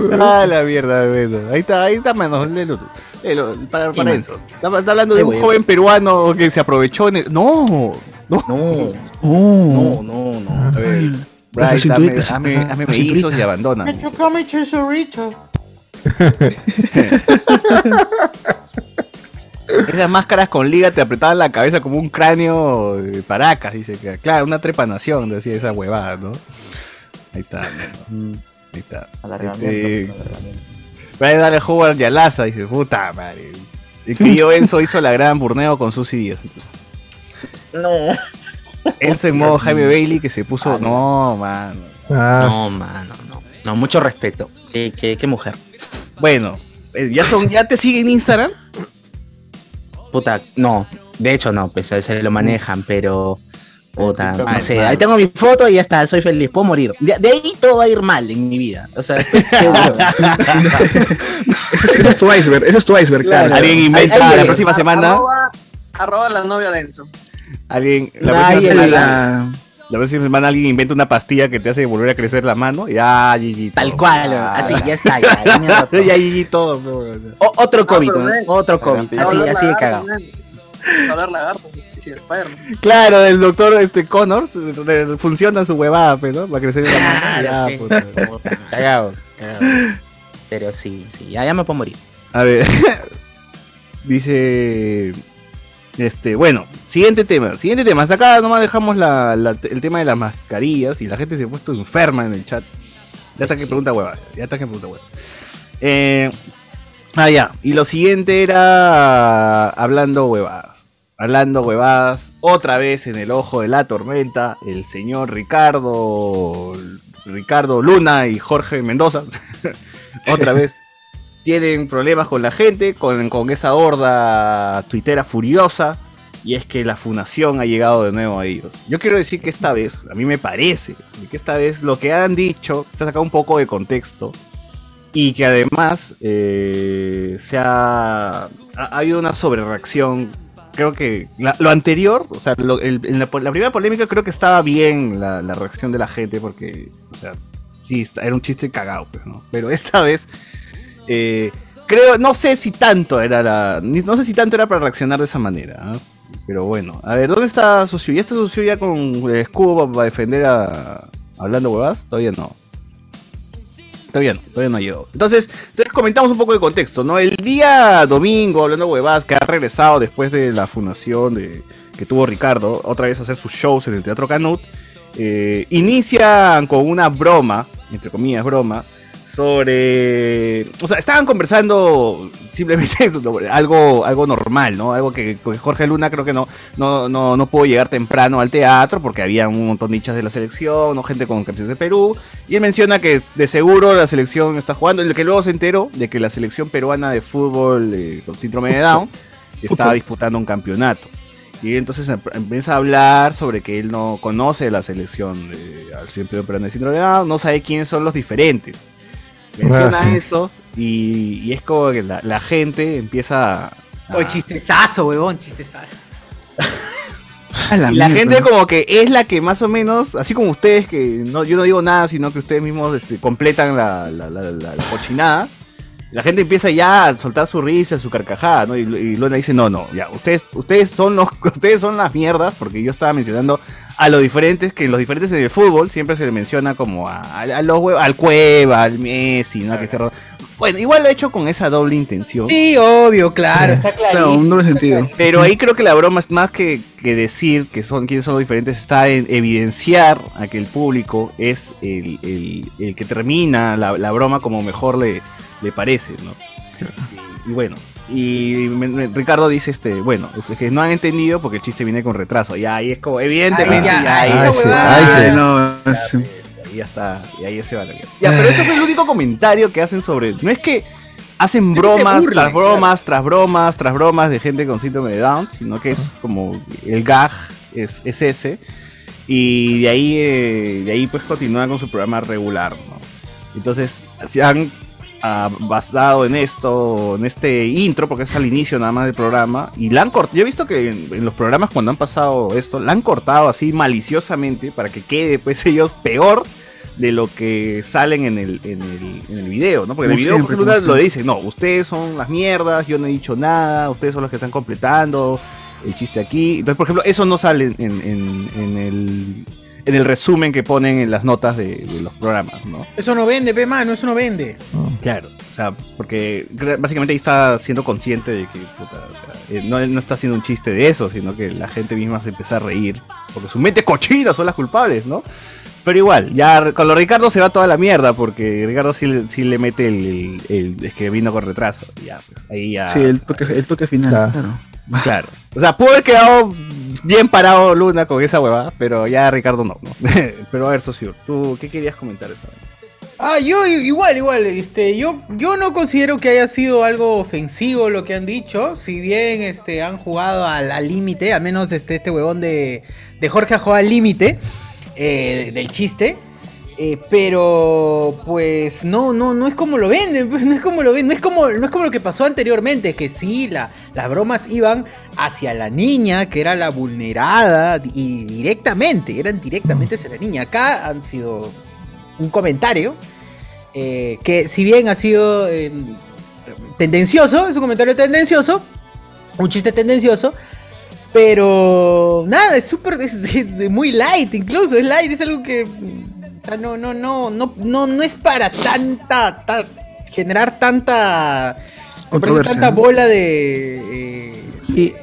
[SPEAKER 2] ¡Ah, la mierda, huevón! Ahí está, ahí está, mano. léelo tú. Léelo, para, para. Enzo. Está, está hablando de un joven peruano que se aprovechó en el... ¡No! ¡No!
[SPEAKER 3] No, no, no, no.
[SPEAKER 2] A ver, Bryce,
[SPEAKER 4] cinturita,
[SPEAKER 2] hazme
[SPEAKER 4] la
[SPEAKER 2] mellizos y abandona.
[SPEAKER 1] me chocó mi chorizo.
[SPEAKER 2] Esas máscaras con liga te apretaban la cabeza como un cráneo de paracas, dice que. Claro, una trepanación, decía esa huevada, ¿no? Ahí está. ¿no? Ahí está.
[SPEAKER 10] Alargamiento,
[SPEAKER 2] Este, Va a darle jugo al Yalaza, dice, puta madre. El crío Enzo hizo la gran burneo con sus Díaz.
[SPEAKER 3] No.
[SPEAKER 2] Enzo en modo Jaime Bailey que se puso. No, mano.
[SPEAKER 3] No, mano, no. No, mucho respeto. Qué, qué- qué mujer.
[SPEAKER 2] Bueno, eh, ¿ya, son, ¿ya te siguen en Instagram?
[SPEAKER 3] Puta, no. De hecho, no, pues se lo manejan, pero. Puta, no sé. Ahí tengo mi foto y ya está, soy feliz, puedo morir. De, de ahí todo va a ir mal en mi vida. O sea, estoy seguro.
[SPEAKER 4] Ese es tu iceberg, ese es tu iceberg, claro.
[SPEAKER 2] Alguien inventa
[SPEAKER 3] Ahí- ahí-
[SPEAKER 2] la próxima semana.
[SPEAKER 11] Arroba, arroba la novia de Enzo.
[SPEAKER 2] Alguien, la próxima
[SPEAKER 3] ay,
[SPEAKER 2] semana. La próxima semana alguien inventa una pastilla que te hace volver a crecer la mano. Ya, GG.
[SPEAKER 3] Tal cual,
[SPEAKER 2] Ah.
[SPEAKER 3] así, ya está, ya. ya
[SPEAKER 2] ya, GG todo. pero-
[SPEAKER 3] O- otro COVID, ¿no?
[SPEAKER 11] ven.
[SPEAKER 3] otro COVID. Así, así de cagado.
[SPEAKER 11] Hablar lagarto, sí, Spider-Man.
[SPEAKER 2] Claro, el doctor este, Connors funciona su huevada, pero va a crecer la mano. Ya, puta.
[SPEAKER 3] Cagado, cagado. Pero sí, sí, ya, ya me puedo morir.
[SPEAKER 2] A ver, dice. Este, bueno, siguiente tema, siguiente tema. Hasta acá nomás dejamos la- la- el tema de las mascarillas y la gente se ha puesto enferma en el chat. Ya está que pregunta hueva, ya está que pregunta hueva. Eh, ah, ya, y lo siguiente era hablando huevadas. Hablando huevadas, otra vez en el ojo de la tormenta, el señor Ricardo, Ricardo Luna y Jorge Mendoza, otra vez tienen problemas con la gente, con, con esa horda tuitera furiosa, y es que la funación ha llegado de nuevo a ellos. Yo quiero decir que esta vez, a mí me parece, que esta vez lo que han dicho se ha sacado un poco de contexto, y que además eh, se ha, ha ha habido una sobrereacción. Creo que la- lo anterior, o sea, lo- el- en la, primera polémica creo que estaba bien la, reacción de la gente, porque, o sea, era un chiste cagado, pues, ¿no? Pero esta vez eh, creo, no sé si tanto era la. No sé si tanto era para reaccionar de esa manera. ¿ah? Pero bueno, a ver, ¿dónde está Socio? ¿Ya está Socio ya con el escudo para defender a. Hablando huevas? Todavía no. Todavía no, todavía no ha llegado. Entonces, entonces comentamos un poco de contexto, ¿no? El día domingo, hablando huevadas, que ha regresado después de la fundación de, que tuvo Ricardo, otra vez a hacer sus shows en el Teatro Canut, eh, inician con una broma, entre comillas broma, sobre... O sea, estaban conversando simplemente algo, algo normal, ¿no? Algo que, que Jorge Luna creo que no, no, no, no pudo llegar temprano al teatro porque había un montón de hinchas de la selección, ¿no? gente con camisetas de Perú. Y él menciona que de seguro la selección está jugando, el que luego se enteró de que la selección peruana de fútbol eh, con síndrome de Down estaba disputando un campeonato. Y entonces em- empieza a hablar sobre que él no conoce la selección de al siempre peruano de síndrome de Down, no sabe quiénes son los diferentes. Menciona
[SPEAKER 6] Ah, sí.
[SPEAKER 2] eso y, y es como que la, la gente empieza a,
[SPEAKER 1] Oye, chistezazo, huevón, chistezazo.
[SPEAKER 2] la gente como que es la que más o menos, así como ustedes que no, yo no digo nada, sino que ustedes mismos este, completan la, la, la- la- la cochinada. La gente empieza ya a soltar su risa, su carcajada, ¿no? Y, y Luna dice, no, no, ya, ustedes, ustedes son los, ustedes son las mierdas, porque yo estaba mencionando a los diferentes, que los diferentes en el fútbol siempre se le menciona como a, los al Cueva, al Messi, ¿no? Que este ro- bueno, igual lo he hecho con esa doble intención.
[SPEAKER 1] Sí, obvio, claro, está clarísimo.
[SPEAKER 4] un doble sentido.
[SPEAKER 2] Pero ahí creo que la broma es más que, que decir que son quiénes son los diferentes, está en evidenciar a que el público es el, el- el que termina la, la broma como mejor le, le parece, ¿no? Y, y bueno, y me- me- Ricardo dice este, bueno, es que no han entendido porque el chiste viene con retraso. Y ahí es como, evidentemente,
[SPEAKER 1] ya,
[SPEAKER 2] ya,
[SPEAKER 1] ahí
[SPEAKER 2] se-
[SPEAKER 4] Ay, no, sí.
[SPEAKER 2] ahí ya está, y ahí se va la mierda. Ya, pero eso fue el único comentario que hacen sobre. No es que hacen bromas tras bromas, tras bromas, tras bromas de gente con síndrome de Down, sino que es como el gag es, es ese. Y de ahí, eh, de ahí pues continúan con su programa regular, ¿no? Entonces, se han ah, basado en esto, en este intro, porque es al inicio nada más del programa, y la han cortado. Yo he visto que en, en los programas cuando han pasado esto, la han cortado así maliciosamente para que quede pues ellos peor de lo que salen en el, en el, en el video, ¿no? Porque en el video
[SPEAKER 4] siempre, como
[SPEAKER 2] lo
[SPEAKER 4] siempre.
[SPEAKER 2] dice, no, ustedes son las mierdas, yo no he dicho nada, ustedes son los que están completando el chiste aquí. Entonces, por ejemplo, eso no sale en, en- en el, en el resumen que ponen en las notas de, de los programas, ¿no?
[SPEAKER 1] Eso no vende, pe mano, eso no vende.
[SPEAKER 2] Claro, o sea, porque básicamente ahí está siendo consciente de que puta, o sea, eh, no, no está haciendo un chiste de eso, sino que la gente misma se empieza a reír, porque su mente cochina son las culpables, ¿no? Pero igual, ya con lo Ricardo se va toda la mierda, porque Ricardo sí, le- sí le mete el, el- el- Es que vino con retraso. Ya, pues ahí ya.
[SPEAKER 4] Sí, el toque, el toque final.
[SPEAKER 2] Claro.
[SPEAKER 4] Claro.
[SPEAKER 2] Claro. O sea, pudo haber quedado bien parado Luna con esa huevada, pero ya Ricardo no. ¿no? pero a ver, Socio, ¿tú qué querías comentar eso?
[SPEAKER 1] Ah, yo igual, igual, este, yo, yo no considero que haya sido algo ofensivo lo que han dicho, si bien este, han jugado al al límite, al menos este, este huevón de, de Jorge ha jugado al límite eh, del chiste, eh, pero pues no, no, no es como lo venden, pues, no es como lo ven, no es como, no es como lo que pasó anteriormente, que sí, la, las bromas iban hacia la niña, que era la vulnerada, y directamente, eran directamente hacia la niña. Acá han sido un comentario eh, que si bien ha sido tendencioso, es un comentario tendencioso, un chiste tendencioso, pero nada, es súper, es, es muy light incluso, es light, es algo que no, no, no, no, no, no es para tanta, ta- generar tanta, tanta bola de... eh,
[SPEAKER 7] Y,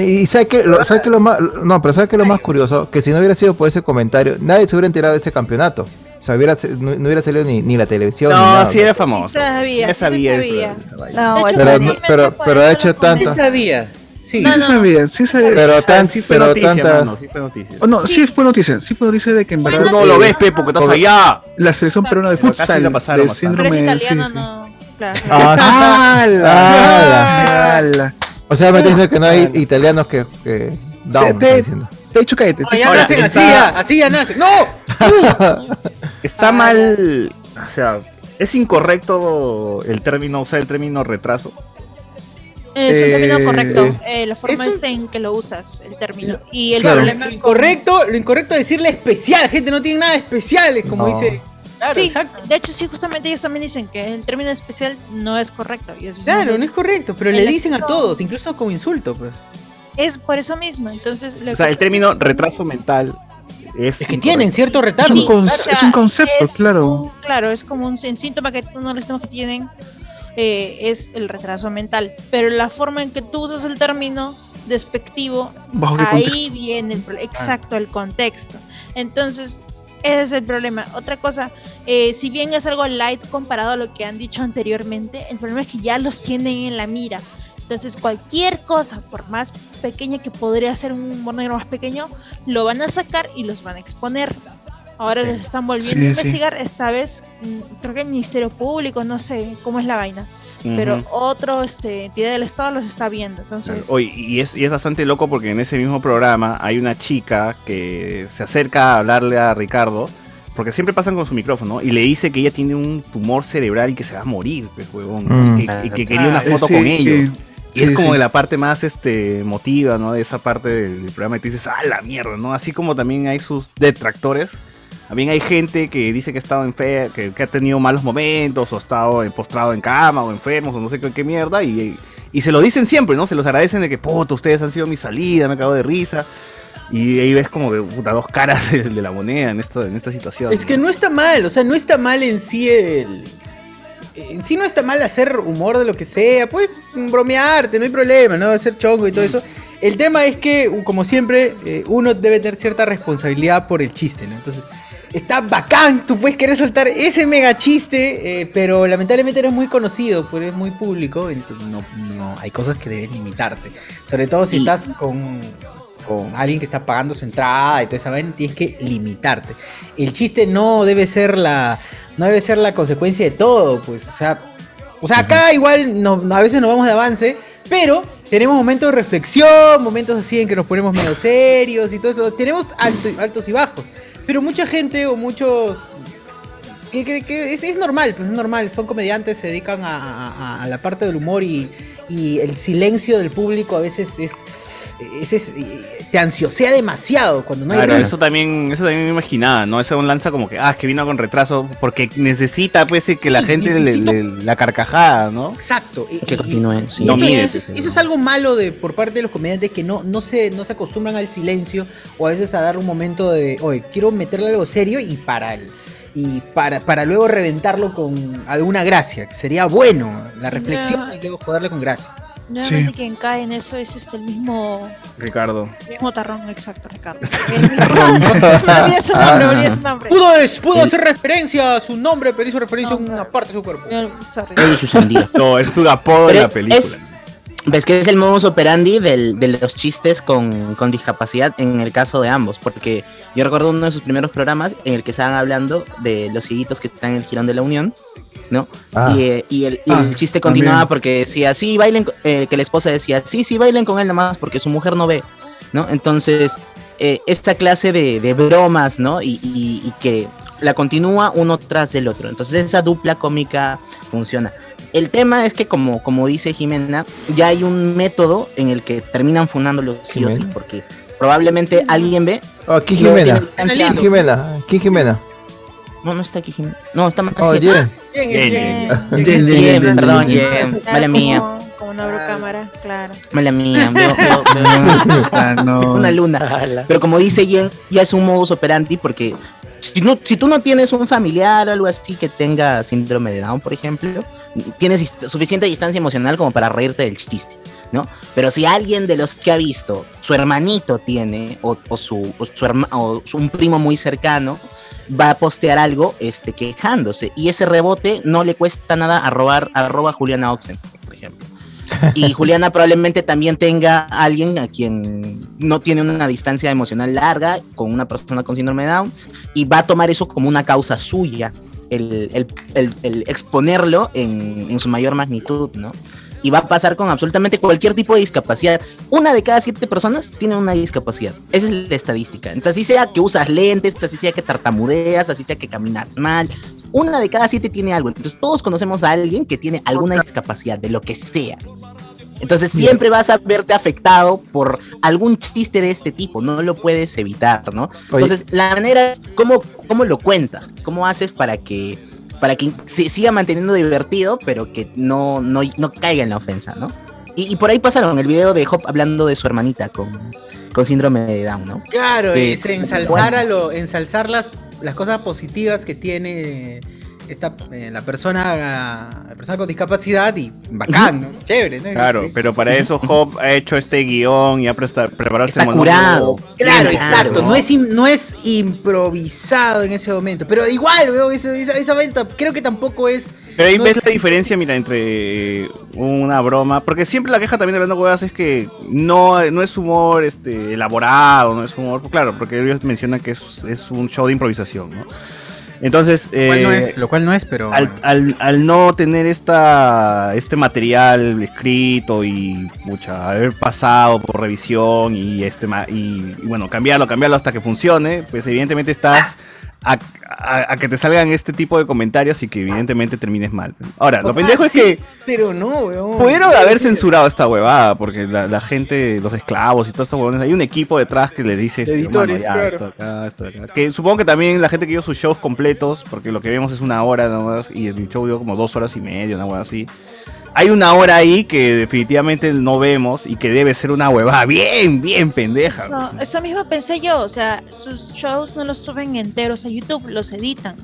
[SPEAKER 7] y ¿sabe qué, lo, sabe qué lo más, no, pero ¿sabe qué lo más curioso? Que si no hubiera sido por ese comentario, nadie se hubiera enterado de ese campeonato. O sea, hubiera, no, no hubiera salido ni, ni la televisión. ni
[SPEAKER 2] No,
[SPEAKER 7] nada.
[SPEAKER 2] sí era famoso.
[SPEAKER 10] sabía,
[SPEAKER 2] Ya sabía.
[SPEAKER 10] No,
[SPEAKER 7] Pero, pero, pero ha hecho tanta.
[SPEAKER 1] Sí sabía, sí.
[SPEAKER 4] Sí, se sabía, sí sabía.
[SPEAKER 7] Pero tan-
[SPEAKER 2] sí fue
[SPEAKER 7] pero
[SPEAKER 2] noticia,
[SPEAKER 7] tanta-
[SPEAKER 2] mano, sí fue noticia.
[SPEAKER 4] Oh, no, sí. fue noticia, sí fue noticia de que en verdad.
[SPEAKER 2] No lo ves, Pe, porque estás allá.
[SPEAKER 4] La selección peruana de futsal
[SPEAKER 2] la pasaron
[SPEAKER 4] de síndrome
[SPEAKER 10] Pero
[SPEAKER 4] sí, sí.
[SPEAKER 10] no. Claro.
[SPEAKER 7] Ah.
[SPEAKER 4] ¡Hala!
[SPEAKER 7] ¡Hala! O sea, me está diciendo que no hay italianos que, que down,
[SPEAKER 4] Te- te- he dicho cállate.
[SPEAKER 1] No,
[SPEAKER 4] te-
[SPEAKER 1] ya
[SPEAKER 2] Ahora,
[SPEAKER 1] nacen así,
[SPEAKER 2] está-
[SPEAKER 1] ya, así ya nacen. ¡No!
[SPEAKER 2] Está mal. O sea, es incorrecto el término, usar el término retraso.
[SPEAKER 10] Es un término
[SPEAKER 4] Eh,
[SPEAKER 10] correcto. eh, la forma
[SPEAKER 1] es un-
[SPEAKER 10] es en que lo usas, el término. Y el
[SPEAKER 1] Claro,
[SPEAKER 10] problema
[SPEAKER 1] lo incorrecto, lo incorrecto es decirle especial, gente, no tiene nada de especial, es como
[SPEAKER 7] No.
[SPEAKER 1] dice. Claro,
[SPEAKER 10] sí,
[SPEAKER 1] exacto.
[SPEAKER 10] de hecho sí, justamente ellos también dicen que el término especial no es correcto. Y eso es
[SPEAKER 1] Claro,
[SPEAKER 10] un-
[SPEAKER 1] no es correcto, pero le dicen a todos, incluso como insulto, pues.
[SPEAKER 10] Es por eso mismo, entonces... lo
[SPEAKER 2] O sea,
[SPEAKER 10] que-
[SPEAKER 2] el término retraso mental es.
[SPEAKER 1] Es que tienen cierto
[SPEAKER 4] Es
[SPEAKER 1] retardo.
[SPEAKER 4] un, con-
[SPEAKER 10] o sea,
[SPEAKER 4] es un concepto,
[SPEAKER 10] es
[SPEAKER 4] claro.
[SPEAKER 10] un- claro, es como un sí- síntoma que uno de los que tienen eh, es el retraso mental. Pero la forma en que tú usas el término despectivo,
[SPEAKER 4] ¿Bajo qué
[SPEAKER 10] ahí
[SPEAKER 4] contexto?
[SPEAKER 10] viene el pro- exacto el contexto. Entonces, ese es el problema. Otra cosa, eh, si bien es algo light comparado a lo que han dicho anteriormente, el problema es que ya los tienen en la mira. Entonces, cualquier cosa, por más pequeña que podría ser un humor negro más pequeño, lo van a sacar y los van a exponer. Ahora los están volviendo
[SPEAKER 4] Sí,
[SPEAKER 10] a
[SPEAKER 4] sí.
[SPEAKER 10] investigar, esta vez mm, creo que el Ministerio Público, no sé cómo es la vaina,
[SPEAKER 2] Ujú.
[SPEAKER 10] pero otro este, entidad del Estado los está viendo. Entonces.
[SPEAKER 2] Oye, y es, y es bastante loco porque en ese mismo programa hay una chica que se acerca a hablarle a Ricardo, porque siempre pasan con su micrófono, y le dice que ella tiene un tumor cerebral y que se va a morir, pues, huevón,
[SPEAKER 7] Mm.
[SPEAKER 2] y, que, y que quería una
[SPEAKER 1] Ah,
[SPEAKER 2] foto
[SPEAKER 4] Sí,
[SPEAKER 2] con ellos.
[SPEAKER 4] sí,
[SPEAKER 2] Y
[SPEAKER 4] sí,
[SPEAKER 2] es como
[SPEAKER 4] sí.
[SPEAKER 2] de la parte más este emotiva, ¿no? De esa parte del, programa y tú dices, ah, la mierda, ¿no? Así como también hay sus detractores. También hay gente que dice que ha estado enfer que, que ha tenido malos momentos, o ha estado postrado en cama, o enfermos, o no sé qué, qué mierda, y, y se lo dicen siempre, ¿no? Se los agradecen de que, puto, ustedes han sido mi salida, me cago de risa. Y ahí ves como de puta, dos caras de, de la moneda en esta, en esta situación.
[SPEAKER 1] Es que no está mal, o sea, no está mal en sí el. En sí no está mal hacer humor de lo que sea, pues bromearte, no hay problema, ¿no? Hacer chongo y todo eso. El tema es que, como siempre, eh, uno debe tener cierta responsabilidad por el chiste, ¿no? Entonces, está bacán, tú puedes querer soltar ese mega chiste, eh, pero lamentablemente eres muy conocido, pues eres muy público, entonces no, no, hay cosas que deben limitarte. Sobre todo si estás con, con alguien que está pagando su entrada y toda esa vaina, tienes que limitarte. El chiste no debe ser la, no debe ser la consecuencia de todo, pues, o sea, o sea, acá igual no, no- a veces nos vamos de avance, pero tenemos momentos de reflexión, momentos así en que nos ponemos medio serios y todo eso. Tenemos alto- altos y bajos. Pero mucha gente o muchos... Que, que- que es, es normal, pues es normal. Son comediantes, se dedican a, a- a- a la parte del humor y, y el silencio del público a veces es, es- es- te ansiosea demasiado cuando no hay
[SPEAKER 2] Claro, eso también, eso también me imaginaba, ¿no? Eso lanza como que, ah, que vino con retraso, porque necesita, pues, que la
[SPEAKER 1] Sí,
[SPEAKER 2] gente le,
[SPEAKER 1] necesito-
[SPEAKER 2] le- la carcajada, ¿no?
[SPEAKER 1] Exacto. Y-
[SPEAKER 3] Que sí.
[SPEAKER 2] No
[SPEAKER 1] eso,
[SPEAKER 2] mires
[SPEAKER 1] eso- eso es algo malo de por parte de los comediantes que no, no, se, no se acostumbran al silencio o a veces a dar un momento de, oye, quiero meterle algo serio y para el, y para, para luego reventarlo con alguna gracia, que sería bueno, la reflexión y luego joderle con gracia.
[SPEAKER 10] Nuevamente quien cae en eso es este, el mismo,
[SPEAKER 2] Ricardo.
[SPEAKER 10] el mismo tarrón, exacto, Ricardo. El mismo- nombre.
[SPEAKER 1] Pudo, es- pudo hacer referencia a su nombre, pero hizo referencia a una parte de su cuerpo.
[SPEAKER 2] No, es su apodo de la película.
[SPEAKER 3] es- Ves que es el modus operandi del- de los chistes con, con discapacidad en el caso de ambos, porque yo recuerdo uno de sus primeros programas en el que estaban hablando de los cieguitos que están en el Girón de la Unión, ¿no?
[SPEAKER 7] Ah.
[SPEAKER 3] Y, eh, y el, y
[SPEAKER 7] Ah,
[SPEAKER 3] el chiste continuaba
[SPEAKER 7] también.
[SPEAKER 3] porque decía, sí, bailen, eh, que la esposa decía, sí, sí, bailen con él nomás porque su mujer no ve, ¿no? Entonces, eh, esta clase de, de bromas, ¿no? Y, y- y que la continúa uno tras del otro. Entonces, esa dupla cómica funciona. El tema es que, como, como dice Jimena, ya hay un método en el que terminan fundándolo sí o sí, porque probablemente alguien ve.
[SPEAKER 7] Oh, aquí Jimena. Aquí Jimena. Aquí Jimena.
[SPEAKER 3] No, no está aquí Jimena. No, está más
[SPEAKER 7] Oh, Jen.
[SPEAKER 1] Bien,
[SPEAKER 2] Bien,
[SPEAKER 1] bien.
[SPEAKER 4] Jen,
[SPEAKER 3] perdón,
[SPEAKER 4] Jen.
[SPEAKER 3] Mala mía.
[SPEAKER 10] Como, no abro cámara, claro.
[SPEAKER 3] Mala mía. veo- veo- veo-
[SPEAKER 4] Ah, no.
[SPEAKER 3] una luna. Pero como dice Jen, ya es un modus operandi porque si, no, tú no tienes un familiar o algo así que tenga síndrome de Down, por ejemplo, tienes suficiente distancia emocional como para reírte del chiste, ¿no? Pero si alguien de los que ha visto, su hermanito tiene, o, o su, o su un primo muy cercano, va a postear algo este, quejándose. Y ese rebote no le cuesta nada a robar, arroba Juliana Oxen. Y Juliana probablemente también tenga a alguien a quien no tiene una distancia emocional larga con una persona con síndrome de Down y va a tomar eso como una causa suya, el, el- el- el exponerlo en, en su mayor magnitud, ¿no? Y va a pasar con absolutamente cualquier tipo de discapacidad. Una de cada siete personas tiene una discapacidad. Esa es la estadística. Entonces, así sea que usas lentes, así sea que tartamudeas, así sea que caminas mal, una de cada siete tiene algo. Entonces, todos conocemos a alguien que tiene alguna discapacidad, de lo que sea. Entonces siempre vas a verte afectado por algún chiste de este tipo, no lo puedes evitar, ¿no? Entonces la manera es cómo, cómo lo cuentas, cómo haces para que para que se siga manteniendo divertido, pero que no, no, no caiga en la ofensa, ¿no? Y, y por ahí pasaron el video de Hop hablando de su hermanita con, con síndrome de Down, ¿no?
[SPEAKER 1] Claro,
[SPEAKER 3] Que-
[SPEAKER 1] es ensalzar, a lo, ensalzar las, las cosas positivas que tiene esta, eh, la, persona, la persona con discapacidad y bacán, ¿no? Es chévere, ¿no?
[SPEAKER 2] Claro, pero para eso Hop ha hecho este guion y ha preparado
[SPEAKER 1] Está
[SPEAKER 2] ese monólogo.
[SPEAKER 1] curado. Claro,
[SPEAKER 2] Bien,
[SPEAKER 1] exacto.
[SPEAKER 2] ¿no?
[SPEAKER 1] No es, im- no es improvisado en ese momento. Pero igual, weón, esa, esa, esa venta creo que tampoco es.
[SPEAKER 2] Pero ahí
[SPEAKER 1] no
[SPEAKER 2] ves
[SPEAKER 1] es-
[SPEAKER 2] la diferencia, mira, entre una broma. Porque siempre la queja también de hablando huevas es que no, no es humor este, elaborado, no es humor. Claro, porque ellos mencionan que es, es un show de improvisación, ¿no? Entonces.
[SPEAKER 1] Lo cual no
[SPEAKER 2] eh,
[SPEAKER 1] es, lo cual no es, pero.
[SPEAKER 2] al, al- al no tener esta este material escrito y mucha haber pasado por revisión y este y, y bueno cambiarlo cambiarlo hasta que funcione pues evidentemente estás a, a- a que te salgan este tipo de comentarios y que evidentemente termines mal ahora
[SPEAKER 1] O
[SPEAKER 2] lo
[SPEAKER 1] sea,
[SPEAKER 2] pendejo
[SPEAKER 1] sí,
[SPEAKER 2] es que
[SPEAKER 1] Pero no, weón.
[SPEAKER 2] Pudieron haber censurado esta huevada, porque la, la gente, los esclavos y todos estos huevones, hay un equipo detrás que le dice, este,
[SPEAKER 1] editores,
[SPEAKER 2] "Hermano, ya,
[SPEAKER 1] claro.
[SPEAKER 2] esto acá, esto acá". Que supongo que también la gente que vio sus shows completos, porque lo que vemos es una hora nomás, y el show dio como dos horas y media, una huevada así. Hay una hora ahí que definitivamente no vemos y que debe ser una huevada bien, bien pendeja.
[SPEAKER 10] Eso, eso mismo pensé yo, o sea, sus shows no los suben enteros a YouTube, los editan.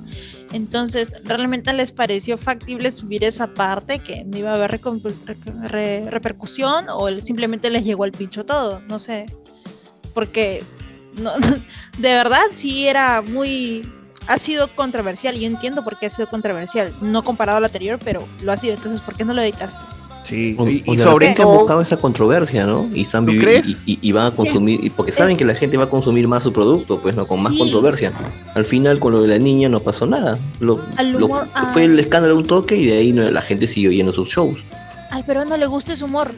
[SPEAKER 10] Entonces, realmente les pareció factible subir esa parte que no iba a haber repercusión o simplemente les llegó al pincho todo, no sé. Porque no, de verdad sí era muy ha sido controversial y yo entiendo por qué ha sido controversial, no comparado al anterior, pero lo ha sido, entonces ¿por qué no lo editaste?
[SPEAKER 2] Sí,
[SPEAKER 12] O-
[SPEAKER 2] y,
[SPEAKER 12] o
[SPEAKER 2] y sobre
[SPEAKER 12] repente han
[SPEAKER 2] todo...
[SPEAKER 12] buscado esa controversia, ¿no? Y están
[SPEAKER 2] ¿Tú
[SPEAKER 12] vivi-
[SPEAKER 2] crees?
[SPEAKER 12] y, y- y van a consumir, y porque saben que la gente va a consumir más su producto, pues no, con más
[SPEAKER 10] Sí.
[SPEAKER 12] controversia. Al final con lo de la niña no pasó nada. Lo,
[SPEAKER 10] Al
[SPEAKER 12] lo-
[SPEAKER 10] humor, ah.
[SPEAKER 12] fue el escándalo un toque y de ahí no- la gente siguió yendo sus shows.
[SPEAKER 10] Al peruano le gusta ese humor.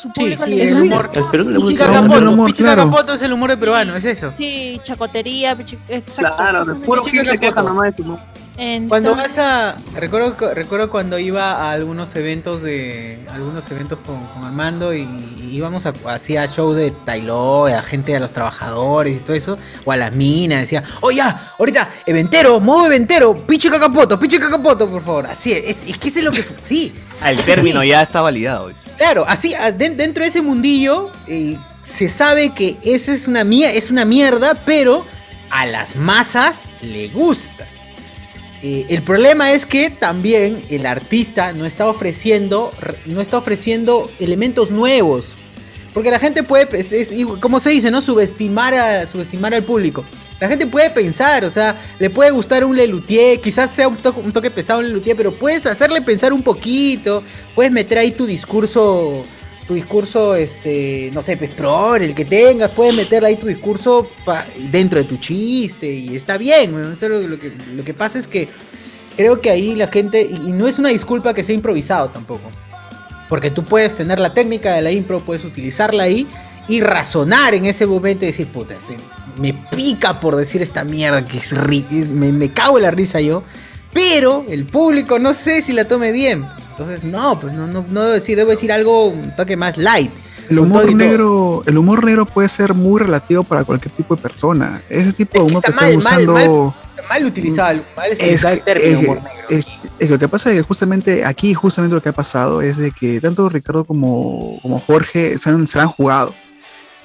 [SPEAKER 10] Su
[SPEAKER 1] Sí,
[SPEAKER 10] público
[SPEAKER 1] sí, el humor.
[SPEAKER 12] Gusta-
[SPEAKER 1] Cacapoto,
[SPEAKER 4] el humor,
[SPEAKER 1] Pichi
[SPEAKER 4] claro.
[SPEAKER 1] Cacapoto es el humor de peruano, es eso.
[SPEAKER 10] Sí, chacotería, pichi- exacto.
[SPEAKER 11] Claro, de puro que se
[SPEAKER 1] Capoto.
[SPEAKER 11] queja nomás de su ¿no?
[SPEAKER 1] Cuando vas a. Recuerdo, recuerdo cuando iba a algunos eventos de. Algunos eventos con, con Armando y, y íbamos a, hacía shows de Tailó, a la gente, a los trabajadores y todo eso, o a las minas, decía, oh ya, ahorita, eventero, modo eventero, piche cacapoto, piche cacapoto, por favor. Así es, es, es que ese es lo que. Sí.
[SPEAKER 2] El
[SPEAKER 1] es
[SPEAKER 2] término ya está validado.
[SPEAKER 1] Claro, así, a- den- dentro de ese mundillo, eh, se sabe que esa es una, es una mierda, pero a las masas le gusta. eh, el problema es que también el artista no está ofreciendo, no está ofreciendo elementos nuevos. Porque la gente puede, es, es- y como se dice, ¿no? Subestimar, a, subestimar al público. La gente puede pensar, o sea, le puede gustar un Lelutier, quizás sea un, to- un toque pesado un Lelutier, pero puedes hacerle pensar un poquito, puedes meter ahí tu discurso, tu discurso, este, no sé, pues pro, el que tengas, puedes meter ahí tu discurso dentro de tu chiste y está bien, lo, que, lo que pasa es que creo que ahí la gente, y no es una disculpa que sea improvisado tampoco. Porque tú puedes tener la técnica de la impro, puedes utilizarla ahí y razonar en ese momento y decir, puta, se- me pica por decir esta mierda que es me, me cago en la risa yo. Pero el público no sé si la tome bien. Entonces, no, pues no, no, no debo decir, debo decir algo un toque más light.
[SPEAKER 4] El humor negro, el humor negro puede ser muy relativo para cualquier tipo de persona. Ese tipo de humor que
[SPEAKER 1] está
[SPEAKER 4] están
[SPEAKER 1] mal, mal,
[SPEAKER 4] usando
[SPEAKER 1] mal, mal utilizado, el- mal
[SPEAKER 4] es,
[SPEAKER 1] utilizado el término
[SPEAKER 4] es
[SPEAKER 1] humor negro.
[SPEAKER 4] es- lo que pasa es que justamente aquí, justamente lo que ha pasado es de que tanto Ricardo como, como Jorge se han, se han jugado.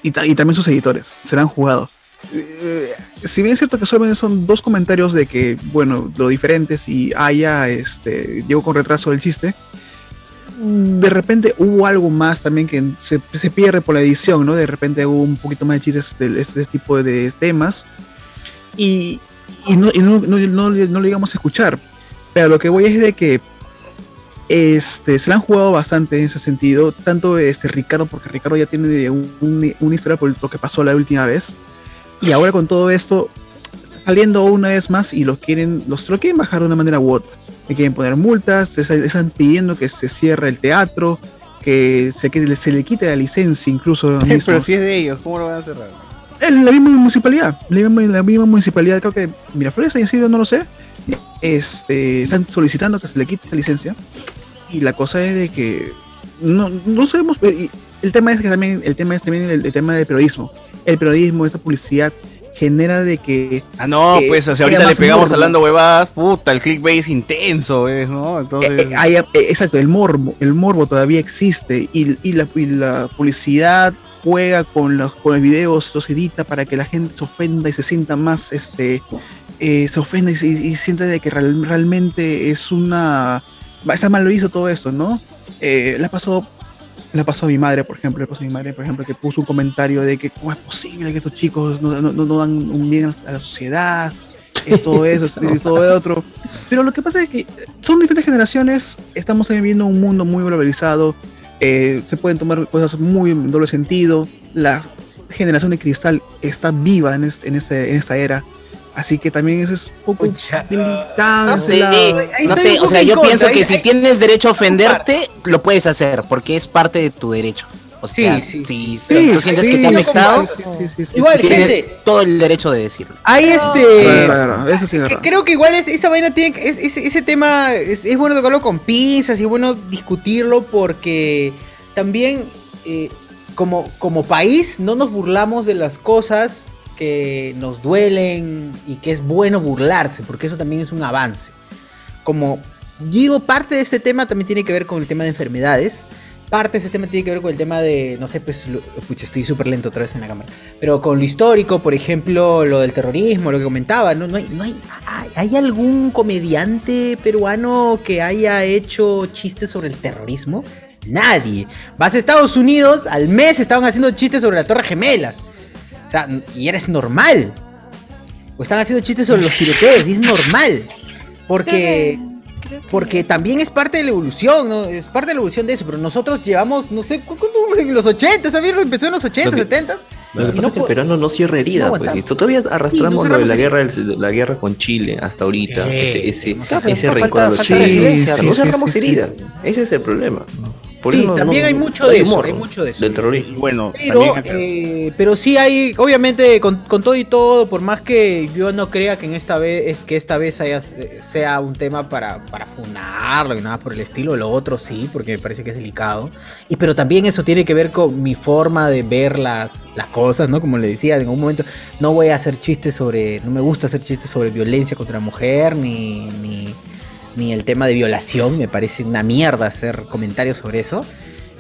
[SPEAKER 4] Y, ta- y también sus editores se la han jugado. Eh, si bien es cierto que solamente son dos comentarios de que, bueno, lo diferentes y haya, este, llegó con retraso el chiste, de repente hubo algo más también que se, se pierde por la edición, ¿no? De repente hubo un poquito más de chistes de este tipo de temas y, y no, y no, no, no, lo íbamos a escuchar. Pero lo que voy es de que este, se la han jugado bastante en ese sentido, tanto este Ricardo, porque Ricardo ya tiene un- un- una historia por lo que pasó la última vez, y ahora con todo esto está saliendo una vez más y lo quieren, los lo quieren bajar de una manera u otra. Le quieren poner multas, están pidiendo que se cierre el teatro, que se, que se le quite la licencia incluso.
[SPEAKER 2] Pero si es de ellos, ¿cómo lo van a cerrar?
[SPEAKER 4] En la misma municipalidad, la misma, la misma municipalidad, creo que Miraflores haya sido, no lo sé. Este, están solicitando que se le quite esa licencia. Y la cosa es de que no, no sabemos. El tema es que también, el tema es también el, el tema del periodismo. El periodismo, esa publicidad, genera de que.
[SPEAKER 2] Ah, no,
[SPEAKER 4] eh,
[SPEAKER 2] pues, o sea, ahorita le pegamos
[SPEAKER 4] morbo.
[SPEAKER 2] hablando huevadas, puta, el clickbait es intenso, ¿ves? ¿no? Entonces...
[SPEAKER 4] Eh, eh, exacto, el morbo, el morbo todavía existe y, y la, y la publicidad juega con los, con los videos, los edita para que la gente se ofenda y se sienta más, este, se ofenda y, se- y sienta de que real- realmente es una, está mal lo hizo todo esto, ¿no? Eh, le pasó, le pasó a mi madre, por ejemplo, le pasó a mi madre, por ejemplo, que puso un comentario de que cómo es posible que estos chicos no, no- no- dan un bien a la sociedad, es todo eso, es todo lo otro. Pero lo que pasa es que son diferentes generaciones, estamos viviendo un mundo muy globalizado, eh, se pueden tomar cosas muy en doble sentido, la generación de cristal está viva en, en, este- en esta era, así que también eso es un poco delicado.
[SPEAKER 3] No sé, no sé, o sea, yo pienso que si tienes derecho a ofenderte, lo puedes hacer, porque es parte de tu derecho. O sea,
[SPEAKER 1] Sí, sí.
[SPEAKER 3] si
[SPEAKER 1] Sí,
[SPEAKER 3] tú sientes
[SPEAKER 1] sí,
[SPEAKER 3] que te ha afectado.
[SPEAKER 1] Igual,
[SPEAKER 3] tienes
[SPEAKER 1] gente.
[SPEAKER 3] todo el derecho de decirlo.
[SPEAKER 1] Hay este.
[SPEAKER 4] Claro, claro, eso sí es
[SPEAKER 1] que
[SPEAKER 4] verdad.
[SPEAKER 1] creo que igual es, esa vaina tiene que- es- es- ese tema es, es bueno tocarlo con pinzas y es bueno discutirlo porque también eh, como, como país no nos burlamos de las cosas que nos duelen y que es bueno burlarse porque eso también es un avance. Como digo, parte de este tema también tiene que ver con el tema de enfermedades. Parte de ese tema tiene que ver con el tema de, no sé, pues, lo- pucha, estoy súper lento otra vez en la cámara. Pero con lo histórico, por ejemplo, lo del terrorismo, lo que comentaba, ¿no? No hay, no hay, ¿hay algún comediante peruano que haya hecho chistes sobre el terrorismo? Nadie. Vas a Estados Unidos, al mes estaban haciendo chistes sobre la Torre Gemelas. O sea, y eres normal. O están haciendo chistes sobre los tiroteos y es normal. Porque, porque también es parte de la evolución, ¿no? Es parte de la evolución de eso. Pero nosotros llevamos, no sé, ¿cu- cu- en los 80, ¿sabes? Empezó en los 80,
[SPEAKER 12] Lo que-
[SPEAKER 1] 70.
[SPEAKER 12] Lo que pasa
[SPEAKER 1] no
[SPEAKER 12] es que el peruano no cierra herida,
[SPEAKER 1] no
[SPEAKER 12] pues. todavía arrastramos lo de la guerra, la guerra con Chile hasta ahorita. ese ese, ese
[SPEAKER 1] falta-
[SPEAKER 12] rencor a los
[SPEAKER 1] falta
[SPEAKER 12] chiles.
[SPEAKER 1] resiliencia,
[SPEAKER 12] no
[SPEAKER 1] sí,
[SPEAKER 12] cerramos
[SPEAKER 1] sí, sí,
[SPEAKER 12] herida. Ese es el problema. Por
[SPEAKER 1] Sí,
[SPEAKER 12] eso
[SPEAKER 1] también
[SPEAKER 12] no-
[SPEAKER 1] hay mucho de eso,
[SPEAKER 12] humor,
[SPEAKER 1] hay mucho de eso.
[SPEAKER 12] Del terrorismo.
[SPEAKER 2] Bueno,
[SPEAKER 1] Pero, eh, pero sí hay, obviamente, con, con todo y todo, por más que yo no crea que en esta vez, es que esta vez haya, eh, sea un tema para, para funarlo y nada por el estilo, lo otro sí, porque me parece que es delicado. Y pero también eso tiene que ver con mi forma de ver las, las cosas, ¿no? Como le decía, en un momento no voy a hacer chistes sobre, no me gusta hacer chistes sobre violencia contra la mujer, ni, ni, ni el tema de violación, me parece una mierda hacer comentarios sobre eso.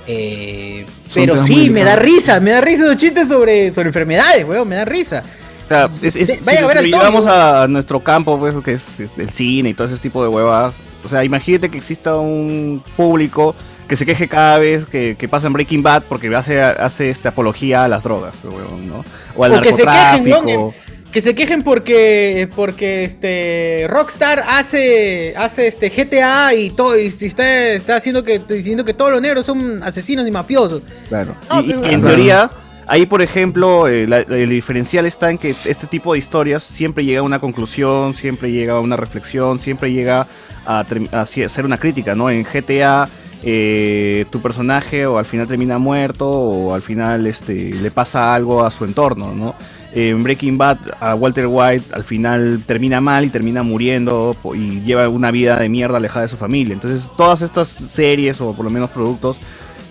[SPEAKER 1] Eh, pero sí, me da risa, me da risa esos chistes sobre, sobre enfermedades, weón, me da risa.
[SPEAKER 2] sea, es, es-
[SPEAKER 1] De-
[SPEAKER 2] si
[SPEAKER 1] vaya a
[SPEAKER 2] nos
[SPEAKER 1] ver
[SPEAKER 2] llevamos a nuestro campo, pues, que es el cine y todo ese tipo de huevadas. O sea, imagínate que exista un público que se queje cada vez que, que pasa en Breaking Bad porque hace, hace esta apología a las drogas, huevón, ¿no? O al
[SPEAKER 1] O que se quejen,
[SPEAKER 2] narcotráfico.
[SPEAKER 1] Que se quejen porque porque este Rockstar hace hace este GTA y todo y está, está haciendo que diciendo que todos los negros son asesinos y mafiosos.
[SPEAKER 2] Claro.
[SPEAKER 1] No,
[SPEAKER 2] y, en teoría, ahí por ejemplo, eh, la- el diferencial está en que este tipo de historias siempre llega a una conclusión, siempre llega a una reflexión, siempre llega a, a hacer una crítica, ¿no? En GTA, eh, tu personaje o al final termina muerto o al final este, le pasa algo a su entorno, ¿no? En Breaking Bad, a Walter White al final termina mal y termina muriendo y lleva una vida de mierda alejada de su familia. Entonces, todas estas series o por lo menos productos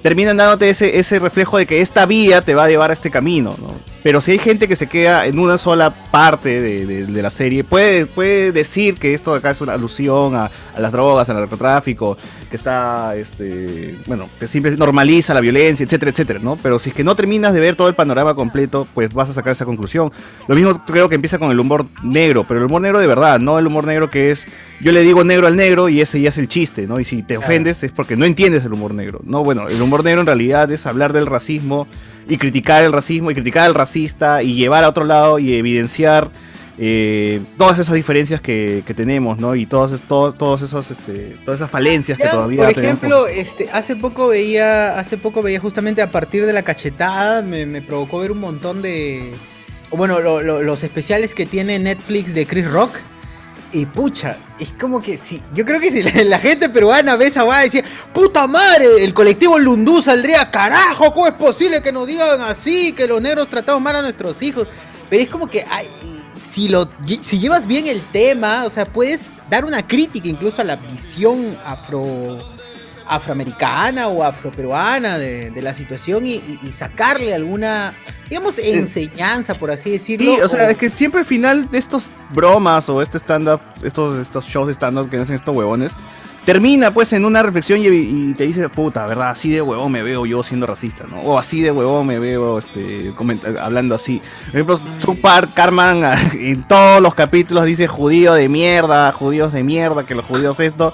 [SPEAKER 2] terminan dándote ese, ese reflejo de que esta vía te va a llevar a este camino, ¿no? Pero si hay gente que se queda en una sola parte de, de- de la serie, puede, puede decir que esto de acá es una alusión a, a las drogas, al narcotráfico, que está, este, bueno, que siempre normaliza la violencia, etcétera, etcétera, ¿no? Pero si es que no terminas de ver todo el panorama completo, pues vas a sacar esa conclusión. Lo mismo creo que empieza con el humor negro, pero el humor negro de verdad, no el humor negro que es, yo le digo negro al negro y ese ya es el chiste, ¿no? Y si te ofendes es porque no entiendes el humor negro. No, bueno, el humor negro en realidad es hablar del racismo y criticar el racismo y criticar al racista y llevar a otro lado y evidenciar eh, todas esas diferencias que, que tenemos, ¿no? Y todas, todo- todos esos, este, todas esas falencias que todavía
[SPEAKER 1] por
[SPEAKER 2] tenemos.
[SPEAKER 1] ejemplo, este, hace poco veía, hace poco veía justamente a partir de la cachetada, me, me provocó ver un montón de, bueno, lo- lo- los especiales que tiene Netflix de Chris Rock. Y pucha, es como que si, yo creo que si la, gente peruana ve esa va a decir, puta madre, el colectivo Lundú saldría, carajo, ¿cómo es posible que nos digan así, que los negros tratamos mal a nuestros hijos? Pero es como que, ay, si, lo, si llevas bien el tema, o sea, puedes dar una crítica incluso a la visión afro afroamericana o afroperuana de, de la situación y, y- y sacarle alguna, digamos, enseñanza, por así decirlo.
[SPEAKER 2] Sí, o sea, es que siempre al final de estos bromas o este stand-up, estos, estos shows de stand-up que hacen estos huevones, termina pues en una reflexión y, y te dice, puta, ¿verdad? Así de huevón me veo yo siendo racista, ¿no? O así de huevón me veo este, hablando así. Por ejemplo, Super Carman en todos los capítulos dice judío de mierda, judíos de mierda, que los judíos esto.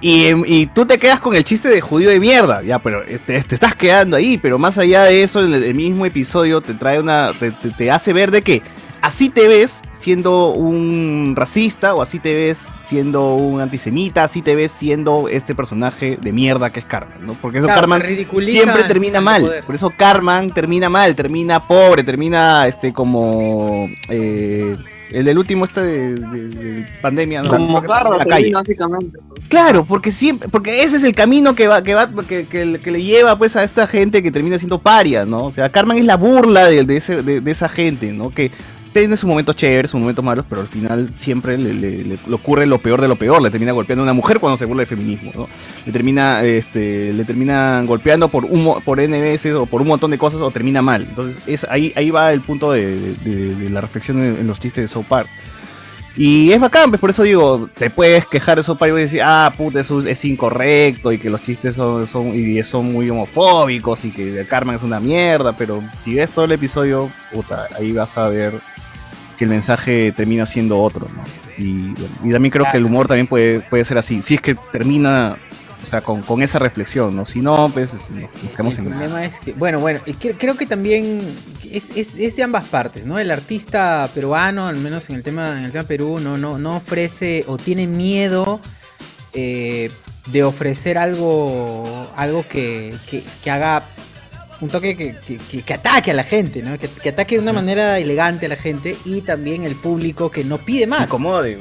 [SPEAKER 2] Y, y tú te quedas con el chiste de judío de mierda, ya, pero eh, te, te estás quedando ahí, pero más allá de eso, el, el mismo episodio te trae una, te, te- te hace ver de que así te ves siendo un racista, o así te ves siendo un antisemita, así te ves siendo este personaje de mierda que es Carmen, ¿no? Porque eso
[SPEAKER 1] Claro,
[SPEAKER 2] Carmen siempre termina
[SPEAKER 1] al
[SPEAKER 2] mal,
[SPEAKER 1] poder.
[SPEAKER 2] por eso Carmen termina mal, termina pobre, termina este como eh, el del último este de, de- de pandemia, ¿no?
[SPEAKER 11] Como Carlos,
[SPEAKER 2] la calle.
[SPEAKER 11] básicamente.
[SPEAKER 2] Claro, porque siempre, porque ese es el camino que va, que va, que, que- que le lleva pues a esta gente que termina siendo paria, ¿no? O sea, Carmen es la burla de, de ese- de esa gente, ¿no? Que tiene sus momentos chéveres, sus momentos malos, pero al final siempre le, le- le- ocurre lo peor de lo peor. Le termina golpeando a una mujer cuando se burla del feminismo, ¿no? Le termina, este, le terminan golpeando por un por N veces o por un montón de cosas o termina mal. Entonces, es ahí, ahí va el punto de, de- la reflexión en, en los chistes de South Park. Y es bacán, pues por eso digo, te puedes quejar de eso para y decir, ah, puta, eso es incorrecto y que los chistes son, y son muy homofóbicos y que Carmen es una mierda, pero si ves todo el episodio, puta, ahí vas a ver que el mensaje termina siendo otro, ¿no? Y, y también creo que el humor también puede, puede ser así, si es que termina, o sea, con, con esa reflexión, ¿no? Si no, pues nos, quedamos
[SPEAKER 1] El
[SPEAKER 2] en nada.
[SPEAKER 1] problema es que, bueno, bueno, y cre- creo que también es, es- es de ambas partes, ¿no? El artista peruano, al menos en el tema, en el tema Perú, no, no, no ofrece o tiene miedo eh, de ofrecer algo, algo que, que- que haga un toque que, que- que- que ataque a la gente, ¿no? Que, que ataque de una manera elegante a la gente y también el público que no pide más.
[SPEAKER 2] Incomode,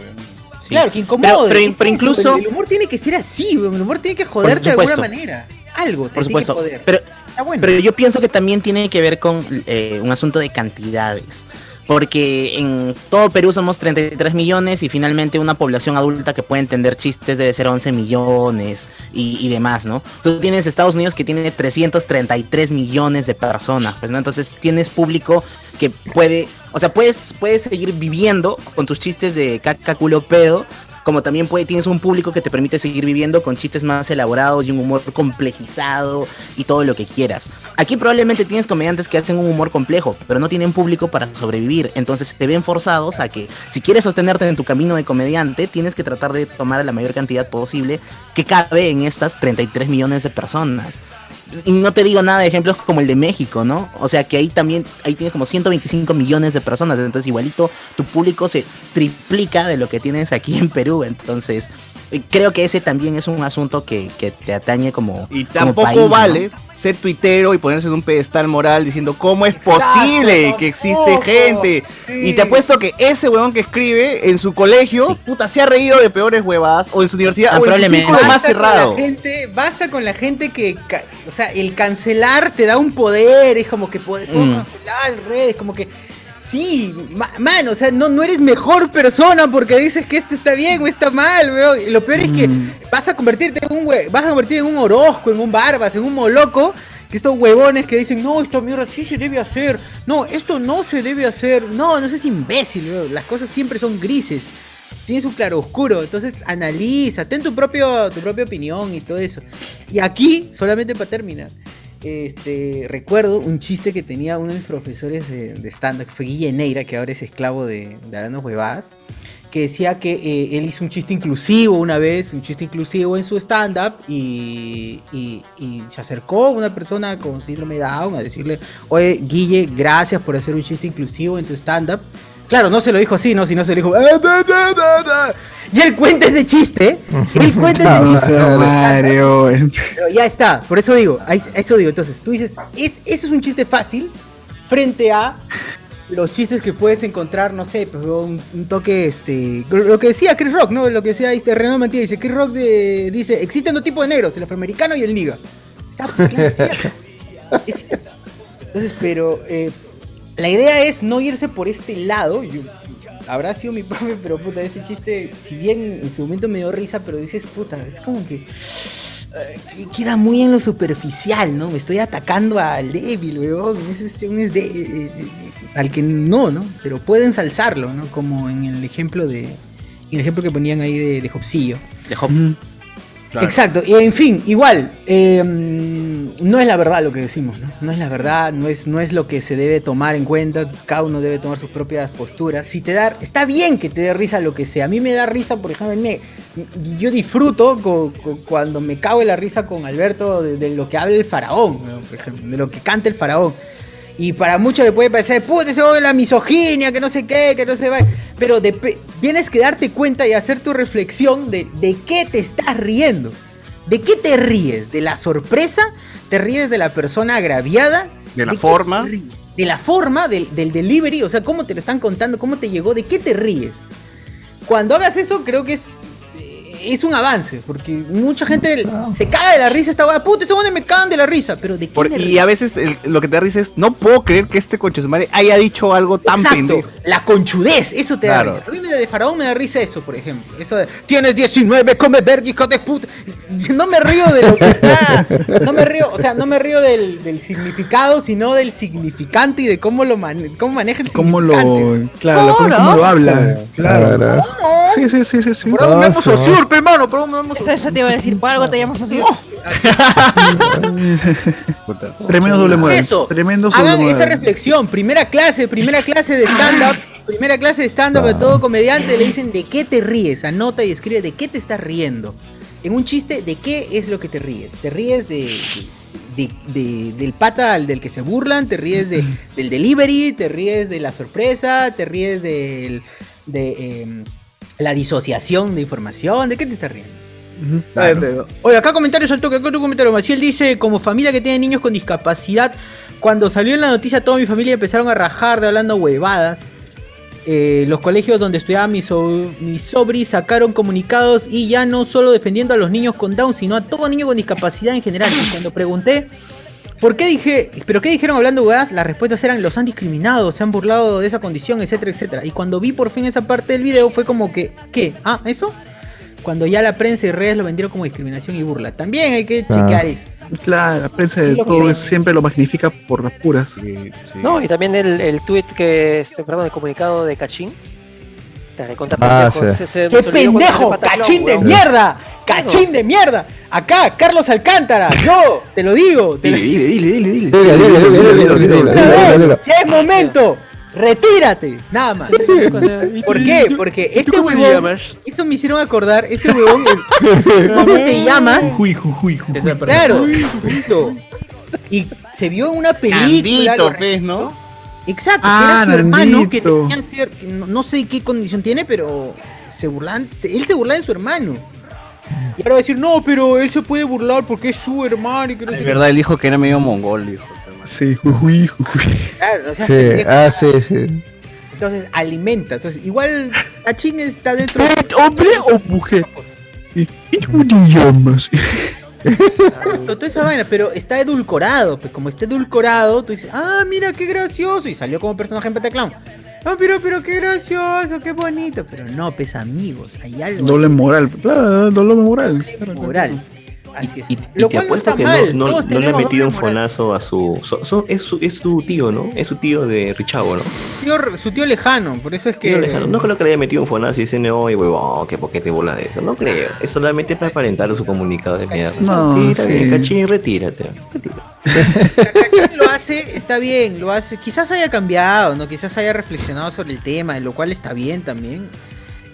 [SPEAKER 1] Claro, que incomode.
[SPEAKER 3] Pero- incluso-
[SPEAKER 1] El, el humor tiene que ser así, el humor tiene que joderte de alguna manera. Algo te
[SPEAKER 3] Por
[SPEAKER 1] tiene
[SPEAKER 3] supuesto.
[SPEAKER 1] que joder.
[SPEAKER 3] Pero,
[SPEAKER 1] Está bueno.
[SPEAKER 3] pero yo pienso que también tiene que ver con eh, un asunto de cantidades. Porque en todo Perú somos 33 millones y finalmente una población adulta que puede entender chistes debe ser 11 millones y, y demás, ¿no? Tú tienes Estados Unidos que tiene 333 millones de personas, pues, ¿no? Entonces tienes público que puede, o sea, puedes, puedes seguir viviendo con tus chistes de caca, culo, pedo, como también puede, tienes un público que te permite seguir viviendo con chistes más elaborados y un humor complejizado y todo lo que quieras. Aquí probablemente tienes comediantes que hacen un humor complejo, pero no tienen público para sobrevivir, entonces te ven forzados a que si quieres sostenerte en tu camino de comediante, tienes que tratar de tomar la mayor cantidad posible que cabe en estas 33 millones de personas. Y no te digo nada de ejemplos como el de México, ¿no? O sea que ahí también, ahí tienes como 125 millones de personas, entonces igualito tu público se triplica de lo que tienes aquí en Perú, entonces creo que ese también es un asunto que, que te atañe como...
[SPEAKER 2] Y
[SPEAKER 3] como
[SPEAKER 2] tampoco vale ser tuitero y ponerse en un pedestal moral diciendo cómo es posible que existe gente. Y te apuesto que ese huevón que escribe en su colegio, puta, se ha reído de peores huevadas o en su universidad
[SPEAKER 3] Ah,
[SPEAKER 2] o en su
[SPEAKER 3] probablemente.
[SPEAKER 2] círculo más
[SPEAKER 1] Basta con
[SPEAKER 2] cerrado.
[SPEAKER 1] la gente, basta con la gente que, ca- o sea, el cancelar te da un poder, es como que puedo, puedo
[SPEAKER 3] Mm.
[SPEAKER 1] cancelar en redes, como que, sí, ma- man, o sea, no, no eres mejor persona porque dices que esto está bien o está mal, weón. Y lo peor es que vas a convertirte en un hue- vas a convertir en un Orozco, en un Barbas, en un Moloco, que estos huevones que dicen, no, esta mierda sí se debe hacer, no, esto no se debe hacer, no, no seas imbécil, weón. las cosas siempre son grises tienes un claro oscuro, entonces analiza, ten tu propio, tu propia opinión y todo eso. Y aquí, solamente para terminar, este, recuerdo un chiste que tenía uno de mis profesores de, de stand-up, que fue Guille Neira, que ahora es esclavo de, de Hablando Huevadas, que decía que eh, él hizo un chiste inclusivo una vez, un chiste inclusivo en su stand-up y, y- y se acercó una persona con síndrome de Down a decirle, oye, Guille, gracias por hacer un chiste inclusivo en tu stand-up. Claro, no se lo dijo así, ¿no? Sino se le dijo... "Ah, da, da, da, da". Y él cuenta ese chiste. Él cuenta ese chiste.
[SPEAKER 4] Mario.
[SPEAKER 1] Pero ya está, por eso digo, eso digo. Entonces, tú dices, es, eso es un chiste fácil frente a los chistes que puedes encontrar, no sé, pues, un, un toque, este, lo que decía Chris Rock, ¿no? Lo que decía dice, Mentira, dice, Chris Rock de- dice, existen dos tipos de negros, el afroamericano y el niga. Está claro, es cierto. Es cierto. Entonces, pero eh, la idea es no irse por este lado. Yo- habrá sido mi profe, pero puta, ese chiste, si bien en su momento me dio risa, pero dices, puta, es como que eh, queda muy en lo superficial, ¿no? Me estoy atacando al débil, weón. Ese es, un es de, eh, eh, al que no, ¿no? Pero puedo ensalzarlo, ¿no? Como en el ejemplo de. En el ejemplo que ponían ahí de, de.
[SPEAKER 3] De
[SPEAKER 1] Exacto, y en fin, igual, eh, no es la verdad lo que decimos, ¿no? No es la verdad, no es, no es lo que se debe tomar en cuenta, cada uno debe tomar sus propias posturas. Si te da, está bien que te dé risa lo que sea, a mí me da risa, por ejemplo, me- yo disfruto cuando me cago en la risa con Alberto de, lo que habla el faraón, de lo que canta el faraón. Y para muchos le puede parecer, puta, ese de la misoginia, que no sé qué, que no sé va. Pero depe- tienes que darte cuenta y hacer tu reflexión de, de qué te estás riendo. ¿De qué te ríes? ¿De la sorpresa? ¿Te ríes de la persona agraviada?
[SPEAKER 2] De la forma.
[SPEAKER 1] De la forma, del, del delivery, o sea, cómo te lo están contando, cómo te llegó, de qué te ríes. Cuando hagas eso, creo que es, es un avance, porque mucha gente se caga de la risa, esta weá, puta, este donde me cagan de la risa, pero de qué
[SPEAKER 2] Por- y a veces el- lo que te da risa es, no puedo creer que este concha de su madre haya dicho algo tan
[SPEAKER 1] Exacto,
[SPEAKER 2] pendejo.
[SPEAKER 1] la conchudez, eso te
[SPEAKER 2] Claro.
[SPEAKER 1] da risa. A mí me da de faraón me da risa eso, por ejemplo. Eso de, tienes 19, come verga, hijo de puta. No me río de lo que está, no me río, o sea, no me río del, del significado, sino del significante y de cómo lo mane- cómo maneja el
[SPEAKER 4] Cómo
[SPEAKER 1] significante.
[SPEAKER 4] lo, claro, como lo habla. Claro.
[SPEAKER 6] Claro.
[SPEAKER 4] Sí, sí, sí, sí, sí.
[SPEAKER 1] Por algo me llamo Sociurpe, hermano, por llamo
[SPEAKER 10] Eso, eso te iba a decir, por algo te llamas así.
[SPEAKER 4] Tremendo doble moral.
[SPEAKER 1] Eso.
[SPEAKER 4] Tremendo doble
[SPEAKER 1] Hagan esa reflexión. Primera clase, primera clase de stand-up. Primera clase de stand-up a todo comediante le dicen de qué te ríes. Anota y escribe de qué te estás riendo. En un chiste, ¿de qué es lo que te ríes? ¿Te ríes de, de- de- del pata al del que se burlan? ¿Te ríes de- del delivery? ¿Te ríes de la sorpresa? ¿Te ríes del- de em, la disociación de información? ¿De qué te estás riendo? Oye, pero- oye, acá comentarios al toque, acá otro comentario. Maciel dice, como familia que tiene niños con discapacidad, cuando salió en la noticia toda mi familia empezaron a rajar de hablando huevadas. Eh, los colegios donde estudiaba mi, so- mi sobri sacaron comunicados y ya no solo defendiendo a los niños con Down, sino a todo niño con discapacidad en general. Y cuando pregunté, ¿por qué dije, pero qué dijeron hablando huevadas? Las respuestas eran, los han discriminado, se han burlado de esa condición, etcétera, etcétera. Y cuando vi por fin esa parte del video fue como que, ¿qué? ¿Ah, eso? Cuando ya la prensa y redes lo vendieron como discriminación y burla. También hay que
[SPEAKER 4] Ah.
[SPEAKER 1] chequear eso.
[SPEAKER 4] Claro, la prensa de todo siempre lo magnifica por las puras.
[SPEAKER 9] No, y también el, el tweet que, este, perdón, el comunicado de Cachín, Pendejo.
[SPEAKER 1] ¡Qué pendejo! ¡Cachín de mierda! ¡Cachín de mierda! Acá, Carlos Alcántara, yo te lo digo.
[SPEAKER 12] Dile, dile, dile, dile,
[SPEAKER 7] dile. Dile, dile,
[SPEAKER 1] es momento. Retírate, nada más. ¿Por qué? Porque este huevón. Eso me hicieron acordar. Este huevón. ¿Cómo te llamas? Claro, y se vio en una película.
[SPEAKER 2] Candito, ¿no?
[SPEAKER 1] Exacto,
[SPEAKER 4] Ah,
[SPEAKER 1] que era su hermano que tenía cier- que no, no sé qué condición tiene, pero se burlan, se- él se burla de su hermano. Y ahora va a decir, no, pero él se puede burlar porque es su hermano y que no sé
[SPEAKER 2] Es
[SPEAKER 1] qué".
[SPEAKER 2] verdad, él dijo que era medio mongol, dijo.
[SPEAKER 4] Sí, jujuy, jujuy.
[SPEAKER 1] Claro, no seas
[SPEAKER 7] Sí, ah, sí, sí.
[SPEAKER 1] Entonces alimenta. Entonces, igual Cachín está dentro de
[SPEAKER 4] ¿Hombre o mujer? ¿Y y cómo te llamas?
[SPEAKER 1] toda esa vaina, pero está edulcorado. Pues como está edulcorado, tú dices, ah, mira qué gracioso. Y salió como personaje en Pataclown. Ah, pero, pero qué gracioso, qué bonito. Pero no, pues amigos, hay algo
[SPEAKER 4] Doble moral, claro, doble moral.
[SPEAKER 1] moral. Así es.
[SPEAKER 12] Y, y
[SPEAKER 1] Lo
[SPEAKER 12] te
[SPEAKER 1] cual no
[SPEAKER 12] apuesto
[SPEAKER 1] está
[SPEAKER 12] que
[SPEAKER 1] mal.
[SPEAKER 12] no, no,
[SPEAKER 1] Todos
[SPEAKER 12] no le ha metido un fonazo a su, so- so- es su. Es su tío, ¿no? Es su tío de Richavo, ¿no?
[SPEAKER 1] Tío- su tío lejano, por eso es que.
[SPEAKER 12] Tío lejano. No creo que le haya metido un fonazo y dicen, oye, huevón, que por qué te burlas de eso. No creo. Es solamente para aparentar su comunicado de mierda.
[SPEAKER 4] No,
[SPEAKER 12] sí, está bien,
[SPEAKER 4] sí.
[SPEAKER 12] cachín, retírate.
[SPEAKER 1] Cachín lo hace, está bien, lo hace. Quizás haya cambiado, ¿no? Quizás haya reflexionado sobre el tema, lo cual está bien también.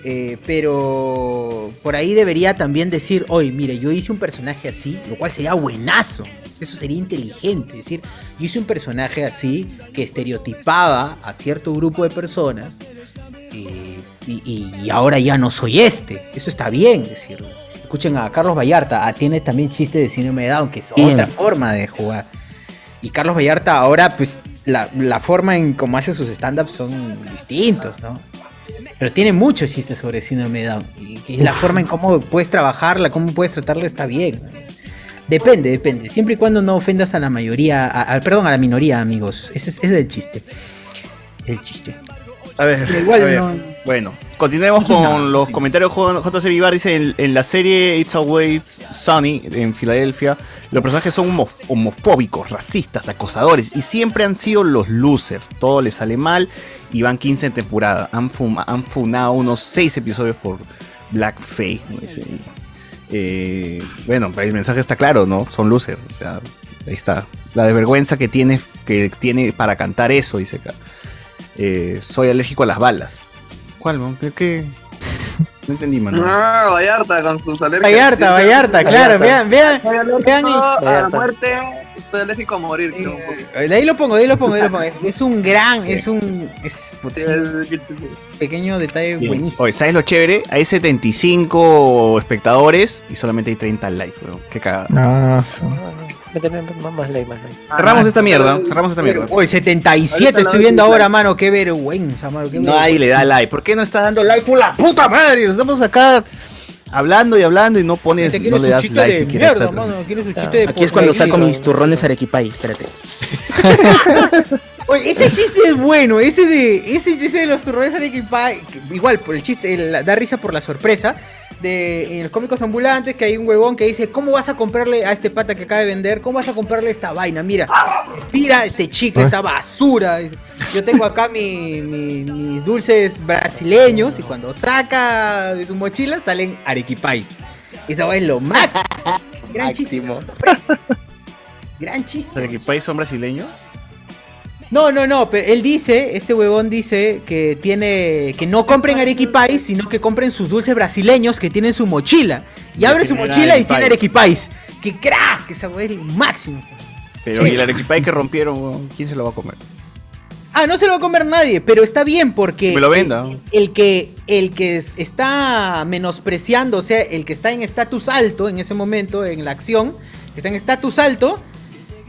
[SPEAKER 1] Eh, pero por ahí debería también decir, oye, mire, yo hice un personaje así, lo cual sería buenazo. Eso sería inteligente. Es decir, yo hice un personaje así que estereotipaba a cierto grupo de personas eh, y, ahora ya no soy este. Eso está bien decirlo. Escuchen a Carlos Vallarta, ah, tiene también chiste de síndrome de Down, que es
[SPEAKER 3] Bien.
[SPEAKER 1] otra forma de jugar. Y Carlos Vallarta ahora, pues, la, la forma en cómo hace sus stand-ups son distintos, ¿no? Pero tiene muchos chistes sobre síndrome de Down. Y, y la forma en cómo puedes trabajarla, cómo puedes tratarla está bien. Depende, depende. Siempre y cuando no ofendas a la mayoría, a- al- perdón, a la minoría, amigos. Ese es, ese es el chiste. El chiste.
[SPEAKER 2] A ver,
[SPEAKER 1] igual
[SPEAKER 2] a ver,
[SPEAKER 1] no-
[SPEAKER 2] bueno, continuemos con los comentarios. J- JC Vivar dice, en, en la serie It's Always Sunny en Filadelfia, los personajes son homo- homofóbicos, racistas, acosadores y siempre han sido los losers. Todo les sale mal y van 15 en temporada. Han, funado unos 6 episodios por Blackface. ¿no? Eh, bueno, el mensaje está claro, ¿no? Son losers. O sea, ahí está. La desvergüenza que tiene, que tiene para cantar eso, dice acá. Eh, soy alérgico a las balas. ¿Cuál, man? ¿Qué? No entendí, mano.
[SPEAKER 11] Ah, Vallarta con sus alergias.
[SPEAKER 1] Vallarta, Vallarta, claro, vean, vean, vean.
[SPEAKER 11] a la muerte, soy alérgico a morir. creo, un poco.
[SPEAKER 1] De ahí lo pongo, de ahí lo pongo, de ahí lo pongo. Es un gran, es un, es, un pequeño detalle
[SPEAKER 2] Bien.
[SPEAKER 1] buenísimo.
[SPEAKER 2] Oye, ¿sabes lo chévere? Hay 75 espectadores y solamente hay 30 likes, weón. Qué cagada.
[SPEAKER 6] Ah, su-
[SPEAKER 9] más, más ley, más ley.
[SPEAKER 2] Cerramos esta mierda, cerramos esta mierda.
[SPEAKER 1] Oye, 77
[SPEAKER 2] Ahorita
[SPEAKER 1] estoy viendo ahora,
[SPEAKER 2] like.
[SPEAKER 1] mano, qué vergüenza, mano. Qué
[SPEAKER 2] Nadie le da like. ¿Por qué no estás dando like por la puta madre? Estamos acá hablando y hablando y no pones,
[SPEAKER 1] Te
[SPEAKER 2] no le das
[SPEAKER 1] chiste
[SPEAKER 2] like
[SPEAKER 1] de
[SPEAKER 2] si quieres
[SPEAKER 1] mierda, mano. Quieres un chiste de
[SPEAKER 3] Aquí es cuando saco mis turrones arequipay, espérate.
[SPEAKER 1] Oye, ese chiste es bueno, ese de ese, ese de los turrones Arequipa, que igual por el chiste, el- da risa por la sorpresa de en los cómicos ambulantes que hay un huevón que dice, ¿cómo vas a comprarle a este pata que acaba de vender? ¿Cómo vas a comprarle esta vaina? Mira, tira este chicle, esta basura. Yo tengo acá mi- mi- mis dulces brasileños y cuando saca de su mochila salen arequipais. Eso es lo máximo. Gran chiste. sorpresa. Gran chiste.
[SPEAKER 2] ¿De qué país son brasileños?
[SPEAKER 1] No, no, no, pero él dice, este huevón dice que tiene, que no compren arequipais, sino que compren sus dulces brasileños que tienen su mochila. Y abre su mochila y tiene arequipais. ¡Qué crack! Esa hueá es el máximo.
[SPEAKER 2] Pero
[SPEAKER 1] Sí.
[SPEAKER 2] ¿y el arequipay que rompieron? ¿quién se lo va a comer?
[SPEAKER 1] Ah, no se lo va a comer nadie, pero está bien porque
[SPEAKER 2] Me lo venda.
[SPEAKER 1] el, el que el que es- está menospreciando, o sea, el que está en estatus alto en ese momento en la acción, que está en estatus alto,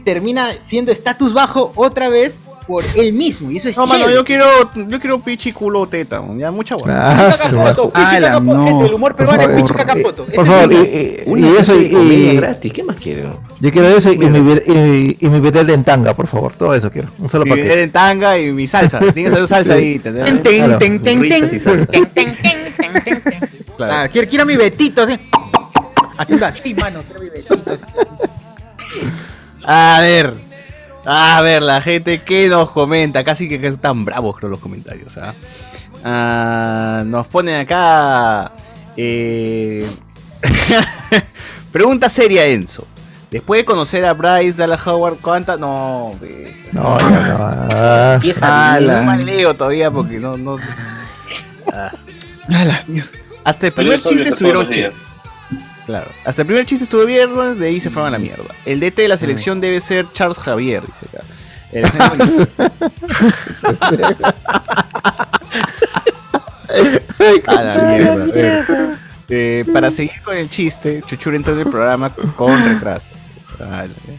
[SPEAKER 1] termina siendo estatus bajo otra vez por él mismo. Y eso es
[SPEAKER 2] No,
[SPEAKER 1] chévere.
[SPEAKER 2] mano, yo quiero, yo quiero pichi culo teta, ya mucha guapa.
[SPEAKER 6] Ah,
[SPEAKER 1] el humor peruano eh,
[SPEAKER 6] es
[SPEAKER 1] pichi cacapoto.
[SPEAKER 7] Por favor, y, eso y,
[SPEAKER 12] gratis, ¿qué más quiero?
[SPEAKER 7] Yo quiero eso y mi, y, mi betel de tanga, por favor, todo eso quiero. Un solo paquete.
[SPEAKER 2] Mi de tanga y mi salsa, tiene que ser salsa ahí.
[SPEAKER 1] Ten, ten, ten, ten, ten. Ah, quiero mi betito así. Haciendo así, mano, quiero mi betito.
[SPEAKER 2] A ver. A ver, la gente que nos comenta, casi que, que están bravos creo los comentarios. ¿ah? Ah, nos ponen acá. eh, Pregunta seria, Enzo. Después de conocer a Bryce Dallas Howard, ¿cuántas? No.
[SPEAKER 7] No, no, no. Ah,
[SPEAKER 2] Empieza
[SPEAKER 7] ala.
[SPEAKER 2] no mal leo todavía porque no. no... Ah. Hasta el primer chiste estuvieron chidos. Claro. Hasta el primer chiste estuvo viernes, de ahí se fueron a la mierda. El DT de la selección debe ser Charles Javier, dice acá. El a la mierda. Eh, para seguir con el chiste, Chuchur entró en el programa con retraso.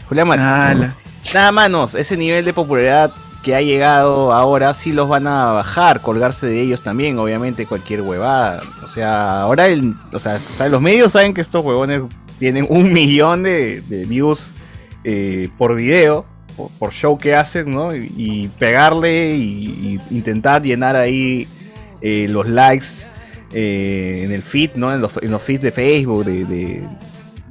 [SPEAKER 2] Julián Nada manos, ese nivel de popularidad que ha llegado ahora sí los van a bajar, colgarse de ellos también, obviamente cualquier huevada. O sea, ahora el, o sea, los medios saben que estos huevones tienen un millón de, views eh, por video, por, show que hacen, ¿no? Y, pegarle y, intentar llenar ahí eh, los likes eh, en el feed, ¿no? En los, en los feeds de Facebook, de,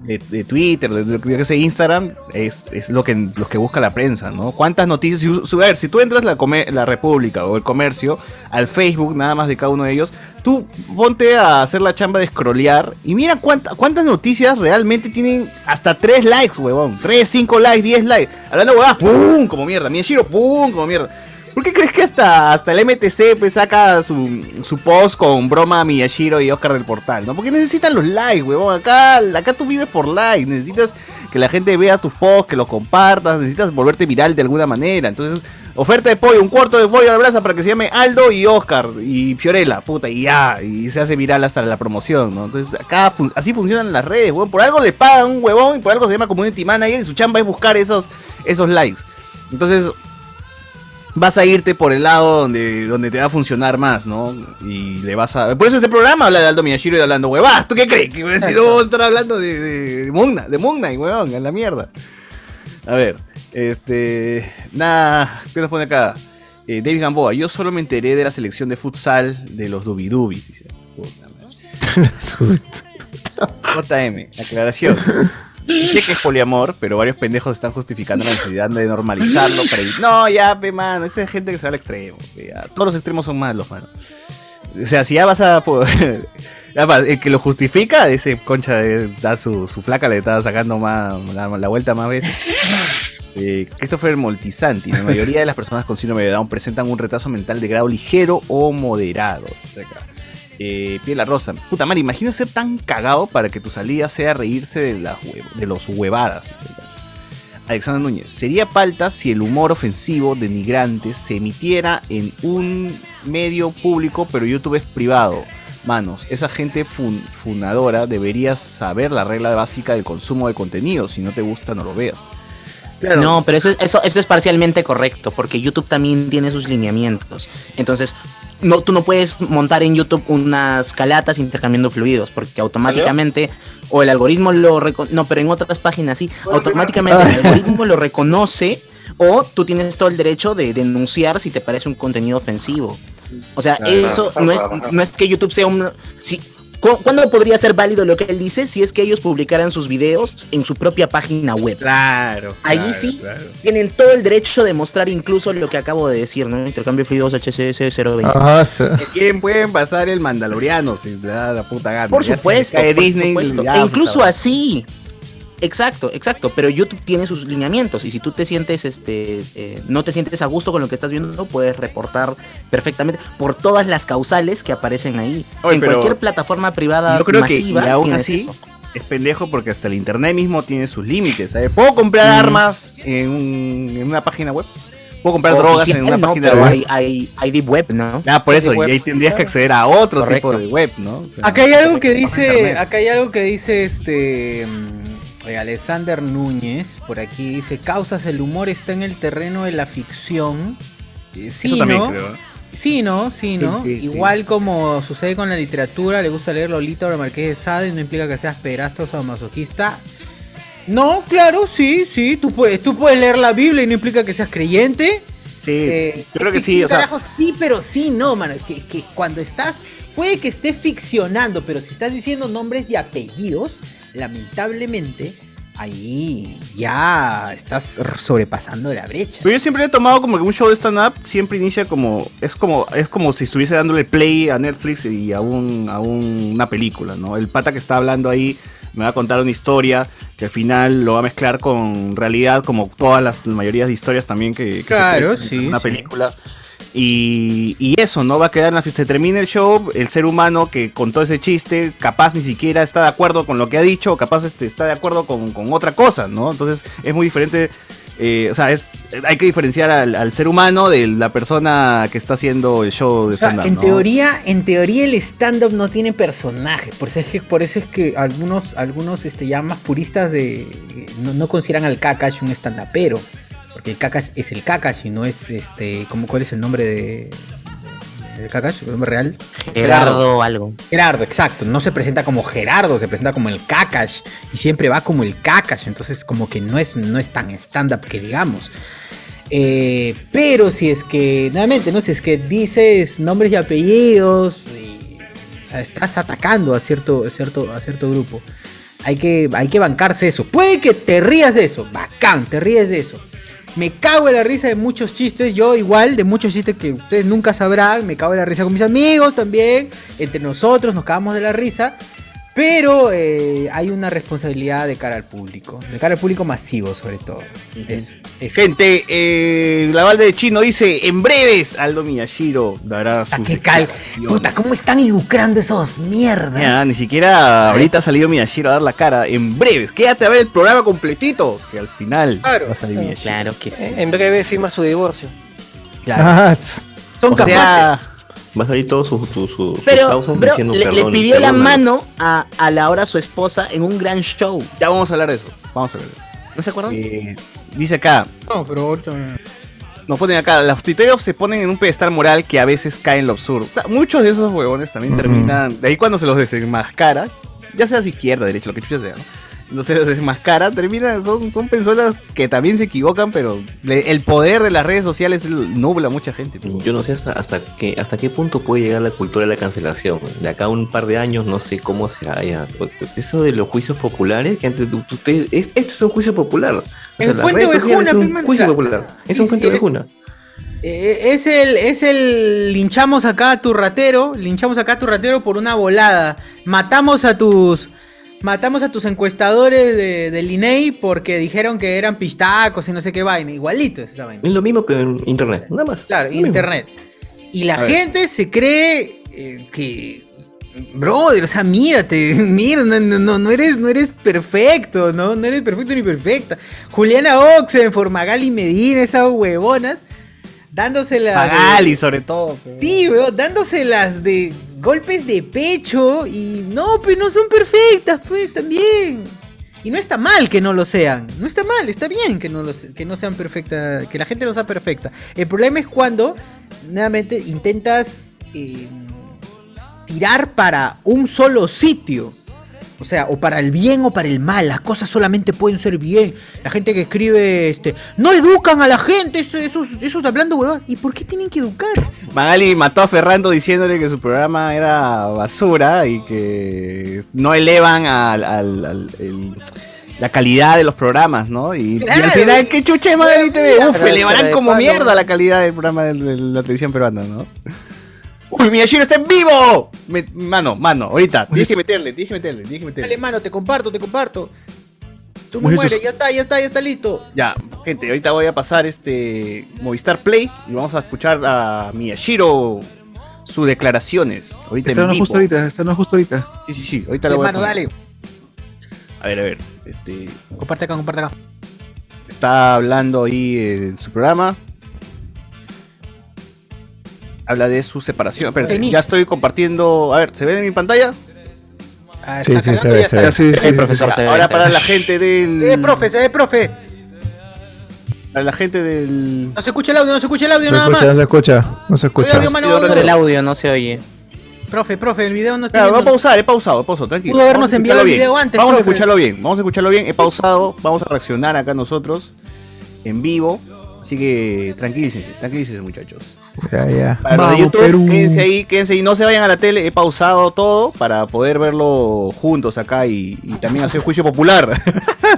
[SPEAKER 2] de- de Twitter, de, de- sé, Instagram, es, es lo que lo que busca la prensa, ¿no? ¿Cuántas noticias? Si, a ver, si tú entras la, Come- la República o el Comercio al Facebook, nada más de cada uno de ellos, tú ponte a hacer la chamba de scrollear y mira cuánta- cuántas noticias realmente tienen hasta 3 likes, huevón. 3, 5 likes, 10 likes. Hablando de huevadas, ¡pum! Como mierda. Miyashiro, ¡pum! Como mierda. ¿Por qué crees que hasta, hasta el MTC pues, saca su, su post con broma a Miyashiro y Oscar del Portal? ¿no? Porque necesitan los likes, huevón. Acá, acá tú vives por likes. Necesitas que la gente vea tus posts, que los compartas. Necesitas volverte viral de alguna manera. Entonces, oferta de pollo, un cuarto de pollo a la brasa para que se llame Aldo y Oscar y Fiorella, puta, y ya. Y se hace viral hasta la promoción, ¿no? Entonces, acá así funcionan las redes, huevón. Por algo le pagan un huevón y por algo se llama Community Manager y su chamba es buscar esos, esos likes. Entonces, vas a irte por el lado donde, donde te va a funcionar más, ¿no? Y le vas a... Por eso este programa habla de Aldo Miyashiro y de hablando huevas. ¿Tú qué crees? Que si no vamos a estar hablando de, de, de Knight, de Moon Knight, huevón, a la mierda. A ver, este... Nada, ¿qué nos pone acá? Eh, David Gamboa, yo solo me enteré de la selección de futsal de los Dubidubi. JM, aclaración. Sé que es poliamor, pero varios pendejos están justificando la necesidad de normalizarlo para evitar- No, ya, pe, mano, esa es gente que se va al extremo. Todos los extremos son malos, mano. O sea, si ya vas a. el que lo justifica, ese concha de dar su, su flaca le estaba sacando más, la, vuelta más veces. Eh, Christopher Moltisanti, la mayoría de las personas con síndrome de Down presentan un retraso mental de grado ligero o moderado. Eh, Piela Rosa, puta madre, imagina ser tan cagado para que tu salida sea reírse de, las hue- de los huevadas. Alexander Núñez, sería palta si el humor ofensivo, denigrante, se emitiera en un medio público, pero YouTube es privado. Manos, esa gente fun- fundadora debería saber la regla básica del consumo de contenido. Si no te gusta, no lo veas.
[SPEAKER 3] No, pero eso, eso, eso es parcialmente correcto, porque YouTube también tiene sus lineamientos. Entonces, no, tú no puedes montar en YouTube unas calatas intercambiando fluidos, porque automáticamente, o el algoritmo lo reconoce, no, pero en otras páginas sí, automáticamente el algoritmo lo reconoce, o tú tienes todo el derecho de denunciar si te parece un contenido ofensivo. O sea, eso no es, no es que YouTube sea un... Si, ¿cu- ¿Cuándo podría ser válido lo que él dice si es que ellos publicaran sus videos en su propia página web?
[SPEAKER 2] Claro.
[SPEAKER 3] Allí
[SPEAKER 2] claro,
[SPEAKER 3] sí
[SPEAKER 2] claro.
[SPEAKER 3] tienen todo el derecho de mostrar incluso lo que acabo de decir, ¿no? Intercambio fluidos HCS 020.
[SPEAKER 7] Ah, sí.
[SPEAKER 2] ¿Quién pueden pasar el Mandaloriano si le da la puta gana?
[SPEAKER 3] Por
[SPEAKER 2] Ya
[SPEAKER 3] supuesto, por
[SPEAKER 2] Disney,
[SPEAKER 3] supuesto.
[SPEAKER 2] ya,
[SPEAKER 3] e incluso
[SPEAKER 2] puta,
[SPEAKER 3] así. Exacto, exacto. Pero YouTube tiene sus lineamientos y si tú te sientes, este, eh, no te sientes a gusto con lo que estás viendo, puedes reportar perfectamente por todas las causales que aparecen ahí.
[SPEAKER 2] Oye,
[SPEAKER 3] en cualquier plataforma privada
[SPEAKER 2] Yo creo
[SPEAKER 3] masiva
[SPEAKER 2] que y aún así
[SPEAKER 3] eso.
[SPEAKER 2] es pendejo porque hasta el internet mismo tiene sus límites. ¿sabes? Puedo comprar
[SPEAKER 3] Mm.
[SPEAKER 2] armas en, un- en una página web. Puedo comprar
[SPEAKER 3] Oficial,
[SPEAKER 2] drogas en una
[SPEAKER 3] no,
[SPEAKER 2] página
[SPEAKER 3] pero
[SPEAKER 2] web.
[SPEAKER 3] hay, hay, hay deep web, ¿no?
[SPEAKER 2] Ah, por eso,
[SPEAKER 3] web.
[SPEAKER 2] y ahí tendrías que acceder a otro
[SPEAKER 3] Correcto.
[SPEAKER 2] tipo de web, ¿no? O sea,
[SPEAKER 1] Acá hay algo que dice, acá hay algo que dice este eh, Alexander Núñez, por aquí dice, causas, el humor está en el terreno de la ficción. Eh, Sí,
[SPEAKER 2] Eso también
[SPEAKER 1] ¿no?
[SPEAKER 2] creo.
[SPEAKER 1] Sí, ¿no? Sí, ¿no?
[SPEAKER 2] Sí, sí,
[SPEAKER 1] Igual como sucede con la literatura, le gusta leer Lolita o el Marqués de Sade, no implica que seas pederasta o masoquista. No, claro, sí, sí, tú puedes, tú puedes leer la Biblia y no implica que seas creyente.
[SPEAKER 2] Sí,
[SPEAKER 1] Eh,
[SPEAKER 2] yo creo que sí, o sea,
[SPEAKER 1] sí, pero sí, no, mano. Que, que cuando estás, puede que esté ficcionando, pero si estás diciendo nombres y apellidos, lamentablemente, ahí ya estás sobrepasando la brecha.
[SPEAKER 2] Pero yo siempre he tomado como que un show de stand-up siempre inicia como. Es como es como si estuviese dándole play a Netflix y a, un, a un- una película, ¿no? El pata que está hablando ahí me va a contar una historia que al final lo va a mezclar con realidad, como todas las la mayoría de historias también que, que
[SPEAKER 1] Claro,
[SPEAKER 2] se
[SPEAKER 1] sí,
[SPEAKER 2] en una
[SPEAKER 1] sí.
[SPEAKER 2] película. Y, y eso, ¿no? Va a quedar en la fiesta. Termina el show, el ser humano que contó ese chiste, capaz ni siquiera está de acuerdo con lo que ha dicho, o capaz este, está de acuerdo con, con otra cosa, ¿no? Entonces es muy diferente. eh, o sea, es, hay que diferenciar al, al ser humano de la persona que está haciendo el show de
[SPEAKER 1] O sea,
[SPEAKER 2] stand-up,
[SPEAKER 1] en
[SPEAKER 2] ¿no?
[SPEAKER 1] teoría, en teoría el stand-up no tiene personajes. Por eso es que, por eso es que algunos, algunos este, ya más puristas de. no, no consideran al Kakash un stand-upero. Porque el Kakash es el Kakash y no es este. ¿cómo, ¿Cuál es el nombre de. de, de Kakash? ¿El nombre real?
[SPEAKER 3] Gerardo algo.
[SPEAKER 1] Gerardo, exacto. No se presenta como Gerardo, se presenta como el Kakash. Y siempre va como el Kakash. Entonces, como que no es, no es tan stand-up que digamos. Eh, pero si es que, nuevamente, ¿no? Si es que dices nombres y apellidos, y, o sea, estás atacando a cierto, a cierto, a cierto grupo. Hay que, hay que bancarse eso. Puede que te rías de eso, bacán, te ríes de eso. Me cago en la risa de muchos chistes, yo igual, de muchos chistes que ustedes nunca sabrán, me cago en la risa con mis amigos también, entre nosotros nos cagamos de la risa, pero eh, hay una responsabilidad de cara al público, de cara al público masivo sobre todo. Es, es-
[SPEAKER 2] Gente, eh, la balde de chino dice: En breves, Aldo Miyashiro dará su.
[SPEAKER 1] qué cal- Puta, ¿cómo están lucrando esos mierdas?
[SPEAKER 2] Ya, ni siquiera ahorita ha salido Miyashiro a dar la cara. En breves, quédate a ver el programa completito. Que al final va a salir Miyashiro.
[SPEAKER 3] Claro que sí.
[SPEAKER 9] En breve firma su divorcio.
[SPEAKER 7] Ah,
[SPEAKER 1] Son
[SPEAKER 12] O sea, va a salir todo su, su, su- sus
[SPEAKER 3] Pero,
[SPEAKER 12] diciendo
[SPEAKER 3] le, le
[SPEAKER 12] perdón,
[SPEAKER 3] pidió la mano a, a la hora su esposa en un gran show.
[SPEAKER 2] Ya vamos a hablar de eso. Vamos a hablar de eso.
[SPEAKER 3] ¿No se acuerdan?
[SPEAKER 2] Eh, dice acá.
[SPEAKER 1] No, pero ahorita.
[SPEAKER 2] Nos ponen acá, los tuiteros se ponen en un pedestal moral que a veces cae en lo absurdo. Muchos de esos huevones también terminan. De ahí cuando se los desenmascara, ya seas izquierda, derecha, lo que chucha sea, ¿no? No se los desenmascara, terminan, son, son personas que también se equivocan, pero le- el poder de las redes sociales nubla a mucha gente. pues.
[SPEAKER 12] Yo no sé hasta, hasta, qué, hasta qué punto puede llegar la cultura de la cancelación. De acá a un par de años no sé cómo será ya. Pues, Eso de los juicios populares, que antes usted- es- esto es un juicio popular. O
[SPEAKER 1] En
[SPEAKER 12] las
[SPEAKER 1] Fuente
[SPEAKER 12] es un
[SPEAKER 1] man,
[SPEAKER 12] juicio
[SPEAKER 1] la-
[SPEAKER 12] popular. Es un
[SPEAKER 1] si
[SPEAKER 12] fuente
[SPEAKER 1] eres-
[SPEAKER 12] ovejuna.
[SPEAKER 1] Eh, es el, es el linchamos acá a tu ratero, linchamos acá a tu ratero por una volada. Matamos a tus matamos a tus encuestadores de, del INEI porque dijeron que eran pistacos y no sé qué vaina. Igualito es esa vaina.
[SPEAKER 12] Es lo mismo que en internet, nada más.
[SPEAKER 1] Claro,
[SPEAKER 12] mismo.
[SPEAKER 1] internet. Y la
[SPEAKER 12] A ver.
[SPEAKER 1] gente se cree eh, que brother, o sea, mírate, mira, no, no, no, no eres, no eres perfecto, ¿no? No eres perfecto ni perfecta. Juliana Oxenford, Magali Medina, esas huevonas, dándoselas. de-
[SPEAKER 2] Magali, sobre todo. pe.
[SPEAKER 1] Sí, weón, dándoselas de golpes de pecho y no, pues no son perfectas, pues también. Y no está mal que no lo sean, no está mal, está bien que no, lo se- que no sean perfectas, que la gente no sea perfecta. El problema es cuando, nuevamente, intentas eh, tirar para un solo sitio. O sea, o para el bien o para el mal. Las cosas solamente pueden ser bien. La gente que escribe, este, no educan a la gente, eso- esos, esos hablando huevas. ¿Y por qué tienen que educar?
[SPEAKER 2] Magali mató a Ferrando diciéndole que su programa era basura y que no elevan al, al- al- el- la calidad de los programas, ¿no? Y, y
[SPEAKER 1] Claro,
[SPEAKER 2] al final, ¿qué chuche Magali TV? Uf, elevarán como mierda la calidad del programa de la televisión peruana, ¿no? ¡Uy, Miyashiro está en vivo! Me- mano, mano, ahorita, tienes que meterle, tienes que meterle, tienes que meterle.
[SPEAKER 1] Dale, mano, te comparto, te comparto. Tú me mueres, ya está, ya está, ya está listo.
[SPEAKER 2] Ya, gente, ahorita voy a pasar este Movistar Play y vamos a escuchar a Miyashiro sus declaraciones. Ahorita
[SPEAKER 4] Está
[SPEAKER 2] en
[SPEAKER 4] no
[SPEAKER 2] vivo.
[SPEAKER 4] justo ahorita, está no justo ahorita.
[SPEAKER 2] Sí, sí, sí, ahorita
[SPEAKER 1] Dale,
[SPEAKER 2] lo voy a
[SPEAKER 1] mano,
[SPEAKER 2] poner.
[SPEAKER 1] dale.
[SPEAKER 2] A ver, a ver, este
[SPEAKER 1] Comparte acá, comparte acá.
[SPEAKER 2] está hablando ahí en su programa. Habla de su separación. Espérate, ya estoy compartiendo. A ver, ¿se ve en mi pantalla?
[SPEAKER 1] Ah,
[SPEAKER 7] Sí,
[SPEAKER 1] está
[SPEAKER 7] sí, se ve, se ve.
[SPEAKER 4] Sí, sí,
[SPEAKER 3] Sí, profesor, se ve,
[SPEAKER 2] Ahora
[SPEAKER 3] se
[SPEAKER 2] para
[SPEAKER 3] ve.
[SPEAKER 2] la gente del.
[SPEAKER 1] Eh, profe, se ve, profe.
[SPEAKER 2] Para la gente del.
[SPEAKER 1] No se escucha el audio, no se escucha el audio
[SPEAKER 7] No
[SPEAKER 1] nada
[SPEAKER 7] se escucha, no
[SPEAKER 1] más.
[SPEAKER 7] se escucha, no se escucha.
[SPEAKER 1] Audio, mano, audio.
[SPEAKER 3] El audio no se oye.
[SPEAKER 1] Profe, profe, el video no está
[SPEAKER 2] Claro, voy a pausar, he pausado, he pausado, tranquilo.
[SPEAKER 1] Pudo habernos
[SPEAKER 2] a
[SPEAKER 1] enviado el video antes,
[SPEAKER 2] Vamos a
[SPEAKER 1] profe.
[SPEAKER 2] escucharlo bien, vamos a escucharlo bien. He pausado, vamos a reaccionar acá nosotros en vivo. Así que tranquilícense, tranquilícense muchachos.
[SPEAKER 7] Ya, ya.
[SPEAKER 2] Para los de
[SPEAKER 4] Vamos,
[SPEAKER 2] YouTube,
[SPEAKER 4] Perú.
[SPEAKER 2] quédense ahí, quédense ahí, no se vayan a la tele, he pausado todo para poder verlo juntos acá y, y también hacer juicio popular.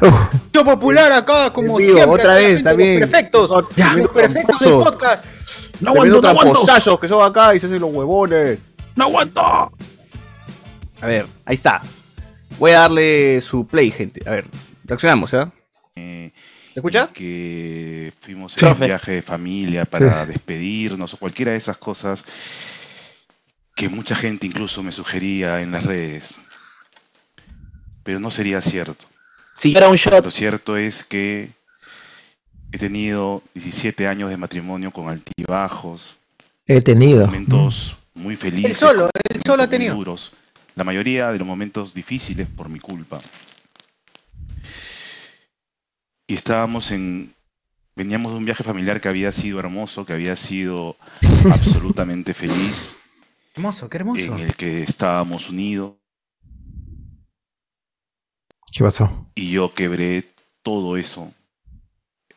[SPEAKER 1] Yo popular acá, como
[SPEAKER 2] Vivo,
[SPEAKER 1] siempre.
[SPEAKER 2] otra vez, también.
[SPEAKER 1] Los perfectos.
[SPEAKER 2] Ya.
[SPEAKER 1] Los perfectos del podcast.
[SPEAKER 2] No aguanto, tramposazos que son acá y se hacen los huevones. ¡No aguanto! A ver, ahí está. Voy a darle su play, gente. A ver, reaccionamos, ¿eh? ¿Se escucha?
[SPEAKER 13] Que fuimos
[SPEAKER 2] Sí.
[SPEAKER 13] en un viaje de familia para
[SPEAKER 2] Sí.
[SPEAKER 13] despedirnos o cualquiera de esas cosas que mucha gente incluso me sugería en las redes. Pero no sería cierto.
[SPEAKER 3] Si era un shot.
[SPEAKER 13] Lo cierto es que he tenido 17 años de matrimonio con altibajos,
[SPEAKER 7] He tenido.
[SPEAKER 13] momentos muy felices.
[SPEAKER 1] Él solo, él solo ha tenido.
[SPEAKER 13] duros. La mayoría de los momentos difíciles por mi culpa. Y estábamos en. Veníamos de un viaje familiar que había sido hermoso, que había sido absolutamente feliz,
[SPEAKER 1] Hermoso, qué hermoso.
[SPEAKER 13] en el que estábamos unidos.
[SPEAKER 7] ¿Qué pasó?
[SPEAKER 13] Y yo quebré todo eso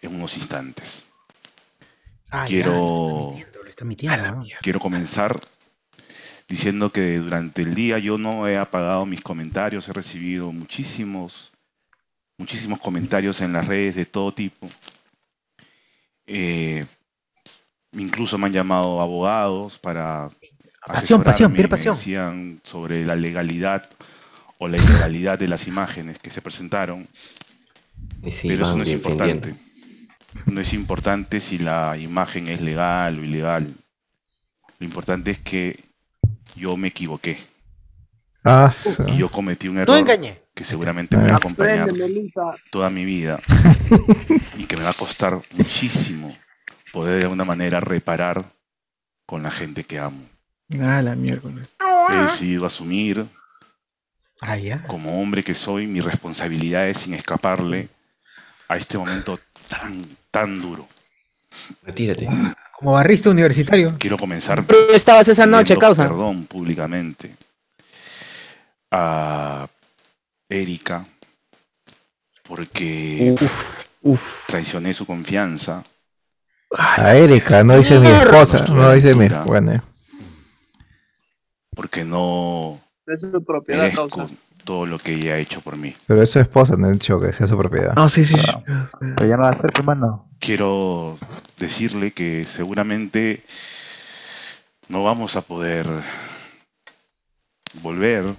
[SPEAKER 13] en unos instantes.
[SPEAKER 1] Ah, ya,
[SPEAKER 13] quiero,
[SPEAKER 1] Lo está mintiendo, ¿no?
[SPEAKER 13] quiero comenzar diciendo que durante el día yo no he apagado mis comentarios, he recibido muchísimos, muchísimos comentarios en las redes de todo tipo. Eh, incluso me han llamado abogados para
[SPEAKER 1] Pasión, pasión, pasión.
[SPEAKER 13] decían sobre la legalidad o la ilegalidad de las imágenes que se presentaron.
[SPEAKER 12] sí,
[SPEAKER 13] Pero eso no es importante. No es importante si la imagen es legal o ilegal. Lo importante es que yo me equivoqué.
[SPEAKER 7] Ah,
[SPEAKER 13] Y yo cometí un
[SPEAKER 1] No
[SPEAKER 13] error
[SPEAKER 1] engañé.
[SPEAKER 13] Que seguramente me va a acompañar toda mi vida y que me va a costar muchísimo poder de alguna manera reparar con la gente que amo.
[SPEAKER 4] Ah, la miércoles.
[SPEAKER 13] He decidido asumir
[SPEAKER 1] Ah, ya.
[SPEAKER 13] como hombre que soy mis responsabilidades sin escaparle a este momento tan, tan duro.
[SPEAKER 12] Retírate.
[SPEAKER 1] Como barrista universitario.
[SPEAKER 13] Quiero comenzar.
[SPEAKER 3] Pero estabas esa noche, causa.
[SPEAKER 13] Perdón públicamente a Erika porque traicioné su confianza.
[SPEAKER 7] A Erika, no dice mi esposa, no dice mi bueno.
[SPEAKER 13] Porque no
[SPEAKER 11] Es su propiedad, causa.
[SPEAKER 13] todo lo que ella ha hecho por mí.
[SPEAKER 7] Pero es su esposa, no he dicho que sea su propiedad.
[SPEAKER 4] No, sí, sí.
[SPEAKER 14] Pero ya no va a ser, hermano.
[SPEAKER 13] Quiero decirle que seguramente no vamos a poder volver,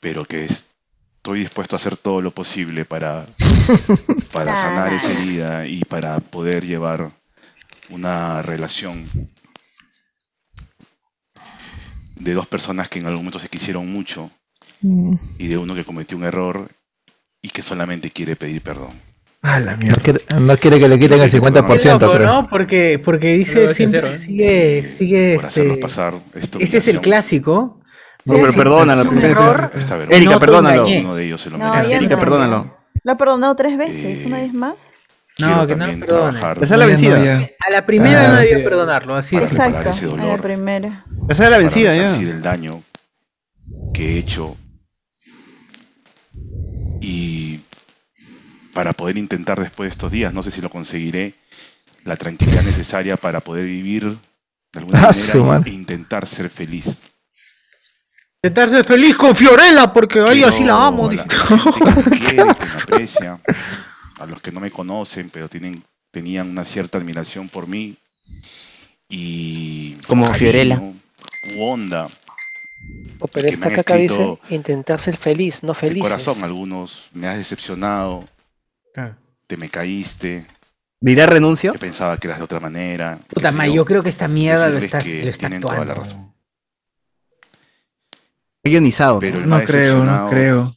[SPEAKER 13] pero que estoy dispuesto a hacer todo lo posible para, para sanar esa herida y para poder llevar una relación de dos personas que en algún momento se quisieron mucho y de uno que cometió un error y que solamente quiere pedir perdón.
[SPEAKER 4] Ah, la
[SPEAKER 7] No
[SPEAKER 4] mierda.
[SPEAKER 7] quiere, no quiere que le quiten el 50%,
[SPEAKER 1] Loco,
[SPEAKER 7] creo.
[SPEAKER 1] ¿no? Porque, porque dice siempre,
[SPEAKER 2] sincero, ¿eh?
[SPEAKER 1] sigue, sigue
[SPEAKER 13] Por hacernos
[SPEAKER 1] este.
[SPEAKER 13] pasar esta
[SPEAKER 1] Este es el clásico.
[SPEAKER 2] No, pero perdónalo,
[SPEAKER 1] "Es un
[SPEAKER 2] primero.
[SPEAKER 1] error,
[SPEAKER 13] esta
[SPEAKER 2] Erika,
[SPEAKER 1] no
[SPEAKER 2] perdónalo.
[SPEAKER 1] engañé".
[SPEAKER 13] Uno de ellos se lo merece.
[SPEAKER 2] Erika,
[SPEAKER 15] no.
[SPEAKER 2] perdónalo.
[SPEAKER 15] Lo ha perdonado tres veces,
[SPEAKER 13] Eh,
[SPEAKER 15] una vez más.
[SPEAKER 1] No,
[SPEAKER 13] Quiero
[SPEAKER 1] que no lo perdone.
[SPEAKER 2] Esa es la vencida.
[SPEAKER 4] ya.
[SPEAKER 1] A la primera
[SPEAKER 7] Ah,
[SPEAKER 1] no debió
[SPEAKER 2] sí.
[SPEAKER 1] perdonarlo, así es.
[SPEAKER 15] Exacto,
[SPEAKER 13] ese
[SPEAKER 15] a la primera.
[SPEAKER 2] Esa es la vencida, ya.
[SPEAKER 13] resarcir el daño que he hecho y para poder intentar después de estos días, no sé si lo conseguiré, la tranquilidad necesaria para poder vivir de alguna
[SPEAKER 7] Ah,
[SPEAKER 13] manera e intentar ser feliz.
[SPEAKER 1] Intentar ser feliz con Fiorella, porque a ella sí la amo.
[SPEAKER 13] la que aprecia, a los que no me conocen, pero tienen, tenían una cierta admiración por mí y
[SPEAKER 3] Como
[SPEAKER 13] cariño
[SPEAKER 3] Fiorella.
[SPEAKER 13] u onda
[SPEAKER 9] Oh, pero esta caca dice intentar ser feliz, no
[SPEAKER 13] de
[SPEAKER 9] felices.
[SPEAKER 13] corazón algunos me has decepcionado
[SPEAKER 1] Claro.
[SPEAKER 13] te me caíste
[SPEAKER 2] ¿Dirá renuncio?
[SPEAKER 13] yo pensaba que eras de otra manera
[SPEAKER 1] Puta madre, yo creo que esta mierda lo
[SPEAKER 13] decirles
[SPEAKER 1] está,
[SPEAKER 13] que
[SPEAKER 1] lo está
[SPEAKER 13] tienen toda la
[SPEAKER 1] actuando.
[SPEAKER 13] razón.
[SPEAKER 2] Guionizado.
[SPEAKER 13] pero el
[SPEAKER 4] No
[SPEAKER 13] más
[SPEAKER 4] creo, no creo.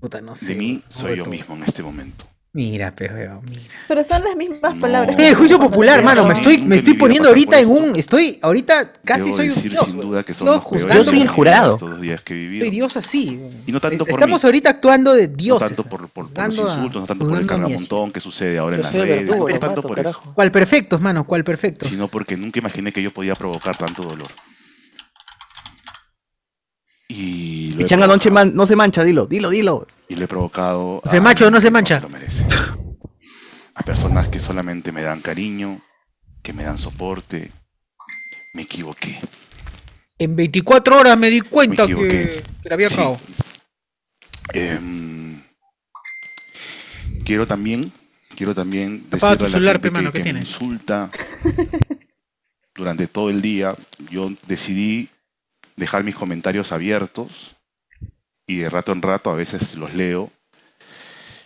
[SPEAKER 1] Puta, no sé.
[SPEAKER 13] de mí soy yo mismo en este momento
[SPEAKER 1] Mira, pero mira.
[SPEAKER 15] Pero son las mismas
[SPEAKER 13] No.
[SPEAKER 15] palabras.
[SPEAKER 1] Eh, juicio popular, mano, me estoy, me estoy poniendo ahorita en un, estoy, ahorita casi
[SPEAKER 13] Debo
[SPEAKER 1] soy un dios.
[SPEAKER 13] sin
[SPEAKER 1] güey.
[SPEAKER 13] duda que son
[SPEAKER 1] Yo
[SPEAKER 13] los peores
[SPEAKER 1] juzgando
[SPEAKER 3] Yo soy el jurado.
[SPEAKER 13] días que he vivido
[SPEAKER 1] Soy dios así.
[SPEAKER 13] y no tanto por
[SPEAKER 1] Estamos
[SPEAKER 13] mí
[SPEAKER 1] ahorita actuando de
[SPEAKER 13] no
[SPEAKER 1] dioses.
[SPEAKER 13] tanto por, por- por los insultos no tanto por el cargamontón que sucede ahora en las redes
[SPEAKER 9] verdugo,
[SPEAKER 13] no tanto por eso.
[SPEAKER 1] ¿Cuál perfectos, mano? ¿Cuál perfectos?
[SPEAKER 13] sino porque nunca imaginé que yo podía provocar tanto dolor y lo
[SPEAKER 2] no,
[SPEAKER 13] provocado.
[SPEAKER 2] man- no se mancha, dilo, dilo, dilo.
[SPEAKER 13] y le he provocado
[SPEAKER 1] ¿Se mancha o no se mancha?
[SPEAKER 13] lo merece. a personas que solamente me dan cariño que me dan soporte me equivoqué
[SPEAKER 1] En 24 horas me di cuenta
[SPEAKER 13] Me equivoqué.
[SPEAKER 1] que, que la había
[SPEAKER 13] Sí.
[SPEAKER 1] acabado.
[SPEAKER 13] Em, quiero también, quiero también
[SPEAKER 1] Apaga tu
[SPEAKER 13] decirle a la
[SPEAKER 1] celular,
[SPEAKER 13] gente
[SPEAKER 1] pe, mano,
[SPEAKER 13] que,
[SPEAKER 1] ¿qué
[SPEAKER 13] que me
[SPEAKER 1] tienes?
[SPEAKER 13] insulta durante todo el día. Yo decidí dejar mis comentarios abiertos y de rato en rato a veces los leo.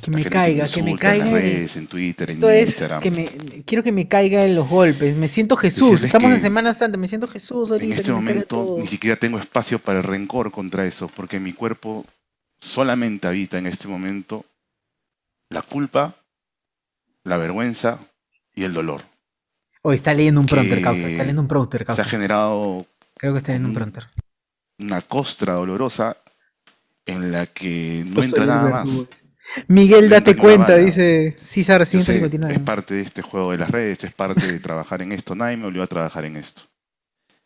[SPEAKER 1] Que me caiga, que me
[SPEAKER 13] insulta en
[SPEAKER 1] caiga.
[SPEAKER 13] las redes, en Twitter, en
[SPEAKER 1] Esto es
[SPEAKER 13] Instagram.
[SPEAKER 1] que me quiero que me caiga en los golpes. Me siento Jesús.
[SPEAKER 13] Decirles
[SPEAKER 1] Estamos en Semana Santa. Me siento Jesús ahorita.
[SPEAKER 13] En este
[SPEAKER 1] caiga
[SPEAKER 13] momento ni siquiera tengo espacio para el rencor contra eso, porque mi cuerpo solamente habita en este momento la culpa, la vergüenza y el dolor.
[SPEAKER 1] Oh, está leyendo un prompter, causa. Está leyendo un prompter,
[SPEAKER 13] Se
[SPEAKER 1] causa.
[SPEAKER 13] ha generado
[SPEAKER 1] Creo que está leyendo un prompter.
[SPEAKER 13] una costra dolorosa en la que no
[SPEAKER 1] Yo
[SPEAKER 13] entra nada más.
[SPEAKER 1] Miguel,
[SPEAKER 13] No
[SPEAKER 1] date cuenta, dice César
[SPEAKER 13] Yo sé,
[SPEAKER 1] 159.
[SPEAKER 13] es parte de este juego de las redes, es parte de trabajar en esto. Nadie me obligó a trabajar en esto.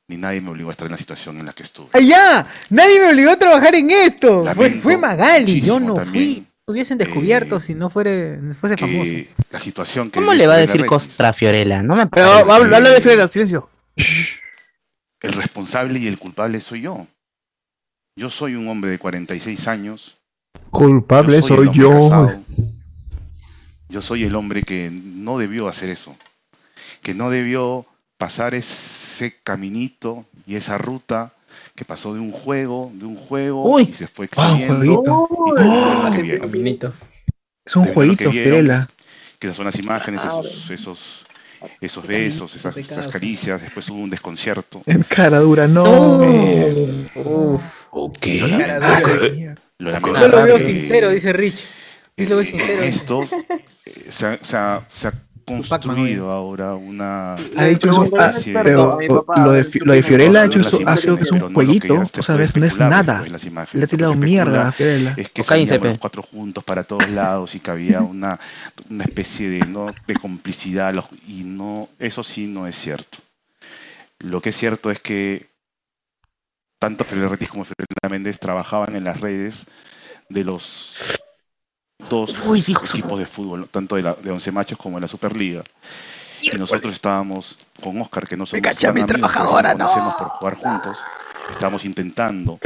[SPEAKER 13] Ni nadie me obligó a estar en la situación en la que estuve.
[SPEAKER 1] ¡Ay, ya! Nadie me obligó a trabajar en esto. Fue, Magali. Yo no fui. Hubiesen descubierto si no fuere, fuese famoso.
[SPEAKER 13] la situación que
[SPEAKER 3] ¿Cómo le va a decir contra Fiorella? No me
[SPEAKER 2] Pero habla, habla de Fiorella, silencio.
[SPEAKER 13] El responsable y el culpable soy yo. Yo soy un hombre de 46 años.
[SPEAKER 7] Culpable
[SPEAKER 13] Yo soy
[SPEAKER 7] yo.
[SPEAKER 13] casado. Yo soy el hombre que no debió hacer eso. Que no debió pasar ese caminito y esa ruta que pasó de un juego, de un juego y se fue
[SPEAKER 4] Ah,
[SPEAKER 13] excediendo. vieron.
[SPEAKER 4] Es un jueguito,
[SPEAKER 13] que vieron. Que son las imágenes, esos, esos, esos besos, esas, esas caricias. Después hubo un desconcierto.
[SPEAKER 4] En cara dura, no.
[SPEAKER 12] Ok.
[SPEAKER 13] Lo
[SPEAKER 1] Cara
[SPEAKER 13] lamento.
[SPEAKER 1] dura.
[SPEAKER 13] Lo
[SPEAKER 1] Yo
[SPEAKER 13] lamento
[SPEAKER 1] lo veo
[SPEAKER 13] que-
[SPEAKER 1] sincero, dice Rich. Yo lo veo sincero.
[SPEAKER 13] esto eh, se se se ha construido ahora una
[SPEAKER 4] Ha dicho eso, ah, pero lo de, lo de Fiorella ha hecho eso, ha sido que es un jueguito, o sea, ves, no es nada.
[SPEAKER 13] imágenes.
[SPEAKER 4] Le ha tirado mierda a Fiorella.
[SPEAKER 13] Es que
[SPEAKER 3] pe.
[SPEAKER 13] los cuatro juntos para todos lados y que había una, una especie de, ¿no? de complicidad los- y no eso sí no es cierto. Lo que es cierto es que tanto Fiorella Retis como Fiorella Méndez trabajaban en las redes de los dos equipos de fútbol, tanto de, la, de Once Machos como de la Superliga. Y nosotros estábamos con Oscar, que no somos
[SPEAKER 1] caché a
[SPEAKER 13] tan
[SPEAKER 1] mi
[SPEAKER 13] amigos,
[SPEAKER 1] trabajadora,
[SPEAKER 13] nos conocemos
[SPEAKER 1] no.
[SPEAKER 13] por jugar juntos. Estábamos intentando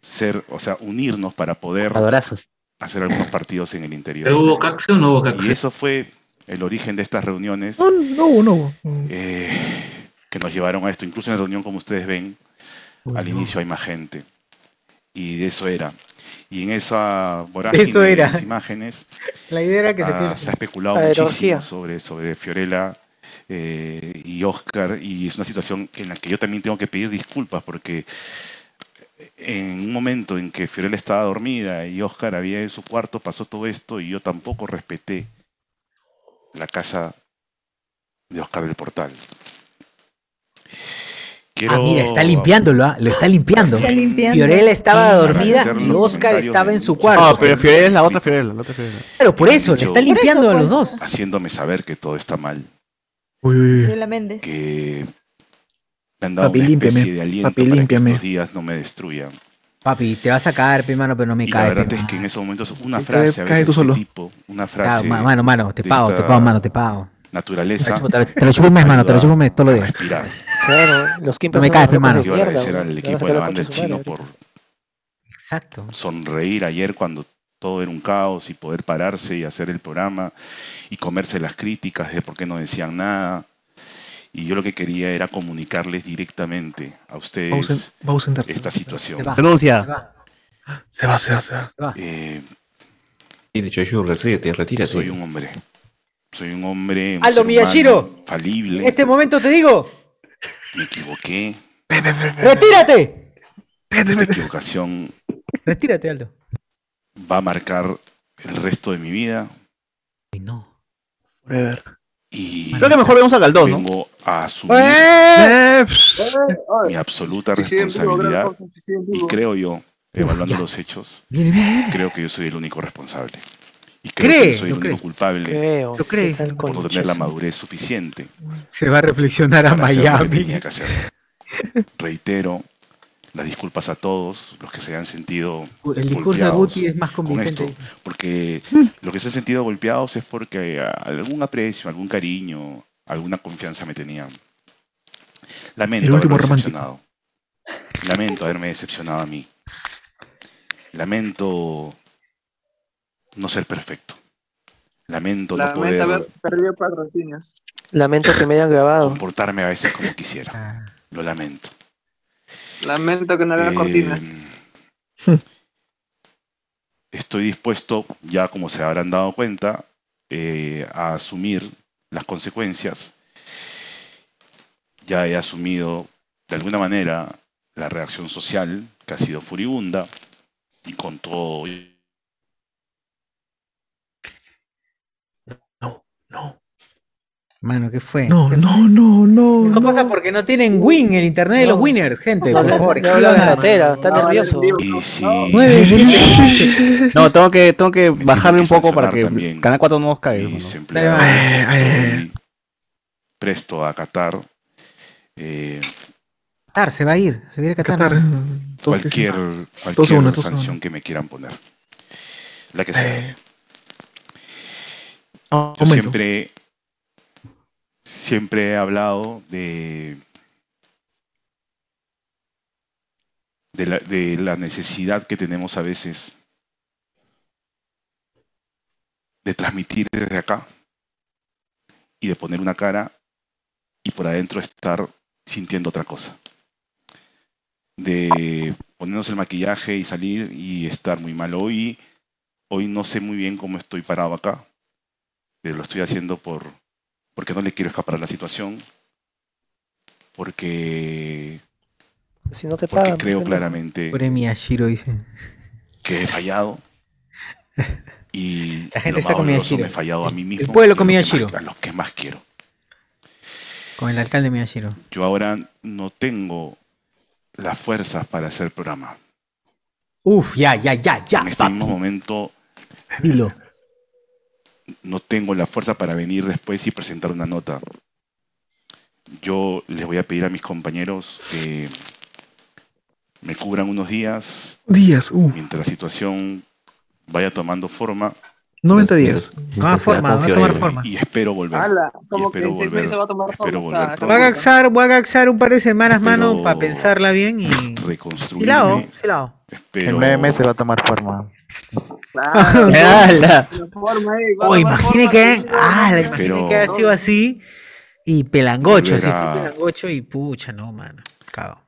[SPEAKER 13] ser, o sea, unirnos para poder
[SPEAKER 3] Abrazos.
[SPEAKER 13] hacer algunos partidos en el interior.
[SPEAKER 16] ¿Pero hubo cactus o no hubo cactus?
[SPEAKER 13] Y eso fue el origen de estas reuniones
[SPEAKER 4] No, no hubo, no hubo.
[SPEAKER 13] eh, que nos llevaron a esto. Incluso en la reunión, como ustedes ven, al inicio hay más gente. Y de eso era. Y en esa vorágine
[SPEAKER 1] Eso era.
[SPEAKER 13] de las imágenes
[SPEAKER 1] La idea era que se
[SPEAKER 13] ah, se ha especulado
[SPEAKER 1] La
[SPEAKER 13] muchísimo sobre, sobre Fiorella eh, y Oscar. Y es una situación en la que yo también tengo que pedir disculpas porque en un momento en que Fiorella estaba dormida y Oscar había en su cuarto, pasó todo esto y yo tampoco respeté la casa de Oscar del Portal.
[SPEAKER 1] Ah, mira, está limpiándolo, ah, lo está limpiando.
[SPEAKER 15] Está limpiando.
[SPEAKER 1] Fiorella estaba dormida y Oscar estaba en su cuarto.
[SPEAKER 2] No, pero Fiorella es la otra Fiorella, la otra Fiorella.
[SPEAKER 1] Pero por eso, le está limpiando a los dos.
[SPEAKER 13] Haciéndome saber que todo está mal.
[SPEAKER 15] Fiorella Méndez.
[SPEAKER 13] Que me han dado
[SPEAKER 4] Papi,
[SPEAKER 13] una
[SPEAKER 4] límpiame.
[SPEAKER 13] especie de aliento
[SPEAKER 4] Papi,
[SPEAKER 13] para
[SPEAKER 4] límpiame.
[SPEAKER 13] que estos días no me destruyan.
[SPEAKER 1] Papi, te vas a caer, pe, mano, pero no me
[SPEAKER 13] Y la
[SPEAKER 1] cae.
[SPEAKER 13] verdad
[SPEAKER 1] pe,
[SPEAKER 13] es
[SPEAKER 1] mano.
[SPEAKER 13] que en esos momentos una
[SPEAKER 4] Cae-
[SPEAKER 13] frase a
[SPEAKER 4] cae
[SPEAKER 13] veces
[SPEAKER 4] tú solo.
[SPEAKER 13] este tipo, una frase
[SPEAKER 1] ma- mano, mano, te pago, te pago, mano, te pago.
[SPEAKER 13] Naturaleza
[SPEAKER 1] Te lo, lo chupo un mes, mano, te lo chupo un mes todos los días.
[SPEAKER 13] respirar.
[SPEAKER 9] Claro, los
[SPEAKER 1] No me caes,
[SPEAKER 9] los
[SPEAKER 1] pe, mano.
[SPEAKER 9] locos de
[SPEAKER 13] Quiero agradecer al equipo de la banda Chino por
[SPEAKER 1] Exacto.
[SPEAKER 13] sonreír ayer cuando todo era un caos y poder pararse y hacer el programa y comerse las críticas de por qué no decían nada. Y yo lo que quería era comunicarles directamente a
[SPEAKER 4] Vamos a,
[SPEAKER 13] ustedes
[SPEAKER 4] vamos a sentarse.
[SPEAKER 13] esta situación.
[SPEAKER 1] Se va.
[SPEAKER 2] Denuncia.
[SPEAKER 4] Se va, se va, se va.
[SPEAKER 13] Eh,
[SPEAKER 12] de hecho, yo, retírate, retírate.
[SPEAKER 13] soy un hombre. Soy un hombre. un
[SPEAKER 1] Aldo
[SPEAKER 13] ser
[SPEAKER 1] Miyashiro.
[SPEAKER 13] humano Falible.
[SPEAKER 1] En este momento te digo,
[SPEAKER 13] Me equivoqué.
[SPEAKER 1] retírate.
[SPEAKER 13] Esta equivocación
[SPEAKER 1] Retírate, Aldo.
[SPEAKER 13] va a marcar el resto de mi vida.
[SPEAKER 4] Forever.
[SPEAKER 13] Y
[SPEAKER 2] Creo que mejor vemos a Galdós, ¿no?
[SPEAKER 13] vengo a asumir
[SPEAKER 4] Eh,
[SPEAKER 13] mi absoluta responsabilidad. Y creo yo, evaluando los hechos, creo que yo soy el único responsable. Y creo
[SPEAKER 1] Cree,
[SPEAKER 13] que yo soy el único culpable
[SPEAKER 9] Creo.
[SPEAKER 1] Lo cree.
[SPEAKER 9] ¿Qué tal
[SPEAKER 13] por no tener la madurez suficiente
[SPEAKER 1] Se va a reflexionar a
[SPEAKER 13] que
[SPEAKER 1] Miami.
[SPEAKER 13] tenía que hacer. Reitero las disculpas a todos los que se han sentido
[SPEAKER 1] El discurso de
[SPEAKER 13] golpeados
[SPEAKER 1] Guti es más
[SPEAKER 13] con
[SPEAKER 1] convincente.
[SPEAKER 13] esto, porque los que se han sentido golpeados es porque algún aprecio, algún cariño, alguna confianza me tenían. Lamento
[SPEAKER 4] El
[SPEAKER 13] haberme
[SPEAKER 4] romántico.
[SPEAKER 13] decepcionado. Lamento haberme decepcionado a mí. Lamento no ser perfecto. Lamento no
[SPEAKER 11] Lamento
[SPEAKER 13] poder
[SPEAKER 11] haber perdido patrocinios.
[SPEAKER 9] Lamento que me hayan grabado.
[SPEAKER 13] comportarme a veces como
[SPEAKER 9] Ah.
[SPEAKER 13] quisiera. Lo lamento.
[SPEAKER 11] Lamento que no hagan
[SPEAKER 13] Eh,
[SPEAKER 11] cortinas.
[SPEAKER 13] Estoy dispuesto, ya como se habrán dado cuenta, eh, a asumir las consecuencias. Ya he asumido de alguna manera la reacción social, que ha sido furibunda, y con todo
[SPEAKER 1] Mano, ¿qué fue?
[SPEAKER 4] No,
[SPEAKER 1] ¿Qué
[SPEAKER 4] no, no, no.
[SPEAKER 1] Eso pasa porque no tienen win el internet de los winners, gente,
[SPEAKER 9] No,
[SPEAKER 1] por
[SPEAKER 9] no,
[SPEAKER 1] favor.
[SPEAKER 9] no la tela, está nervioso.
[SPEAKER 2] No, tengo que, tengo que bajarle un poco para que
[SPEAKER 13] también
[SPEAKER 2] Canal 4 no nos caiga. ¿no?
[SPEAKER 1] Dale,
[SPEAKER 13] estoy presto a acatar eh,
[SPEAKER 1] Qatar, se va a ir. Se va a ir a Qatar.
[SPEAKER 4] Qatar.
[SPEAKER 13] cualquier, cualquier sanción
[SPEAKER 4] segundos.
[SPEAKER 13] que me quieran poner. La que sea.
[SPEAKER 4] Eh,
[SPEAKER 13] Yo siempre, siempre he hablado de, de, la, de la necesidad que tenemos a veces de transmitir desde acá y de poner una cara y por adentro estar sintiendo otra cosa. De ponernos el maquillaje y salir y estar muy mal. Hoy, hoy no sé muy bien cómo estoy parado acá pero lo estoy haciendo por porque no le quiero escapar a la situación, porque,
[SPEAKER 9] Si no te
[SPEAKER 13] porque
[SPEAKER 9] pagan.
[SPEAKER 13] creo claramente
[SPEAKER 1] Miyashiro, dice.
[SPEAKER 13] que he fallado y
[SPEAKER 1] La gente
[SPEAKER 13] lo
[SPEAKER 1] está con Miyashiro.
[SPEAKER 13] me he fallado a mí mismo.
[SPEAKER 1] pueblo
[SPEAKER 13] y a
[SPEAKER 1] con
[SPEAKER 13] los que más-
[SPEAKER 1] Miyashiro.
[SPEAKER 13] A los que más quiero.
[SPEAKER 1] Con el alcalde Miyashiro.
[SPEAKER 13] Yo ahora no tengo las fuerzas para hacer programa.
[SPEAKER 1] Uf, ya, ya, ya, ya.
[SPEAKER 13] en este mismo momento
[SPEAKER 1] Dilo.
[SPEAKER 13] No tengo la fuerza para venir después y presentar una nota. Yo les voy a pedir a mis compañeros que me cubran unos días
[SPEAKER 4] Días, uh,
[SPEAKER 13] mientras la situación vaya tomando forma
[SPEAKER 4] 90 días.
[SPEAKER 1] Toma forma, va a tomar forma.
[SPEAKER 13] y espero volver.
[SPEAKER 11] Ala, como
[SPEAKER 13] Y
[SPEAKER 11] que
[SPEAKER 13] espero
[SPEAKER 11] en seis
[SPEAKER 13] volver-
[SPEAKER 11] meses va a tomar forma
[SPEAKER 1] Voy a gaxar, voy a gaxar un par de semanas, mano,
[SPEAKER 13] Espero
[SPEAKER 1] para pensarla bien y.
[SPEAKER 13] reconstruirme.
[SPEAKER 1] Silao, silao.
[SPEAKER 13] Espero
[SPEAKER 14] En nueve meses va a tomar forma.
[SPEAKER 11] Claro, la forma va a
[SPEAKER 1] Oh, imagine que. ¡Ah!
[SPEAKER 11] sí,
[SPEAKER 1] Imagine
[SPEAKER 13] Pero-
[SPEAKER 1] que ha sido así. Y pelangocho, así
[SPEAKER 13] a-
[SPEAKER 1] fue pelangocho y pucha, no, mano. Cago.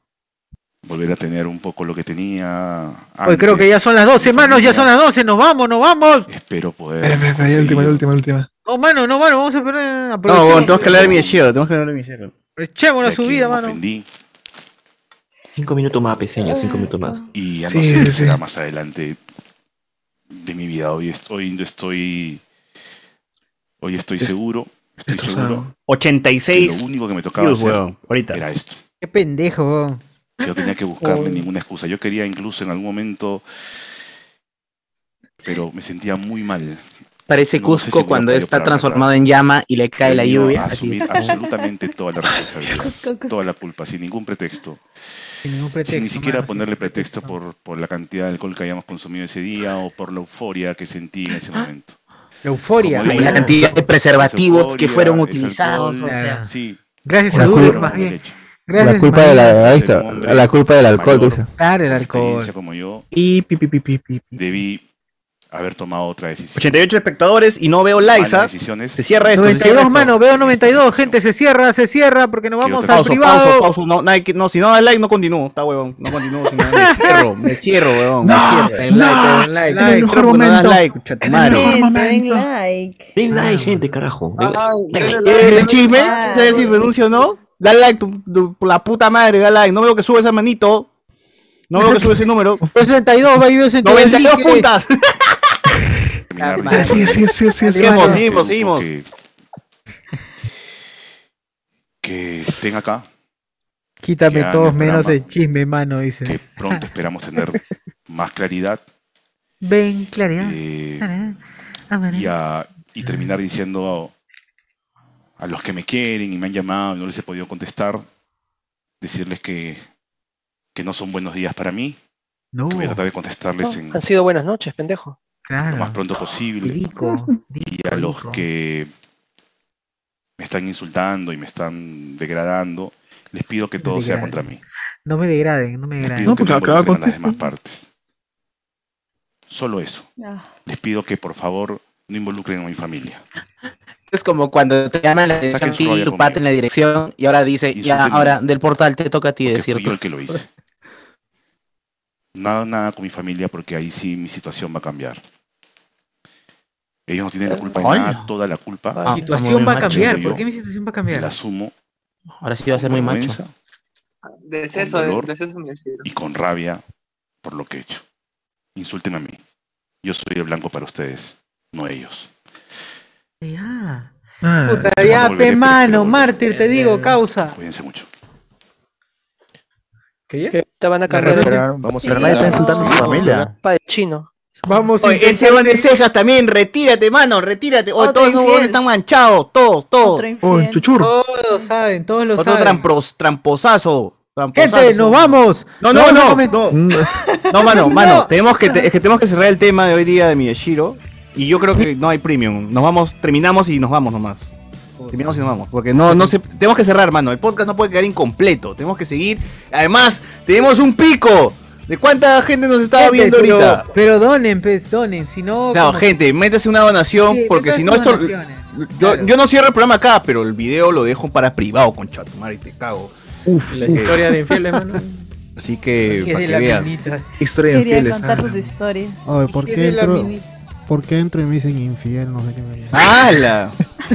[SPEAKER 13] volver a tener un poco lo que tenía.
[SPEAKER 1] Hoy creo que ya son las 12,
[SPEAKER 13] mi
[SPEAKER 1] manos, ya son las 12, nos vamos, nos vamos.
[SPEAKER 13] Espero poder.
[SPEAKER 4] Espera, espera, espera, ya última, ya última, ya última.
[SPEAKER 1] No, mano, no, mano, vamos a esperar.
[SPEAKER 2] No,
[SPEAKER 1] aprovechemos.
[SPEAKER 2] bueno, tenemos que hablar de Miyashiro, tenemos que hablar de.
[SPEAKER 1] Aprovechemos la
[SPEAKER 13] de quien
[SPEAKER 1] subida,
[SPEAKER 13] me
[SPEAKER 1] mano.
[SPEAKER 13] ofendí
[SPEAKER 12] Cinco minutos más, peseño, cinco minutos más.
[SPEAKER 13] y ya no
[SPEAKER 4] Sí,
[SPEAKER 13] sé
[SPEAKER 4] sí,
[SPEAKER 13] qué
[SPEAKER 4] sí.
[SPEAKER 13] será más adelante de mi vida. Hoy estoy, estoy, hoy estoy
[SPEAKER 4] Es-
[SPEAKER 13] seguro, estoy seguro. que
[SPEAKER 2] 86
[SPEAKER 13] lo único que me tocaba
[SPEAKER 2] views,
[SPEAKER 13] hacer
[SPEAKER 2] ahorita.
[SPEAKER 13] era esto.
[SPEAKER 1] Qué pendejo,
[SPEAKER 13] no tenía que buscarle
[SPEAKER 1] Oh.
[SPEAKER 13] ninguna excusa. Yo quería incluso en algún momento, pero me sentía muy mal.
[SPEAKER 3] Parece
[SPEAKER 13] No sé si
[SPEAKER 3] Cusco cuando está transformado en llama y le cae la lluvia.
[SPEAKER 13] a
[SPEAKER 3] así
[SPEAKER 13] asumir
[SPEAKER 3] es.
[SPEAKER 13] absolutamente toda la responsabilidad,
[SPEAKER 15] Cusco, Cusco.
[SPEAKER 13] toda la culpa, sin ningún pretexto.
[SPEAKER 1] Sin ningún pretexto.
[SPEAKER 13] sin ni siquiera
[SPEAKER 1] mano,
[SPEAKER 13] ponerle
[SPEAKER 1] ningún
[SPEAKER 13] pretexto por, por la cantidad de alcohol que hayamos consumido ese día o por la euforia que sentí en ese momento.
[SPEAKER 1] La euforia.
[SPEAKER 13] Digo,
[SPEAKER 3] la cantidad de preservativos
[SPEAKER 13] es
[SPEAKER 3] que
[SPEAKER 13] euforia,
[SPEAKER 3] fueron utilizados.
[SPEAKER 13] alcohol,
[SPEAKER 3] O sea,
[SPEAKER 13] Sí,
[SPEAKER 1] Gracias a Uber, más bien. Gracias,
[SPEAKER 7] la culpa de la, ahí
[SPEAKER 13] Ser
[SPEAKER 7] está,
[SPEAKER 13] un hombre
[SPEAKER 7] la culpa del alcohol,
[SPEAKER 13] mayor,
[SPEAKER 7] dice.
[SPEAKER 1] Claro, el alcohol.
[SPEAKER 13] como yo,
[SPEAKER 4] Y pi, pi, pi, pi, pi.
[SPEAKER 13] debí haber tomado otra decisión.
[SPEAKER 2] 88 espectadores y no veo ¿ah?
[SPEAKER 13] Decisiones.
[SPEAKER 2] Se cierra esto, se cierra
[SPEAKER 1] 92,
[SPEAKER 2] esto.
[SPEAKER 1] mano, veo 92, gente, se cierra, se cierra, porque nos vamos
[SPEAKER 2] Pausa,
[SPEAKER 1] privado.
[SPEAKER 2] pausa, pausa. No, Nike, no, si no da like, no continúo. Está huevón. No continúo. Si no, me cierro, me cierro, huevón. Me
[SPEAKER 4] No,
[SPEAKER 2] cierro.
[SPEAKER 1] Den like, den like.
[SPEAKER 2] Like, no das like, madre.
[SPEAKER 4] mejor
[SPEAKER 15] Den like.
[SPEAKER 12] Den like, gente, carajo.
[SPEAKER 2] ¿Quieres
[SPEAKER 11] like,
[SPEAKER 2] el chisme? ¿Sabes si renuncio o no? Da like, tu, tu- por la puta madre, da like. No veo que sube esa manito. No veo que sube ese número.
[SPEAKER 1] 62, va y veo
[SPEAKER 2] 92 puntas.
[SPEAKER 4] Sí, sí, sí, sí, sí.
[SPEAKER 2] Seguimos,
[SPEAKER 4] sí.
[SPEAKER 2] seguimos, seguimos.
[SPEAKER 13] Que, estén acá,
[SPEAKER 1] Quítame todos menos el chisme, mano, dice.
[SPEAKER 13] que pronto esperamos tener más claridad
[SPEAKER 1] Ven, claridad.
[SPEAKER 13] eh, y, a- y terminar diciendo a, a los que me quieren y me han llamado y no les he podido contestar, decirles que, que no son buenos días para mí,
[SPEAKER 1] No,
[SPEAKER 13] que voy a tratar de contestarles en
[SPEAKER 9] Han sido buenas noches, pendejo.
[SPEAKER 13] lo más
[SPEAKER 1] claro.
[SPEAKER 13] pronto posible.
[SPEAKER 1] Dico,
[SPEAKER 13] Y a los que me están insultando y me están degradando, les pido que todo sea contra mí.
[SPEAKER 1] No me degraden, no me
[SPEAKER 13] Les
[SPEAKER 1] degraden.
[SPEAKER 13] pido
[SPEAKER 4] No,
[SPEAKER 13] que
[SPEAKER 4] acaba
[SPEAKER 13] involucren a
[SPEAKER 4] con-
[SPEAKER 13] las demás partes. Solo eso.
[SPEAKER 15] Ah,
[SPEAKER 13] Les pido que por favor no involucren a mi familia.
[SPEAKER 3] Es como cuando te llaman la atención
[SPEAKER 13] rabia
[SPEAKER 3] tu pata en la dirección y ahora dice, ya, ahora del portal te toca a ti
[SPEAKER 13] Porque
[SPEAKER 3] decir.
[SPEAKER 13] fui yo el que lo hice. Nada, nada con mi familia porque ahí sí mi situación va a cambiar. Ellos no tienen la culpa de nada, toda la culpa.
[SPEAKER 3] Ah,
[SPEAKER 1] Mi situación va a cambiar. ¿Por qué mi situación va a
[SPEAKER 13] La
[SPEAKER 1] cambiar?
[SPEAKER 13] asumo
[SPEAKER 3] Ahora sí va a ser muy macho.
[SPEAKER 13] vergüenza
[SPEAKER 11] Deceso,
[SPEAKER 13] Con dolor.
[SPEAKER 11] deceso
[SPEAKER 13] y con rabia por lo que he hecho. Insulten a mí. Yo soy el blanco para ustedes, no ellos.
[SPEAKER 1] Ya.
[SPEAKER 4] Ah,
[SPEAKER 1] Puta, ya, pe mano, mártir, te digo, causa.
[SPEAKER 13] Cuídense mucho.
[SPEAKER 9] Que te van a cambiar
[SPEAKER 14] Pero, vamos, pero nadie está insultando a su familia.
[SPEAKER 9] pa de chino.
[SPEAKER 1] Vamos a
[SPEAKER 2] Oye, ese van de cejas también, retírate, mano, retírate. Oye, todos los huevones están manchados, todos, todos.
[SPEAKER 15] Infiel.
[SPEAKER 4] chuchurro.
[SPEAKER 1] Todos lo saben, todos lo
[SPEAKER 2] Otro
[SPEAKER 1] saben.
[SPEAKER 2] trampos, tramposazo. tramposazo.
[SPEAKER 1] Gente, nos vamos.
[SPEAKER 2] No, no,
[SPEAKER 1] a
[SPEAKER 2] no, no.
[SPEAKER 4] Mm,
[SPEAKER 2] No, mano,
[SPEAKER 1] No.
[SPEAKER 2] mano, tenemos que, te- es que tenemos que cerrar el tema de hoy día de Miyashiro. Y yo creo que no hay premium. Nos vamos, terminamos y nos vamos nomás. Terminamos y nos vamos. Porque no, no se, tenemos que cerrar, mano. El podcast no puede quedar incompleto. Tenemos que seguir. Además, tenemos un pico. ¿De cuánta gente nos estaba
[SPEAKER 1] Gente,
[SPEAKER 2] viendo
[SPEAKER 1] pero-
[SPEAKER 2] ahorita?
[SPEAKER 1] Pero donen, pues, donen. Si no.
[SPEAKER 2] Claro,
[SPEAKER 1] como-
[SPEAKER 2] gente, métese una donación.
[SPEAKER 1] Sí,
[SPEAKER 2] porque si no,
[SPEAKER 1] métase
[SPEAKER 2] esto. Yo,
[SPEAKER 1] claro.
[SPEAKER 2] yo no cierro el programa acá, pero el video lo dejo para privado, con chato. Madre, te cago.
[SPEAKER 4] Uf,
[SPEAKER 16] La
[SPEAKER 4] uf.
[SPEAKER 16] historia de infieles, mano.
[SPEAKER 2] Así que,
[SPEAKER 1] Que
[SPEAKER 2] para
[SPEAKER 1] de
[SPEAKER 2] que
[SPEAKER 1] la
[SPEAKER 2] vean.
[SPEAKER 1] minita.
[SPEAKER 4] Historia de
[SPEAKER 15] Quería
[SPEAKER 4] infieles.
[SPEAKER 15] contar
[SPEAKER 4] ah.
[SPEAKER 15] historias.
[SPEAKER 17] Oye, ¿por qué
[SPEAKER 1] minita.
[SPEAKER 17] ¿Por qué entro y me dicen infiel? No sé qué me
[SPEAKER 2] ¡Hala!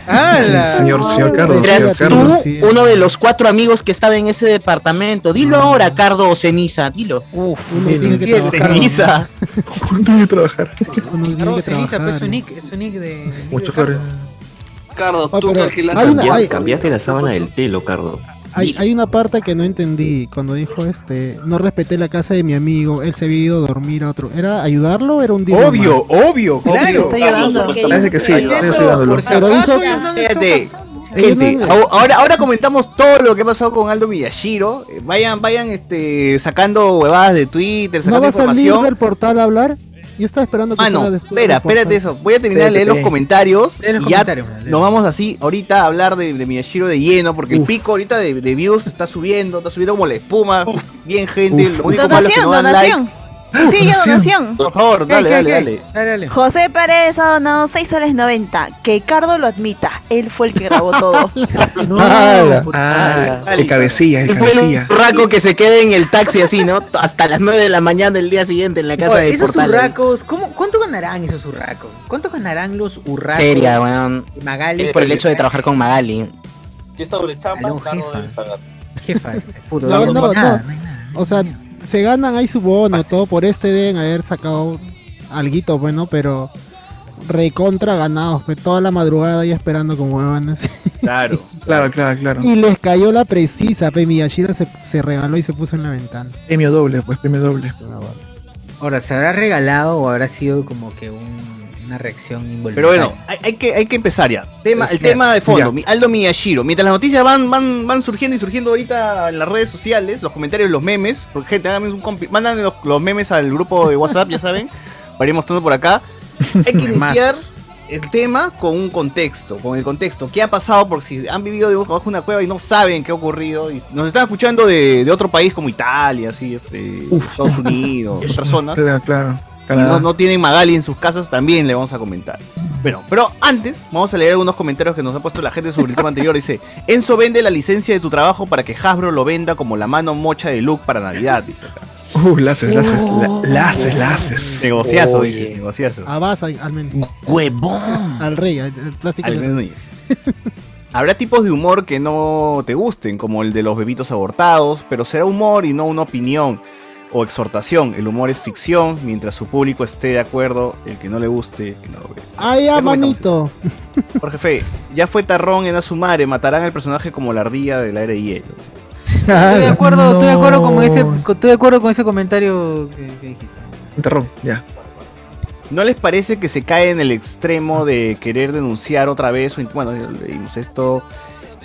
[SPEAKER 1] ¡Hala!
[SPEAKER 4] Señor, señor Cardo, señor
[SPEAKER 3] tú,
[SPEAKER 4] Cardo.
[SPEAKER 3] Uno de los cuatro amigos que estaba en ese departamento. Dilo ahora, Cardo o Ceniza, dilo.
[SPEAKER 17] Uno tiene que
[SPEAKER 1] infiel,
[SPEAKER 17] trabajar.
[SPEAKER 2] Ceniza.
[SPEAKER 4] Que trabajar.
[SPEAKER 17] Uno tiene que
[SPEAKER 1] Ceniza, pues,
[SPEAKER 17] trabajar.
[SPEAKER 1] su nick, es su nick de.
[SPEAKER 4] Mucho.
[SPEAKER 11] Cardo,
[SPEAKER 17] Ah,
[SPEAKER 11] tú
[SPEAKER 17] pero
[SPEAKER 11] alquilaste
[SPEAKER 17] hay
[SPEAKER 11] a
[SPEAKER 17] una-
[SPEAKER 11] Juan.
[SPEAKER 17] hay-
[SPEAKER 12] Cambiaste la sábana del pelo, Cardo.
[SPEAKER 17] Hay, hay una parte que no entendí cuando dijo este no respeté la casa de mi amigo, él se había ido a dormir a otro. ¿Era ayudarlo o era un día
[SPEAKER 2] Obvio, obvio, claro.
[SPEAKER 15] Estoy ayudando.
[SPEAKER 4] Parece que sí,
[SPEAKER 1] por si acaso, no
[SPEAKER 2] Fíjate, gente,
[SPEAKER 17] no-
[SPEAKER 2] ahora, ahora comentamos todo lo que ha pasado con Aldo Miyashiro. Eh, Vayan, vayan este, sacando huevadas de Twitter,
[SPEAKER 17] ¿No
[SPEAKER 2] sacando
[SPEAKER 17] va a salir
[SPEAKER 2] información.
[SPEAKER 17] del portal a hablar? Yo estaba esperando que
[SPEAKER 2] Mano,
[SPEAKER 17] salga después
[SPEAKER 2] espera, espérate eso. Voy a terminar de leer los comentarios.
[SPEAKER 1] Lee los
[SPEAKER 2] y ya
[SPEAKER 1] comentarios,
[SPEAKER 2] nos vamos así ahorita a hablar de, de Miyashiro de lleno, porque el pico ahorita de, de views está subiendo, está subiendo como la espuma. Bien, gente.
[SPEAKER 4] Uf.
[SPEAKER 2] Lo único malo es que no dan like.
[SPEAKER 15] donación. Yo donación.
[SPEAKER 2] Por favor,
[SPEAKER 1] ¿Qué,
[SPEAKER 2] dale,
[SPEAKER 1] qué,
[SPEAKER 2] dale,
[SPEAKER 1] qué?
[SPEAKER 2] dale.
[SPEAKER 1] Dale, dale.
[SPEAKER 15] José Paredes ha donado 6 soles 90. Que Cardo lo admita. Él fue el que grabó todo.
[SPEAKER 17] No,
[SPEAKER 4] Ah,
[SPEAKER 2] Dale.
[SPEAKER 4] el cabecilla, el
[SPEAKER 3] Fue un
[SPEAKER 4] cabecilla.
[SPEAKER 3] raco que se quede en el taxi así, ¿no? Hasta las 9 de la mañana del día siguiente en la casa
[SPEAKER 1] Oye,
[SPEAKER 3] de
[SPEAKER 1] esos
[SPEAKER 3] portal.
[SPEAKER 1] urracos, ¿cómo, ¿cuánto ganarán esos urracos? ¿Cuánto ganarán los urracos?
[SPEAKER 3] Seria, weón.
[SPEAKER 1] de Magali?
[SPEAKER 3] Es por el hecho de trabajar con Magali.
[SPEAKER 18] Yo sobre chamba,
[SPEAKER 1] Aló, jefa. Jefa, este. Puto,
[SPEAKER 17] No,
[SPEAKER 1] no,
[SPEAKER 17] no,
[SPEAKER 1] no, nada,
[SPEAKER 17] no.
[SPEAKER 1] no hay nada.
[SPEAKER 17] O sea, se ganan ahí su bono, todo por este deben haber sacado alguito, bueno, pero recontra ganados, pues, toda la madrugada ahí esperando como huevones.
[SPEAKER 2] Claro.
[SPEAKER 4] Claro, claro, claro.
[SPEAKER 17] Y les cayó la precisa, pe Miyashiro se, se regaló y se puso en la ventana.
[SPEAKER 4] Premio doble, pues, premio doble.
[SPEAKER 1] Ahora, ¿se habrá regalado o habrá sido como que un- una reacción
[SPEAKER 2] Pero
[SPEAKER 1] involuntaria?
[SPEAKER 2] bueno, hay, hay que, hay que empezar ya. Tema, el tema de fondo, mi- Aldo Miyashiro. Mientras las noticias van, van, van surgiendo y surgiendo ahorita en las redes sociales, los comentarios, los memes, porque gente, háganme un compi- mandan los, los memes al grupo de WhatsApp, ya saben, para ir mostrando por acá. Hay que iniciar el tema con un contexto, con el contexto. ¿Qué ha pasado? Porque si han vivido debajo de una cueva y no saben qué ha ocurrido, y nos están escuchando de, de otro país como Italia, así, este, Estados Unidos, otras zonas.
[SPEAKER 4] Claro, claro.
[SPEAKER 2] No, no tienen Magali en sus casas, también le vamos a comentar. Bueno, pero antes vamos a leer algunos comentarios que nos ha puesto la gente sobre el tema anterior. Dice, Enzo vende la licencia de tu trabajo para que Hasbro lo venda como la mano mocha de Luke para Navidad, dice acá.
[SPEAKER 4] Uh, laces, laces, la- laces, laces.
[SPEAKER 2] Negociazo,
[SPEAKER 3] Oye.
[SPEAKER 2] dice, negociazo.
[SPEAKER 17] A Baza, al menos.
[SPEAKER 3] ¡Huevón!
[SPEAKER 17] Al rey, al- plástico.
[SPEAKER 2] Al. Habrá tipos de humor que no te gusten, como el de los bebitos abortados, pero será humor y no una opinión o exhortación. El humor es ficción, mientras su público esté de acuerdo, el que no le guste, que no lo vea.
[SPEAKER 17] Ay,
[SPEAKER 2] Ya
[SPEAKER 17] manito.
[SPEAKER 2] Jorge Fe, ya fue Tarrón en Asumare, matarán al personaje como la ardilla del aire y hielo.
[SPEAKER 1] Estoy de acuerdo, estoy de acuerdo con ese, estoy de acuerdo con ese comentario que, que dijiste.
[SPEAKER 4] Un terrón, ya.
[SPEAKER 2] ¿No les parece que se cae en el extremo de querer denunciar otra vez? Bueno, ya leímos esto.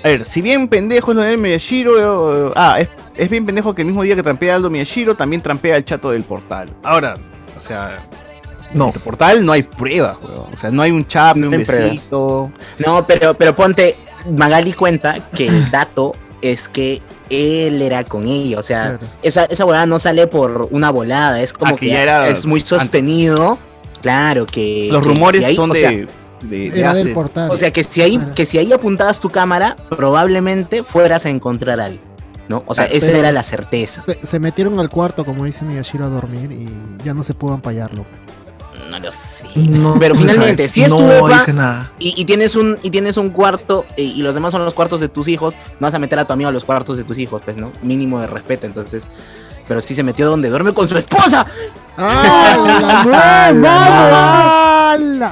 [SPEAKER 2] A ver, si bien pendejo es lo de Miyashiro, eh, ah, es, es bien pendejo que el mismo día que trampea Aldo Miyashiro, también trampea el chato del portal. Ahora, o sea,
[SPEAKER 4] No.
[SPEAKER 2] en este portal no hay pruebas, weón. O sea, no hay un chap, ni un
[SPEAKER 3] No hay pruebas.
[SPEAKER 2] besito.
[SPEAKER 3] No, pero, pero ponte, Magali cuenta que el dato es que él era con ella, o sea,
[SPEAKER 17] Claro.
[SPEAKER 3] esa, esa volada no sale por una volada, es como
[SPEAKER 2] Ah, que ya era
[SPEAKER 3] es muy sostenido. Claro, que.
[SPEAKER 2] Los
[SPEAKER 3] que
[SPEAKER 2] rumores
[SPEAKER 3] si
[SPEAKER 2] son de,
[SPEAKER 3] sea,
[SPEAKER 2] de, de
[SPEAKER 17] Era del
[SPEAKER 2] hace-
[SPEAKER 17] portal.
[SPEAKER 3] O sea, que si ahí, que si ahí apuntabas tu cámara, probablemente fueras a encontrar algo. ¿No? O sea,
[SPEAKER 17] Claro,
[SPEAKER 3] esa era la certeza.
[SPEAKER 17] Se, se metieron al cuarto, como dice Miyashiro, a dormir y ya no se pudo ampallarlo.
[SPEAKER 3] No lo sé.
[SPEAKER 4] No,
[SPEAKER 3] Pero finalmente, si es tu
[SPEAKER 4] no
[SPEAKER 3] depa
[SPEAKER 4] dice nada.
[SPEAKER 3] y, y tienes un, y tienes un cuarto eh, y los demás son los cuartos de tus hijos, no vas a meter a tu amigo a los cuartos de tus hijos, pues, ¿no? Mínimo de respeto, entonces. Pero sí se metió donde duerme con su esposa.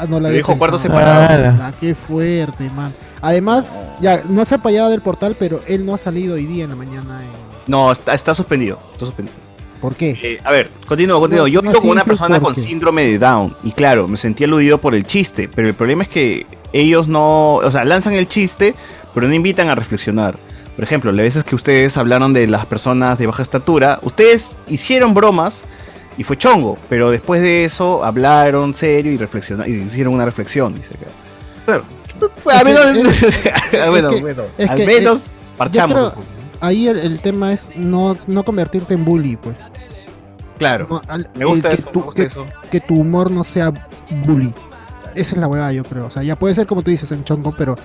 [SPEAKER 17] ¡No, la
[SPEAKER 2] dijo cuarto separado.
[SPEAKER 17] ¡Hala! ¡Qué fuerte, man! Además, ya no se ha apallado del portal, pero él no ha salido hoy día en la mañana. en-
[SPEAKER 2] No, está, está suspendido. Está suspendido.
[SPEAKER 17] ¿Por qué?
[SPEAKER 2] Eh, a ver, continúo, continúo.
[SPEAKER 17] No,
[SPEAKER 2] Yo
[SPEAKER 17] no
[SPEAKER 2] vivo con una persona con síndrome de Down. Y claro, me sentí aludido por el chiste. Pero el problema es que ellos no. O sea, lanzan el chiste, pero no invitan a reflexionar. Por ejemplo, las veces que ustedes hablaron de las personas de baja estatura, ustedes hicieron bromas y fue chongo. Pero después de eso hablaron serio y reflexionaron. Y hicieron una reflexión. Dice. Claro. Al
[SPEAKER 17] que-
[SPEAKER 2] menos, al menos, al menos
[SPEAKER 17] eh,
[SPEAKER 2] parchamos.
[SPEAKER 17] creo- ahí el, el tema es no, no convertirte en bully, pues.
[SPEAKER 2] Claro.
[SPEAKER 17] No, al-
[SPEAKER 2] me gusta
[SPEAKER 17] el que
[SPEAKER 2] eso,
[SPEAKER 17] tu-
[SPEAKER 2] me gusta
[SPEAKER 17] que-
[SPEAKER 2] eso.
[SPEAKER 17] que tu humor no sea bully. Esa es la hueá, yo creo. O sea, ya puede ser como tú dices en chongo, pero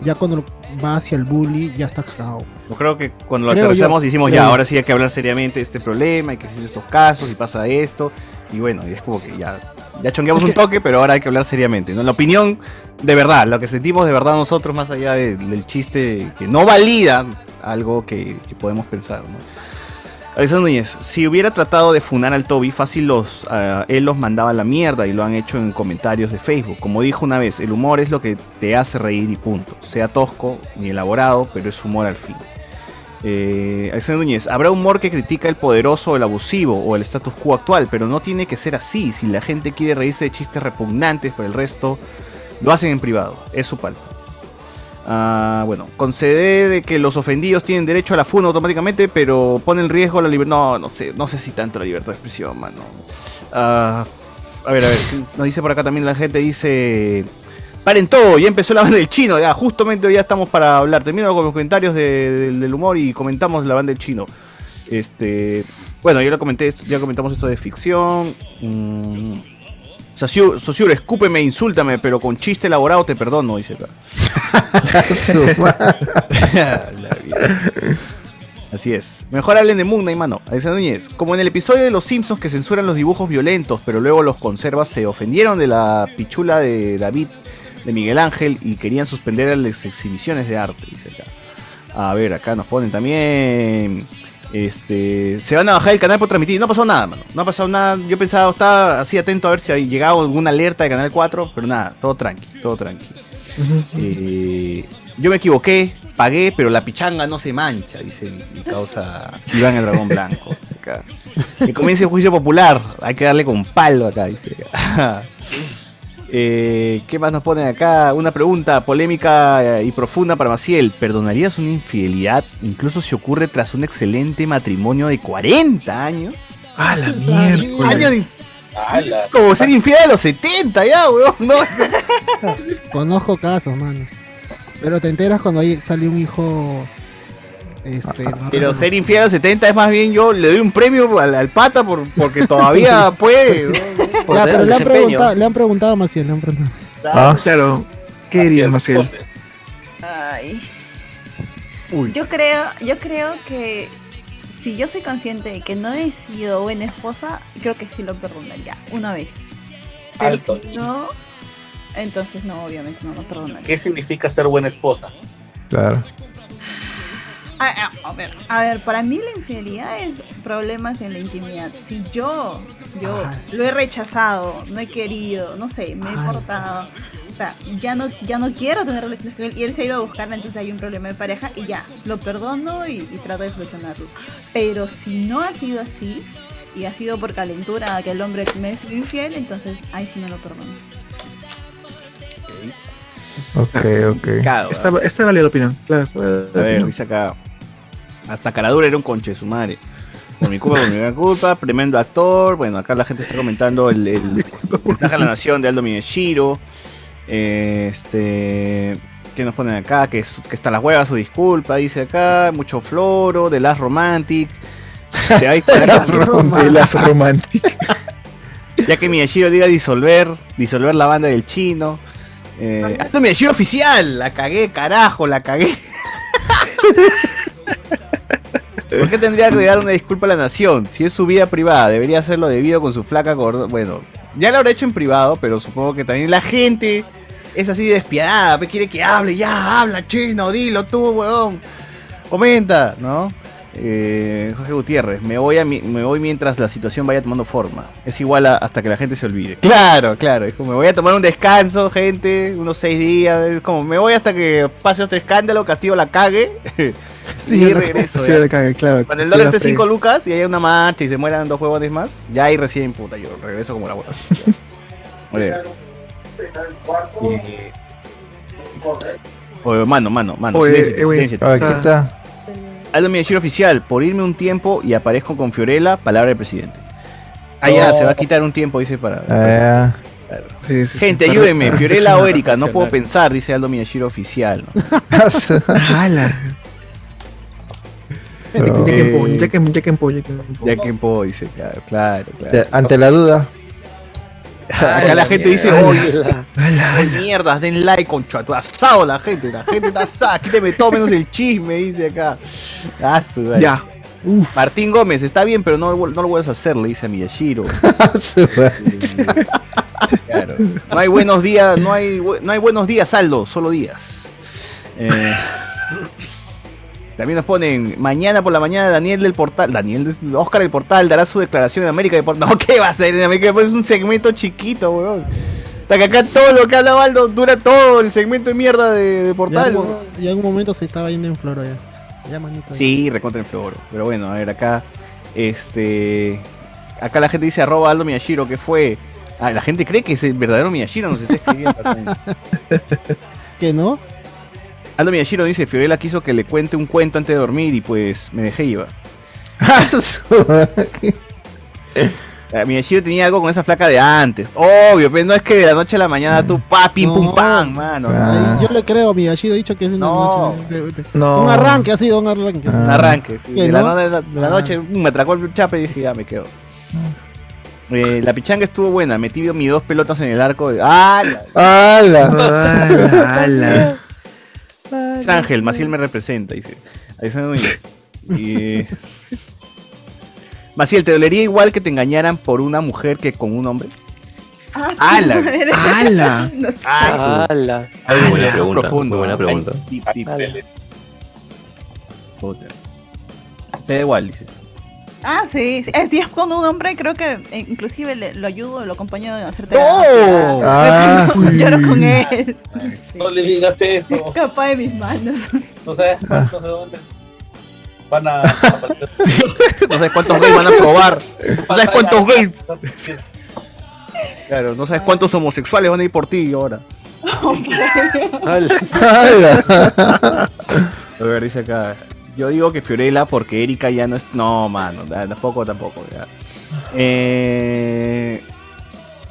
[SPEAKER 17] ya cuando va hacia el bully, ya está cagado.
[SPEAKER 2] Yo creo que cuando lo
[SPEAKER 17] Creo
[SPEAKER 2] aterrizamos
[SPEAKER 17] yo,
[SPEAKER 2] hicimos ya,
[SPEAKER 17] yo.
[SPEAKER 2] ahora sí hay que hablar seriamente de este problema, hay que decir estos casos y pasa esto. Y bueno, y es como que ya, ya chongueamos un toque, pero ahora hay que hablar seriamente. ¿no? La opinión de verdad, lo que sentimos de verdad nosotros, más allá de- del chiste que no valida algo que, que podemos pensar. ¿no? Alexander Núñez, si hubiera tratado de funar al Toby, fácil los, ah, él los mandaba a la mierda y lo han hecho en comentarios de Facebook. Como dijo una vez, el humor es lo que te hace reír y punto. Sea tosco ni elaborado, pero es humor al fin. Eh, Alexander Núñez, habrá humor que critica el poderoso, el abusivo o el status quo actual, pero no tiene que ser así. Si la gente quiere reírse de chistes repugnantes, pero el resto lo hacen en privado. Es su palta. Ah, bueno, conceder que los ofendidos tienen derecho a la funa automáticamente, pero pone en riesgo la libertad. No, no sé, no sé si tanto la libertad de expresión, mano. Ah, a ver, a ver, nos dice por acá también la gente, dice. Paren todo, ya empezó la banda del chino, ya, justamente hoy ya estamos para hablar. Termino con los comentarios de- del- humor y comentamos la banda del chino. Este, bueno, ya lo comenté, ya comentamos esto de ficción. Mm, Socio- Sociur, escúpeme, insúltame, pero con chiste elaborado te perdono, dice acá. Así es. Mejor hablen de Moon Knight, mano. Alexander Núñez. Como en el episodio de Los Simpsons que censuran los dibujos violentos, pero luego los conservas, se ofendieron de la pichula de David, de Miguel Ángel, y querían suspender las exhibiciones de arte, dice acá. A ver, acá nos ponen también. Este, se van a bajar el canal por transmitir. No ha pasado nada, mano. No ha pasado nada. Yo pensaba, estaba así atento a ver si había llegado alguna alerta de Canal 4, pero nada, todo tranqui, todo tranqui. Eh, yo me equivoqué, pagué, pero la pichanga no se mancha, dice mi, causa Iván el Dragón Blanco. Acá. Que comience el juicio popular, hay que darle con palo acá, dice. Eh, ¿Qué más nos ponen acá? Una pregunta polémica eh, y profunda para Maciel. ¿Perdonarías una infidelidad incluso si ocurre tras un excelente matrimonio de 40 años?
[SPEAKER 4] ¡Ah, la mierda!
[SPEAKER 2] Años de inf- Como ser infiel a los 70 ya, weón. No.
[SPEAKER 17] Conozco casos, mano. Pero te enteras cuando ahí sale un hijo. Este, no
[SPEAKER 2] Pero ser infiel a los 70 es más bien yo le doy un premio al, al pata por, porque todavía puede. ¿no?
[SPEAKER 17] Ya, pero le han, preguntado, le han preguntado a Maciel, le han preguntado a Maciel.
[SPEAKER 4] Ah, claro. ¿Qué dirías, Maciel?
[SPEAKER 15] Ay. Yo creo, yo creo que si yo soy consciente de que no he sido buena esposa, creo que sí lo perdonaría una vez. Pero
[SPEAKER 5] Alto.
[SPEAKER 15] si no, entonces no, obviamente no lo perdonaría.
[SPEAKER 5] ¿Qué significa ser buena esposa?
[SPEAKER 7] Claro.
[SPEAKER 15] A, a- a ver, a ver, para mí la infidelidad es problemas en la intimidad. Si yo, yo lo he rechazado, no he querido, no sé, me he portado, o sea, ya no, ya no quiero tener relaciones con él y él se ha ido a buscarla, entonces hay un problema de pareja y ya, lo perdono y, y trato de solucionarlo. Pero si no ha sido así y ha sido por calentura que el hombre me es infiel, entonces ahí sí no lo perdono.
[SPEAKER 7] Ok, ok.
[SPEAKER 4] Esta, esta vale la opinión. Claro, esta vale la
[SPEAKER 2] A ver,
[SPEAKER 4] opinión.
[SPEAKER 2] dice acá. Hasta Caradura era un conche su madre. Por mi culpa, por mi gran culpa. Tremendo actor. Bueno, acá la gente está comentando el, el mensaje a la nación de Aldo Mineshiro. Este. ¿Qué nos ponen acá? Que, es- que está la hueva, su disculpa. Dice acá. Mucho floro. De Last Romantic. Se va a.
[SPEAKER 4] De las románticas.
[SPEAKER 2] Ya que Miyashiro diga disolver, disolver la banda del chino. Eh, Aldo Miyashiro oficial, la cagué, carajo, la cagué. ¿Por qué tendría que dar una disculpa a la nación? Si es su vida privada, debería hacerlo debido con su flaca gorda. Bueno, ya lo habrá hecho en privado, pero supongo que también la gente es así despiadada, pues quiere que hable, ya, habla, chino, dilo tú, weón. Comenta, ¿no? Eh, Jorge Gutiérrez, me voy, a me voy mientras la situación vaya tomando forma. Es igual hasta que la gente se olvide. Claro, claro. Es como me voy a tomar un descanso, gente, unos seis días. Es como me voy hasta que pase este escándalo, castigo la cague.
[SPEAKER 4] Sí,
[SPEAKER 2] y regreso.
[SPEAKER 4] sí, cague, claro.
[SPEAKER 2] Cuando el dólar
[SPEAKER 4] la
[SPEAKER 2] esté 5
[SPEAKER 4] frega.
[SPEAKER 2] lucas y hay una marcha y se mueran dos huevones más, ya ahí recién, puta, yo regreso como la hueva. Eh, Oye, mano, mano, mano.
[SPEAKER 4] Oye, eh,
[SPEAKER 2] silencio.
[SPEAKER 7] Ah, está.
[SPEAKER 2] Aldo Miyashiro oficial, por irme un tiempo y aparezco con Fiorella, palabra del presidente. Ah, ya, se va a quitar un tiempo, dice para.
[SPEAKER 7] Ah,
[SPEAKER 2] Claro.
[SPEAKER 4] Sí, sí,
[SPEAKER 2] Gente, ayúdenme, Fiorella o Erika, no puedo pensar, dice Aldo Miyashiro oficial. ¿no?
[SPEAKER 4] ¡Hala!
[SPEAKER 7] Pero-
[SPEAKER 4] ya que empo. Ya que
[SPEAKER 2] puedo, dice, claro, claro,
[SPEAKER 7] ante la duda.
[SPEAKER 2] Acá la gente dice, oye, mierdas, den like con chato. Asado la gente, la gente está asada. Quíteme todo menos el chisme, dice acá. Ah.
[SPEAKER 4] Ya.
[SPEAKER 2] Martín Gómez, está bien, pero no, no lo vuelvas a hacer, le dice a Miyashiro. Claro. No hay buenos días, no hay, no hay buenos días, Aldo, solo días. Eh, también nos ponen, mañana por la mañana Daniel del Portal, Daniel, Oscar del Portal dará su declaración en América de Portal. No, ¿qué va a hacer en América de Portal? Es un segmento chiquito, weón. Hasta que acá todo lo que habla Baldo dura todo el segmento de mierda de, Portal. weón.
[SPEAKER 17] ya en un momento se estaba yendo en floro ya. Ya, manito.
[SPEAKER 2] Sí, recontra en floro. Pero bueno, a ver, acá. Este. Acá la gente dice arroba Aldo Miyashiro, ¿qué fue? Ah, la gente cree que es el verdadero Miyashiro, nos está escribiendo.
[SPEAKER 17] ¿Que no?
[SPEAKER 2] Aldo Miyashiro dice, Fiorella quiso que le cuente un cuento antes de dormir y pues me dejé iba. Ah, Miyashiro tenía algo con esa flaca de antes. Obvio, pero no es que de la noche a la mañana tú pa, pim, pum,
[SPEAKER 17] No.
[SPEAKER 2] pam, mano.
[SPEAKER 17] Ay, yo le creo, Miyashiro ha dicho que es una
[SPEAKER 2] No.
[SPEAKER 17] noche. de- de-
[SPEAKER 2] No.
[SPEAKER 17] Un arranque, ha sido un arranque.
[SPEAKER 2] Un arranque, sí.
[SPEAKER 17] ¿Que
[SPEAKER 2] De la,
[SPEAKER 17] no?
[SPEAKER 2] no- de la- de la
[SPEAKER 17] Ah.
[SPEAKER 2] noche mm, me atracó el chape y dije, ya me quedo. Eh, la pichanga estuvo buena, metí mis dos pelotas en el arco. De... ¡Ah! la-
[SPEAKER 4] ¡Hala! ¡Hala!
[SPEAKER 2] Es Ángel, Maciel me representa, dice. Alexander Núñez. Y... Maciel, ¿te dolería igual que te engañaran por una mujer que con un hombre?
[SPEAKER 15] Ah. No sé.
[SPEAKER 2] ¡Ah, su-
[SPEAKER 9] ¡Hala!
[SPEAKER 12] Muy buena pregunta.
[SPEAKER 2] profundo.
[SPEAKER 12] Muy buena pregunta.
[SPEAKER 2] Puta. Te da igual, dices.
[SPEAKER 15] Ah, sí. sí. Eh, si es con un hombre, creo que eh, inclusive le- lo ayudo, lo acompaño a hacer
[SPEAKER 2] ¡No!
[SPEAKER 15] terapia.
[SPEAKER 7] Ah,
[SPEAKER 15] Lloro- Lloro con él.
[SPEAKER 5] No le digas eso.
[SPEAKER 15] Escapa de mis manos.
[SPEAKER 5] No sabes cuántos de dónde van a.
[SPEAKER 2] No sabes cuántos gays van a probar. No sabes cuántos gays. Claro, no sabes cuántos homosexuales van a ir por ti ahora. A ver, dice acá. Yo digo que Fiorella porque Erika ya no es. No, mano, da- tampoco, tampoco. ya. Eh,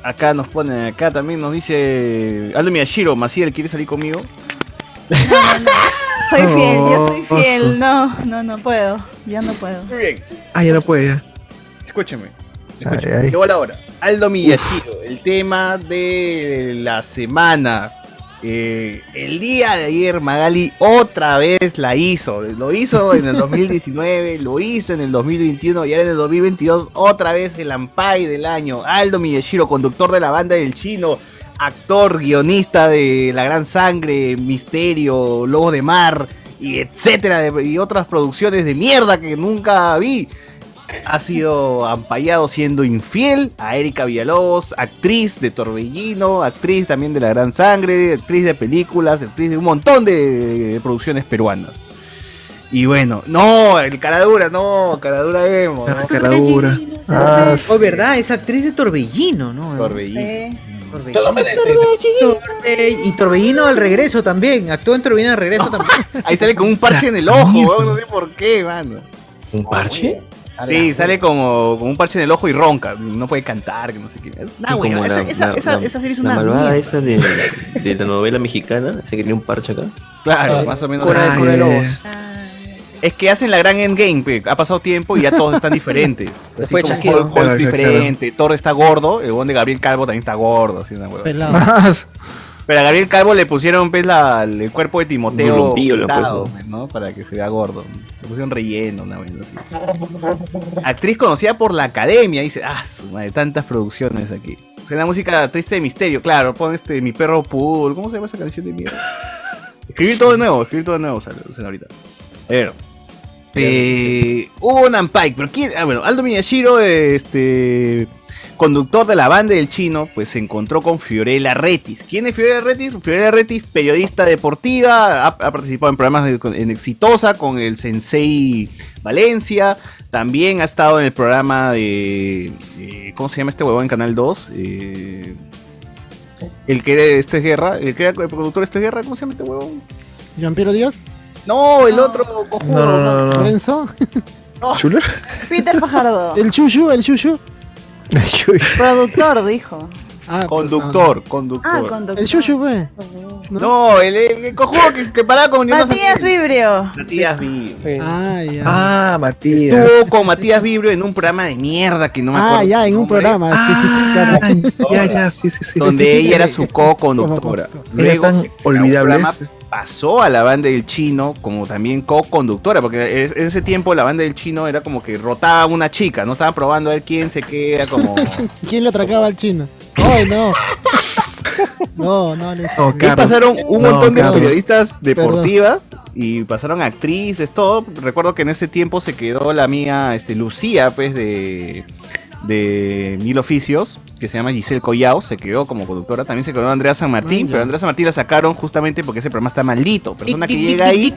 [SPEAKER 2] acá nos pone, acá también nos dice. Aldo Miyashiro, Maciel, ¿quieres salir conmigo?
[SPEAKER 15] Soy fiel, yo soy fiel.
[SPEAKER 4] oso.
[SPEAKER 15] No, no, no puedo. Ya no puedo.
[SPEAKER 2] Muy bien.
[SPEAKER 4] Ah, ya no puede, ya.
[SPEAKER 2] Escúcheme.
[SPEAKER 7] Ay,
[SPEAKER 2] Escúcheme.
[SPEAKER 7] ay.
[SPEAKER 2] Llegó la hora. Aldo Miyashiro, el tema de la semana. Eh, el día de ayer Magali otra vez la hizo. Lo hizo en el 2019, lo hizo en el 2021 y ahora en el 2022 otra vez el Ampai del año. Aldo Miyashiro, conductor de la banda del chino, actor, guionista de La Gran Sangre, Misterio, Lobo de Mar y etcétera y otras producciones de mierda que nunca vi ha sido ampallado siendo infiel a Erika Villalobos, actriz de Torbellino, actriz también de La Gran Sangre, actriz de películas, actriz de un montón de, de producciones peruanas. Y bueno, no, el Caradura, no, Caradura Emo,
[SPEAKER 4] Ah,
[SPEAKER 2] ¿no?
[SPEAKER 4] caradura.
[SPEAKER 7] Ah,
[SPEAKER 1] Oh, verdad, es actriz de Torbellino, ¿no?
[SPEAKER 2] Torbellino.
[SPEAKER 15] Sí.
[SPEAKER 5] Se lo merece.
[SPEAKER 1] Torbe- Y Torbellino al regreso también. Actuó en Torbellino al regreso también.
[SPEAKER 2] Ahí sale con un parche en el ojo, weón, no sé por qué, mano.
[SPEAKER 12] ¿Un parche?
[SPEAKER 2] Sí, sale como con un parche en el ojo y ronca, no puede cantar, que no sé qué. Nah,
[SPEAKER 12] Y
[SPEAKER 2] bueno,
[SPEAKER 12] como
[SPEAKER 2] esa,
[SPEAKER 12] la-
[SPEAKER 2] esa-
[SPEAKER 12] la-
[SPEAKER 2] esa-
[SPEAKER 12] la-
[SPEAKER 2] esa serie es
[SPEAKER 12] La
[SPEAKER 2] una
[SPEAKER 12] malvada
[SPEAKER 2] mierda.
[SPEAKER 12] esa de, de la novela mexicana, ese que tiene un parche acá.
[SPEAKER 2] Claro, más o menos.
[SPEAKER 1] Cora de
[SPEAKER 4] Ay,
[SPEAKER 1] Lobos.
[SPEAKER 15] Ah,
[SPEAKER 2] Es que hacen la gran endgame, pe. ha pasado tiempo y ya todos están diferentes. Así como. Hulk, Hulk
[SPEAKER 4] Claro,
[SPEAKER 2] diferente, Thor está gordo, el buen de Gabriel Calvo también está gordo, así una hueva. Pero a Gabriel Calvo le pusieron pues, la- el cuerpo de Timoteo pintado, pues, ¿no? Para que se vea gordo. Le pusieron relleno, una vez así. Actriz conocida por la academia, dice, ah, su madre, tantas producciones aquí. Suena música triste de misterio, claro, pon este mi perro Pool, ¿cómo se llama esa canción de mierda? Escribir todo de nuevo, escribir todo de nuevo, sale, sale ahorita. Ver. Eh, Hugo Pike, pero quién, ah, bueno, Aldo Miyashiro, este conductor de la banda del chino, pues se encontró con Fiorella Retis. ¿Quién es Fiorella Retis? Fiorella Retis, periodista deportiva, ha, ha participado en programas de- en Exitosa con el Sensei Valencia, también ha estado en el programa de, de- ¿cómo se llama este huevón en Canal 2? Eh, el que era Esto es Guerra, el que era el productor de Esto es Guerra, ¿cómo se llama este huevón?
[SPEAKER 17] ¿Jean-Pierre Díaz?
[SPEAKER 2] No, el otro cojudo.
[SPEAKER 7] No, no, no, no.
[SPEAKER 17] ¿Lorenzo?
[SPEAKER 4] ¿Chuler?
[SPEAKER 15] Peter Fajardo.
[SPEAKER 17] ¿El Chuchu? ¿El Chuchu?
[SPEAKER 15] Productor, dijo.
[SPEAKER 17] Ah,
[SPEAKER 2] Conductor,
[SPEAKER 15] Ah,
[SPEAKER 2] conductor.
[SPEAKER 15] conductor.
[SPEAKER 17] El Chuchu, fue.
[SPEAKER 2] No, el, el, el cojudo que, que paraba con
[SPEAKER 15] Matías Vibrio.
[SPEAKER 2] Matías Vibrio.
[SPEAKER 17] Ah, ya.
[SPEAKER 7] Ah, Matías.
[SPEAKER 2] Estuvo con Matías Vibrio en un programa de mierda que no me acuerdo.
[SPEAKER 17] Ah, ya, en un programa específico.
[SPEAKER 4] Ah, ya, ya, sí, sí, sí.
[SPEAKER 2] donde ella era su co-conductora.
[SPEAKER 4] Era
[SPEAKER 2] Luego
[SPEAKER 4] tan olvidable
[SPEAKER 2] pasó a la banda del chino como también co-conductora, porque en ese tiempo la banda del chino era como que rotaba una chica, no estaba probando a ver quién se queda como...
[SPEAKER 17] ¿Quién le atracaba al chino? ¡Ay, no! No, no, no.
[SPEAKER 2] Ahí pasaron un
[SPEAKER 17] No,
[SPEAKER 2] montón de
[SPEAKER 17] Carlos.
[SPEAKER 2] periodistas deportivas y pasaron actrices, todo. Recuerdo que en ese tiempo se quedó la mía este, Lucía, pues, de, de Mil Oficios, que se llama Giselle Collao, se quedó como conductora. También se quedó Andrea San Martín, pero Andrea San Martín la sacaron justamente porque ese programa está maldito. Persona que llega ahí,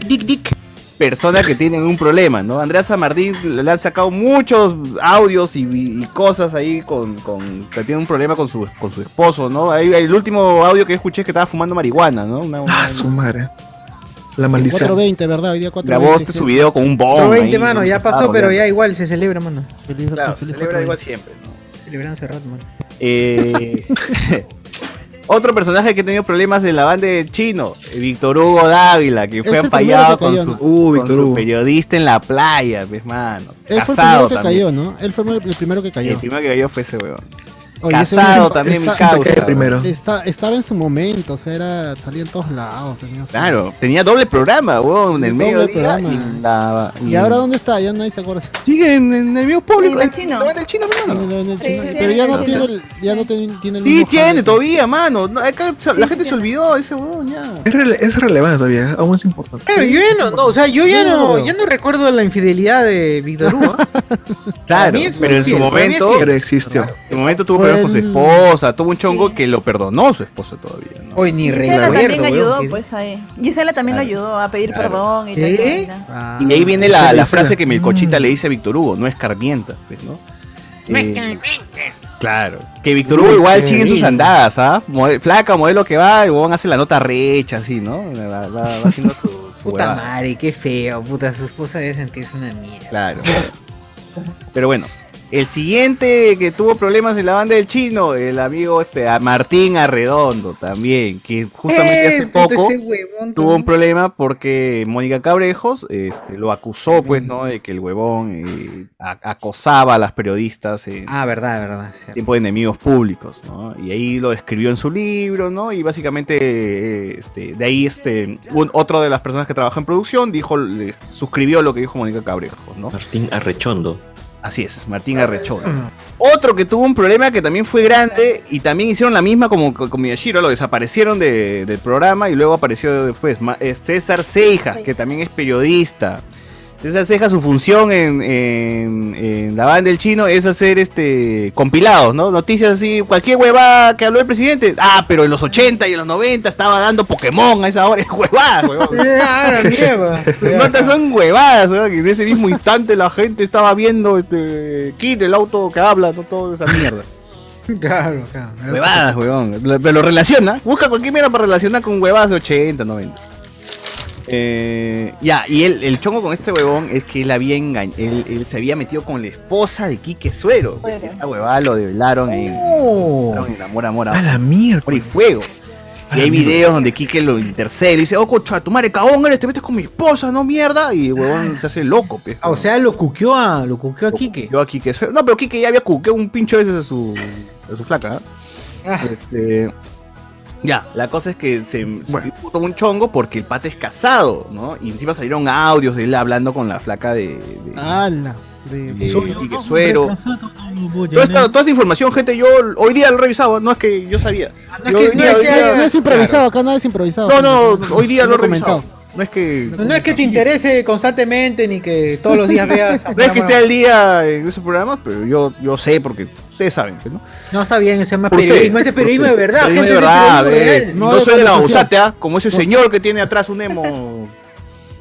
[SPEAKER 2] persona que tienen un problema, ¿no? Andrea San Martín le han sacado muchos audios y, y cosas ahí con, con que tiene un problema con su, con su esposo, ¿no? Ahí, el último audio que escuché es que estaba fumando marihuana, ¿no? Una- una-
[SPEAKER 4] Ah, su madre. La maldición.
[SPEAKER 17] 420, ¿verdad? Hoy día 420.
[SPEAKER 2] grabó este su video con un bombo.
[SPEAKER 1] 420,
[SPEAKER 2] ahí,
[SPEAKER 1] mano, ya pasó,
[SPEAKER 2] Ah,
[SPEAKER 1] pero
[SPEAKER 2] ya.
[SPEAKER 1] igual se celebra, mano.
[SPEAKER 2] Claro, se celebra igual siempre, ¿no?
[SPEAKER 1] Celebran hace rato, mano.
[SPEAKER 2] Eh, otro personaje que ha tenido problemas en la banda del chino, Víctor Hugo Dávila, que fue
[SPEAKER 17] primero
[SPEAKER 2] con su,
[SPEAKER 4] Uh,
[SPEAKER 2] con su periodista en la playa, pues, mano.
[SPEAKER 17] Él fue el
[SPEAKER 2] Casado
[SPEAKER 17] primero que
[SPEAKER 2] también.
[SPEAKER 17] cayó, ¿no? Él fue el primero que cayó.
[SPEAKER 2] El primero que cayó fue ese weón.
[SPEAKER 17] Oye,
[SPEAKER 2] Casado también, mi
[SPEAKER 17] está-
[SPEAKER 2] causa. weón.
[SPEAKER 17] Está, estaba en su momento, o sea, era, salía en todos lados. Tenía su-
[SPEAKER 2] Claro, tenía doble programa, weón, en el
[SPEAKER 17] Doble
[SPEAKER 2] medio
[SPEAKER 17] programa.
[SPEAKER 2] y la...
[SPEAKER 17] ¿Y ahora dónde está? Ya nadie se acuerda.
[SPEAKER 2] Sigue en, en el mismo público.
[SPEAKER 15] En el chino.
[SPEAKER 2] en el chino, hermano.
[SPEAKER 17] En el- en el
[SPEAKER 15] Sí,
[SPEAKER 17] chino.
[SPEAKER 15] sí,
[SPEAKER 17] Pero ya no tiene el, ya no ten- tiene el
[SPEAKER 2] Sí,
[SPEAKER 17] mismo
[SPEAKER 2] tiene
[SPEAKER 17] jale.
[SPEAKER 2] todavía, mano. No, acá se- la gente se olvidó de ese weón ya.
[SPEAKER 4] Es, rele- es relevante todavía, aún es importante.
[SPEAKER 1] Pero yo ya no, no, o sea, yo ya no,
[SPEAKER 17] No.
[SPEAKER 1] ya no recuerdo la infidelidad de Víctor Hugo.
[SPEAKER 2] Claro, pero en su momento.
[SPEAKER 4] Pero existió.
[SPEAKER 2] en su momento tuvo problemas con su
[SPEAKER 17] el-
[SPEAKER 2] esposa, tuvo un chongo que lo perdonó su esposa todavía, ¿no?
[SPEAKER 1] Hoy ni
[SPEAKER 15] Gisela
[SPEAKER 1] recuerdo,
[SPEAKER 15] también ayudó, pues ahí. Gisela también lo ayudó a pedir
[SPEAKER 2] Claro.
[SPEAKER 15] perdón y
[SPEAKER 1] ¿Eh?
[SPEAKER 15] tal. y.
[SPEAKER 17] Ah,
[SPEAKER 2] Y ahí viene la, frase que Melcochita le dice a Víctor Hugo, no escarmienta, pues, ¿no? Eh, claro. Que Víctor Hugo igual sigue en sus andadas, ¿ah? Flaca, modelo que va, huevón hace la nota recha, así, ¿no? Va, va- va haciendo su, su
[SPEAKER 1] Puta
[SPEAKER 2] huevada.
[SPEAKER 1] madre, qué feo, puta, su esposa debe sentirse una mierda.
[SPEAKER 2] Claro. Pero bueno, el siguiente que tuvo problemas en la banda del chino, el amigo este, a Martín Arredondo también, que justamente
[SPEAKER 1] Eh,
[SPEAKER 2] hace
[SPEAKER 1] puta,
[SPEAKER 2] poco
[SPEAKER 1] huevón
[SPEAKER 2] tuvo un problema porque Mónica Cabrejos este, lo acusó, pues, ¿no? De que el huevón eh, acosaba a las periodistas en
[SPEAKER 1] Ah, verdad, verdad. cierto.
[SPEAKER 2] tiempo de enemigos públicos, ¿no? Y ahí lo escribió en su libro, ¿no? Y básicamente, eh, este, de ahí, este, un- otro de las personas que trabaja en producción dijo, le- suscribió lo que dijo Mónica Cabrejos, ¿no?
[SPEAKER 12] Martín Arrechondo.
[SPEAKER 2] Así es, Martín Arrechón. Otro que tuvo un problema que también fue grande y también hicieron la misma como con Miyashiro, lo desaparecieron de- del programa y luego apareció después es César Ceja, que también es periodista. César Ceja, su función en, en- en la banda del chino es hacer este compilados, ¿no? Noticias así, cualquier huevada que habló el presidente. Ah, pero en los 80 y en los 90 estaba dando Pokémon a esa hora. Huevadas, huevón.
[SPEAKER 1] Ah,
[SPEAKER 2] notas son huevadas, ¿no? que en ese mismo instante la gente estaba viendo este Kid, el auto que habla, ¿no? toda esa mierda.
[SPEAKER 1] Claro, claro.
[SPEAKER 2] Huevadas, huevón. Pero lo relaciona. Busca cualquier mierda para relacionar con huevadas de 80, 90. Eh, ya, y el, el chongo con este huevón es que él había engañado, él, él se había metido con la esposa de Quique Suero. Esta huevada lo develaron en,
[SPEAKER 1] Oh.
[SPEAKER 2] en Amor, Amor,
[SPEAKER 4] A
[SPEAKER 2] Amor,
[SPEAKER 4] la mierda.
[SPEAKER 2] y Fuego. Y hay videos donde Quique lo intercede y dice, oh, concha, tu madre cagón eres, te metes con mi esposa, no mierda. Y el huevón se hace loco, pe.
[SPEAKER 1] Ah, o sea, lo cuqueó a, lo cuqueó a Quique.
[SPEAKER 2] Yo a Quique. No, pero Quique ya había cuqueado un pincho veces a su, a su flaca. ¿ah?
[SPEAKER 1] Ah.
[SPEAKER 2] Este, ya, la cosa es que se, se puso un chongo porque el pata es casado, ¿no? Y encima salieron audios de él hablando con la flaca de, de,
[SPEAKER 17] ¡Hala! De,
[SPEAKER 2] Suero. Toda esta, toda esta información, gente, yo hoy día lo he revisado, no es que yo sabía.
[SPEAKER 1] no es
[SPEAKER 2] Yo
[SPEAKER 1] que-
[SPEAKER 2] hoy
[SPEAKER 1] no es que
[SPEAKER 2] día-
[SPEAKER 17] No es improvisado, acá nada es improvisado.
[SPEAKER 2] No, no, hoy día lo he
[SPEAKER 17] comentado.
[SPEAKER 2] revisado. No es que.
[SPEAKER 1] No es que te interese constantemente ni que todos los días veas.
[SPEAKER 2] No es que esté al día en esos programas, pero yo, yo sé porque ustedes saben, ¿no?
[SPEAKER 1] No, está bien, se llama
[SPEAKER 2] Por
[SPEAKER 1] periodismo. Ese periodismo de verdad,
[SPEAKER 2] Periodismo
[SPEAKER 1] gente.
[SPEAKER 2] de
[SPEAKER 1] ese
[SPEAKER 2] verdad, ve.
[SPEAKER 1] real.
[SPEAKER 2] No,
[SPEAKER 17] No de
[SPEAKER 2] soy de la ¿ah? como ese señor que tiene atrás un emo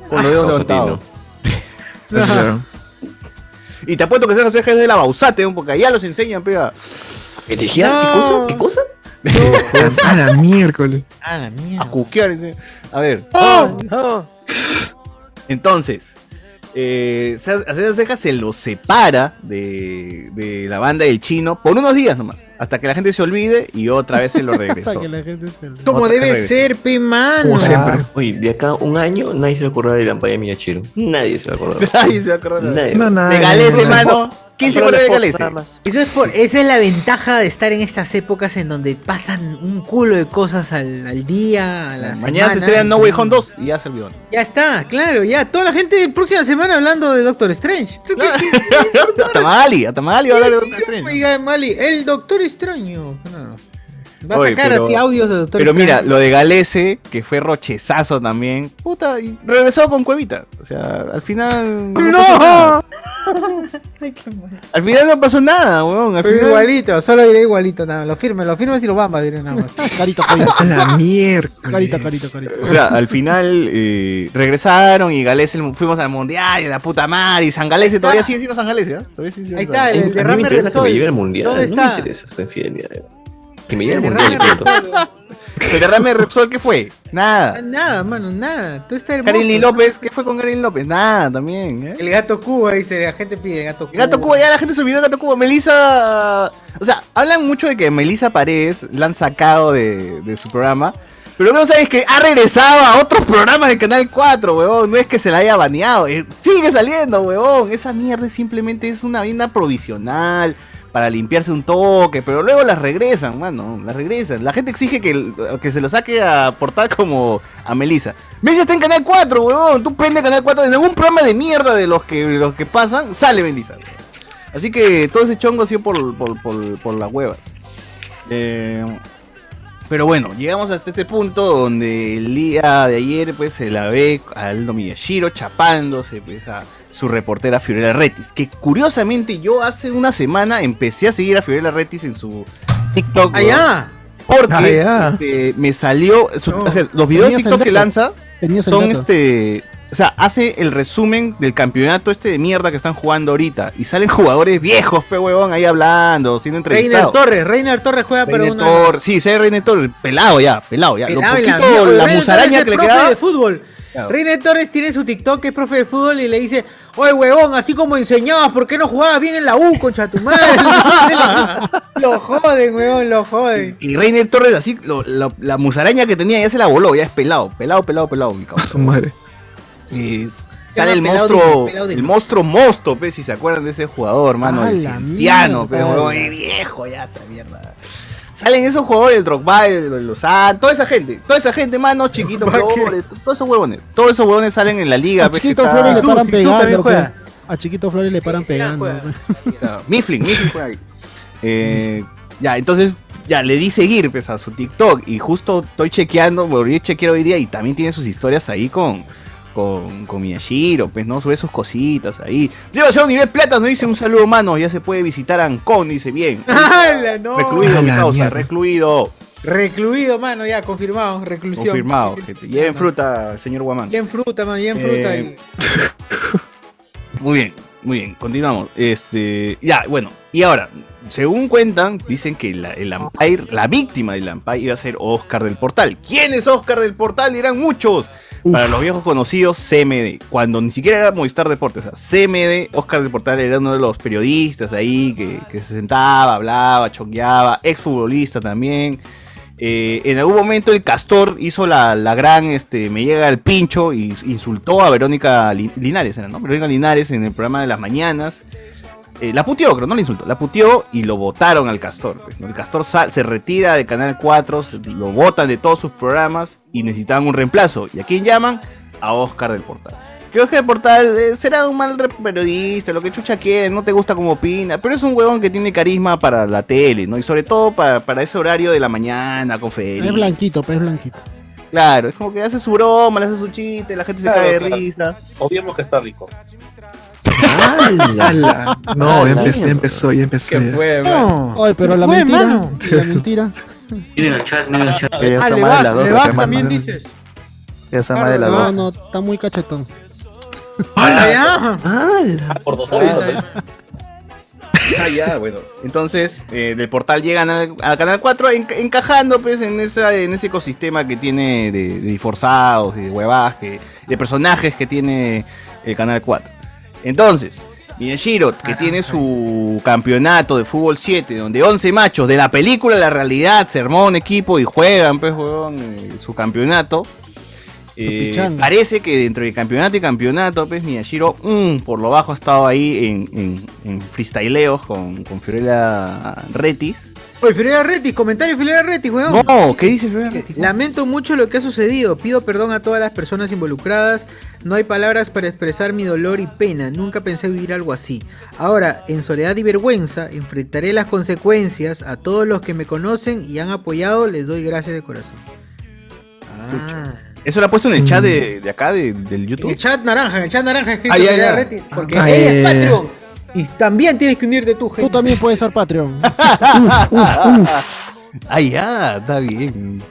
[SPEAKER 2] con los dedos levantados. Y te apuesto que ese José es de la Bausate, ¿no? porque allá los enseñan, pega.
[SPEAKER 12] ¿Elegiar? ¿Qué cosa? ¿Qué cosa?
[SPEAKER 4] A la miércoles.
[SPEAKER 1] Ah, la mierda.
[SPEAKER 2] A cuquear. A ver.
[SPEAKER 9] Oh,
[SPEAKER 2] Entonces, eh, se- a César Ceja se lo separa de, de la banda del chino por unos días nomás. Hasta que la gente se olvide y otra vez se lo
[SPEAKER 17] Hasta
[SPEAKER 2] regresó.
[SPEAKER 17] que la gente se...
[SPEAKER 1] Como debe ser, pe mano.
[SPEAKER 4] Como siempre.
[SPEAKER 12] Oye, de acá un año nadie se va a acordar de la Lampaya Miyachiro. Nadie se va a acordar.
[SPEAKER 2] Nadie se va a acordar.
[SPEAKER 12] Nadie.
[SPEAKER 4] No, nada.
[SPEAKER 2] De Galese,
[SPEAKER 4] no,
[SPEAKER 2] mano. ¿Quién se
[SPEAKER 9] solo
[SPEAKER 2] acuerda de
[SPEAKER 9] las fotos,
[SPEAKER 2] Galese?
[SPEAKER 1] Eso es por, esa es la ventaja de estar en estas épocas en donde pasan un culo de cosas al, al día, a la
[SPEAKER 2] Mañana se
[SPEAKER 1] semana,
[SPEAKER 2] estrena No. Way Home 2 y ya se olvidó.
[SPEAKER 1] Ya está, claro, ya. Toda la gente la próxima semana hablando de Doctor Strange. ¿Tú qué-
[SPEAKER 2] Hasta Magali, hasta Magali va a hablar de Doctor Strange.
[SPEAKER 1] oiga, Mali, el Doctor Extraño. No. Va a
[SPEAKER 2] Oye,
[SPEAKER 1] sacar
[SPEAKER 2] pero-
[SPEAKER 1] así audios de Doctor
[SPEAKER 2] Pero mira, lo de Galese, que fue rochezazo también, puta, y regresó con Cuevita. O sea, al final. pasó nada.
[SPEAKER 15] Ay, qué mal.
[SPEAKER 2] Al final no pasó nada, weón. Al
[SPEAKER 1] Pero
[SPEAKER 2] final-
[SPEAKER 1] igualito, solo diré igualito, nada. Lo firme, lo firmes y lo bamba, diré nada más.
[SPEAKER 17] Carito, carito.
[SPEAKER 4] A la miércoles.
[SPEAKER 17] Carito, carito, carito.
[SPEAKER 2] O sea, al final eh, regresaron y Galese fuimos al mundial y la puta madre. Y San Galese todavía sigue siendo San Galese, ¿ah? Todavía sigue siendo
[SPEAKER 1] Ahí está, el
[SPEAKER 12] que me lleve al mundial.
[SPEAKER 1] ¿Dónde
[SPEAKER 12] No me
[SPEAKER 1] está?
[SPEAKER 12] interesa su infidelidad. Que me lleve
[SPEAKER 1] El
[SPEAKER 12] mundial.
[SPEAKER 2] ¿El derrame de Repsol qué fue? Nada.
[SPEAKER 1] Nada, mano, nada. Tú estás hermoso.
[SPEAKER 2] Karin López, ¿qué fue con Karin López? Nada, también. ¿eh?
[SPEAKER 1] El gato Cuba, dice, la gente pide el gato Cuba.
[SPEAKER 2] Gato Cuba, ya la gente se olvidó de Gato Cuba. Melissa. O sea, hablan mucho de que Melissa Paredes la han sacado de, de su programa. Pero lo que no sabes es que ha regresado a otros programas de Canal 4, huevón. No es que se la haya baneado. eh, sigue saliendo, huevón. Esa mierda simplemente es una vaina provisional para limpiarse un toque. Pero luego las regresan, mano. Las regresan. La gente exige que, que se lo saque a portal como a Melissa. Melissa está en Canal 4, huevón. Tú prende Canal 4. En algún programa de mierda de los que, los que pasan, sale Melissa. Así que todo ese chongo ha sido por, por, las huevas. Eh, pero bueno, llegamos hasta este punto donde el día de ayer pues se la ve a Aldo Miyashiro chapándose pues a su reportera Fiorella Retis. Que curiosamente yo hace una semana empecé a seguir a Fiorella Retis en su TikTok.
[SPEAKER 1] Ah, ya.
[SPEAKER 2] Porque
[SPEAKER 6] ya.
[SPEAKER 2] este, me salió. su-
[SPEAKER 1] No.
[SPEAKER 2] o sea, los videos de TikTok que lanza son este. O sea, hace el resumen del campeonato este de mierda que están jugando ahorita. Y salen jugadores viejos, pe huevón, ahí hablando, siendo
[SPEAKER 1] Reiner
[SPEAKER 2] entrevistados.
[SPEAKER 1] Torres, Reiner Torres juega pero
[SPEAKER 2] Reiner
[SPEAKER 1] una.
[SPEAKER 2] Torres, sí, sí, Reiner Torres, pelado ya, pelado ya. Lo
[SPEAKER 1] Pelado
[SPEAKER 2] poquito, la,
[SPEAKER 1] Reiner
[SPEAKER 2] musaraña
[SPEAKER 1] Torres
[SPEAKER 2] que
[SPEAKER 1] es
[SPEAKER 2] le
[SPEAKER 1] de fútbol.
[SPEAKER 2] Claro.
[SPEAKER 1] Reiner Torres tiene su TikTok que es profe de fútbol y le dice, oye huevón, así como enseñabas, ¿por qué no jugabas bien en la U, concha tu madre? lo joden, huevón, lo joden.
[SPEAKER 2] Y Reiner Torres, así, lo- lo- la musaraña que tenía ya se la voló, ya es pelado, pelado, pelado, pelado, mi cabrón.
[SPEAKER 4] Su madre.
[SPEAKER 2] Y sale el monstruo,
[SPEAKER 1] de- pelado de-
[SPEAKER 2] el monstruo Mosto, pe, si se acuerdan de ese jugador, mano,
[SPEAKER 17] ¡A
[SPEAKER 2] el cienciano, pe, huevón, es viejo ya esa mierda. Salen esos jugadores, el Drogba, el, Lozano, toda esa gente, toda esa gente, mano, chiquito, Flores, todos esos huevones, todos esos huevones salen en la liga.
[SPEAKER 17] A Chiquito
[SPEAKER 2] está-
[SPEAKER 17] Flores le paran pegando. pe. A Chiquito Flores le paran pegando.
[SPEAKER 2] Mifflin, Mifflin juega ahí. Eh, ya, entonces, ya le di seguir pues, a su TikTok y justo estoy chequeando, volví a chequear hoy día y también tiene sus historias ahí con, con, con Miyashiro, pues, ¿no? Sube sus cositas ahí. Lleva a nivel plata, nos dice un saludo, mano, ya se puede visitar a Ancón, dice bien.
[SPEAKER 1] ¡Hala, no!
[SPEAKER 2] Recluido, mi causa,
[SPEAKER 4] mierda.
[SPEAKER 2] recluido.
[SPEAKER 1] Recluido, mano, ya, confirmado, reclusión.
[SPEAKER 2] Confirmado, gente. Lleven fruta, señor Guamán.
[SPEAKER 1] Lleven fruta, mano, lleven fruta.
[SPEAKER 2] Eh,
[SPEAKER 1] y-
[SPEAKER 2] Muy bien, muy bien, continuamos. Este, ya, bueno, y ahora, según cuentan, dicen que la, el Empire, la víctima del Empire iba a ser Oscar del Portal. ¿Quién es Oscar del Portal? Dirán muchos. Para los viejos conocidos, CMD. Cuando ni siquiera era Movistar Deportes. O sea, CMD, Oscar del Portal era uno de los periodistas ahí que, se sentaba, hablaba, choqueaba, exfutbolista también. eh, en algún momento el castor hizo la, la gran, este, me llega el pincho y insultó a Verónica Li- Linares, ¿no? Verónica Linares en el programa de las mañanas. Eh, la puteó, creo, no la insultó, la puteó y lo votaron al castor. pues, ¿no? El castor sal- se retira de Canal 4, se- lo votan de todos sus programas y necesitaban un reemplazo. ¿Y a quién llaman? A Oscar del Portal. Que Oscar del Portal eh, será un mal periodista, lo que chucha quiere, no te gusta como opina, pero es un huevón que tiene carisma para la tele, ¿no? Y sobre todo para, para ese horario de la mañana, con Federico.
[SPEAKER 17] Es blanquito, pues es blanquito.
[SPEAKER 2] Claro, es como que hace su broma, le hace su chiste, la gente se
[SPEAKER 16] Claro,
[SPEAKER 2] cae de
[SPEAKER 16] claro.
[SPEAKER 2] risa.
[SPEAKER 16] Obviemos que está rico.
[SPEAKER 4] ¡Hala! No, ya
[SPEAKER 16] ¡Hala!
[SPEAKER 4] empezó, ya empezó, ya empezó.
[SPEAKER 16] ¿Qué
[SPEAKER 4] ya.
[SPEAKER 16] fue,
[SPEAKER 17] No. Oye, pero la
[SPEAKER 4] Fue,
[SPEAKER 17] mentira.
[SPEAKER 4] mano.
[SPEAKER 17] La mentira.
[SPEAKER 12] Miren el chat, miren el chat.
[SPEAKER 7] Que ya
[SPEAKER 1] Ah,
[SPEAKER 7] está
[SPEAKER 1] le
[SPEAKER 7] más de
[SPEAKER 1] vas,
[SPEAKER 7] las
[SPEAKER 1] le
[SPEAKER 7] 12,
[SPEAKER 1] vas
[SPEAKER 7] hermano.
[SPEAKER 1] también dices.
[SPEAKER 7] Ya está más de las
[SPEAKER 17] No,
[SPEAKER 7] 12.
[SPEAKER 17] no, está muy cachetón.
[SPEAKER 1] ¡Hala, ya!
[SPEAKER 16] Ah, por dos horas.
[SPEAKER 2] Ah, ya, bueno. Entonces, eh, del portal llegan al, a Canal 4 enca- encajando pues en, esa, en ese ecosistema que tiene de, de disforzados y de huevadas, que- de personajes que tiene el Canal 4. Entonces, Miyashiro, que tiene su campeonato de fútbol 7, donde 11 machos de la película La Realidad se armó un equipo y juegan pues, huevón, eh, su campeonato. Eh, parece que dentro de campeonato y campeonato, pues Miyashiro, por lo bajo ha estado ahí en, en, en freestyleos con, con Fiorella Retis.
[SPEAKER 1] Oye, Fiorella Retis, comentario Fiorella Retis, weón.
[SPEAKER 2] No, ¿qué dice Fiorella Retis?
[SPEAKER 1] Lamento mucho lo que ha sucedido. Pido perdón a todas las personas involucradas. No hay palabras para expresar mi dolor y pena. Nunca pensé vivir algo así. Ahora, en soledad y vergüenza, enfrentaré las consecuencias. A todos los que me conocen y han apoyado, les doy gracias de corazón. Ah.
[SPEAKER 2] Eso lo ha puesto en el chat de, de acá, de- del YouTube.
[SPEAKER 1] En el chat naranja, en el chat naranja escrito
[SPEAKER 2] Ah, ya,
[SPEAKER 1] Fiorella
[SPEAKER 2] ya.
[SPEAKER 1] Retis. Porque
[SPEAKER 2] Ah,
[SPEAKER 1] ella
[SPEAKER 2] eh.
[SPEAKER 1] es Patreon. Y también tienes que unirte tú, gente.
[SPEAKER 17] Tú también puedes ser Patreon.
[SPEAKER 2] Ah, ya, está bien.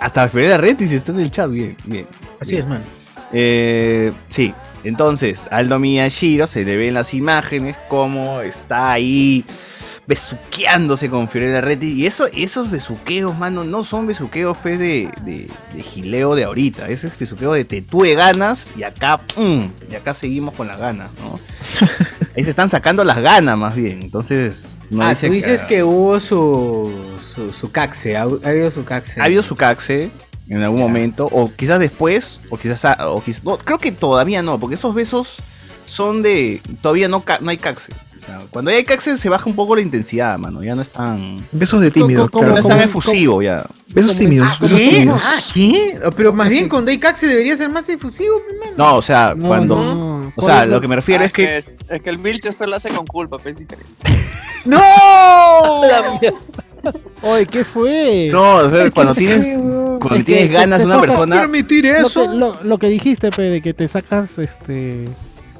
[SPEAKER 2] Hasta Fiorella Retis está en el chat, bien, bien.
[SPEAKER 1] Así es, man.
[SPEAKER 2] Eh, sí, entonces, Aldo Miyashiro se le ven las imágenes como está ahí besuqueándose con Fiorella Retis. Y eso, esos besuqueos, mano, no son besuqueos pues, de, de, de gileo de ahorita. Ese es besuqueo de te tuve ganas y acá, mm, y acá seguimos con las ganas, ¿no? Ahí se están sacando las ganas más bien. Entonces, no
[SPEAKER 1] ah,
[SPEAKER 2] dice
[SPEAKER 1] tú dices que hubo su, su, su caxe, ha, ha habido su caxe.
[SPEAKER 2] ha habido su caxe en algún momento, o quizás después, o quizás, o quizás no, creo que todavía no, porque esos besos son de, todavía no, no hay caxe. Cuando hay caxe se baja un poco la intensidad, mano, ya no es tan...
[SPEAKER 4] Besos de tímido.
[SPEAKER 2] no
[SPEAKER 4] claro.
[SPEAKER 2] es tan efusivo ya.
[SPEAKER 4] Besos tímidos.
[SPEAKER 1] Ah,
[SPEAKER 4] besos
[SPEAKER 1] ¿Qué?
[SPEAKER 4] tímidos.
[SPEAKER 1] Ah, ¿qué? Pero más bien con Day Caxe debería ser más efusivo, mi hermano.
[SPEAKER 2] No, o sea,
[SPEAKER 1] No,
[SPEAKER 2] cuando...
[SPEAKER 1] no, no.
[SPEAKER 2] O sea, lo que me refiero
[SPEAKER 11] Ah,
[SPEAKER 2] es que...
[SPEAKER 11] Es, es que el Vilches pues lo hace con culpa, pues.
[SPEAKER 1] ¡No!
[SPEAKER 17] Oye, ¿qué fue?
[SPEAKER 2] No, o sea, cuando tienes, cuando
[SPEAKER 17] Es que
[SPEAKER 2] tienes ganas de una persona...
[SPEAKER 1] permitir
[SPEAKER 17] Lo que, lo, lo que dijiste, pe, de que te sacas, este...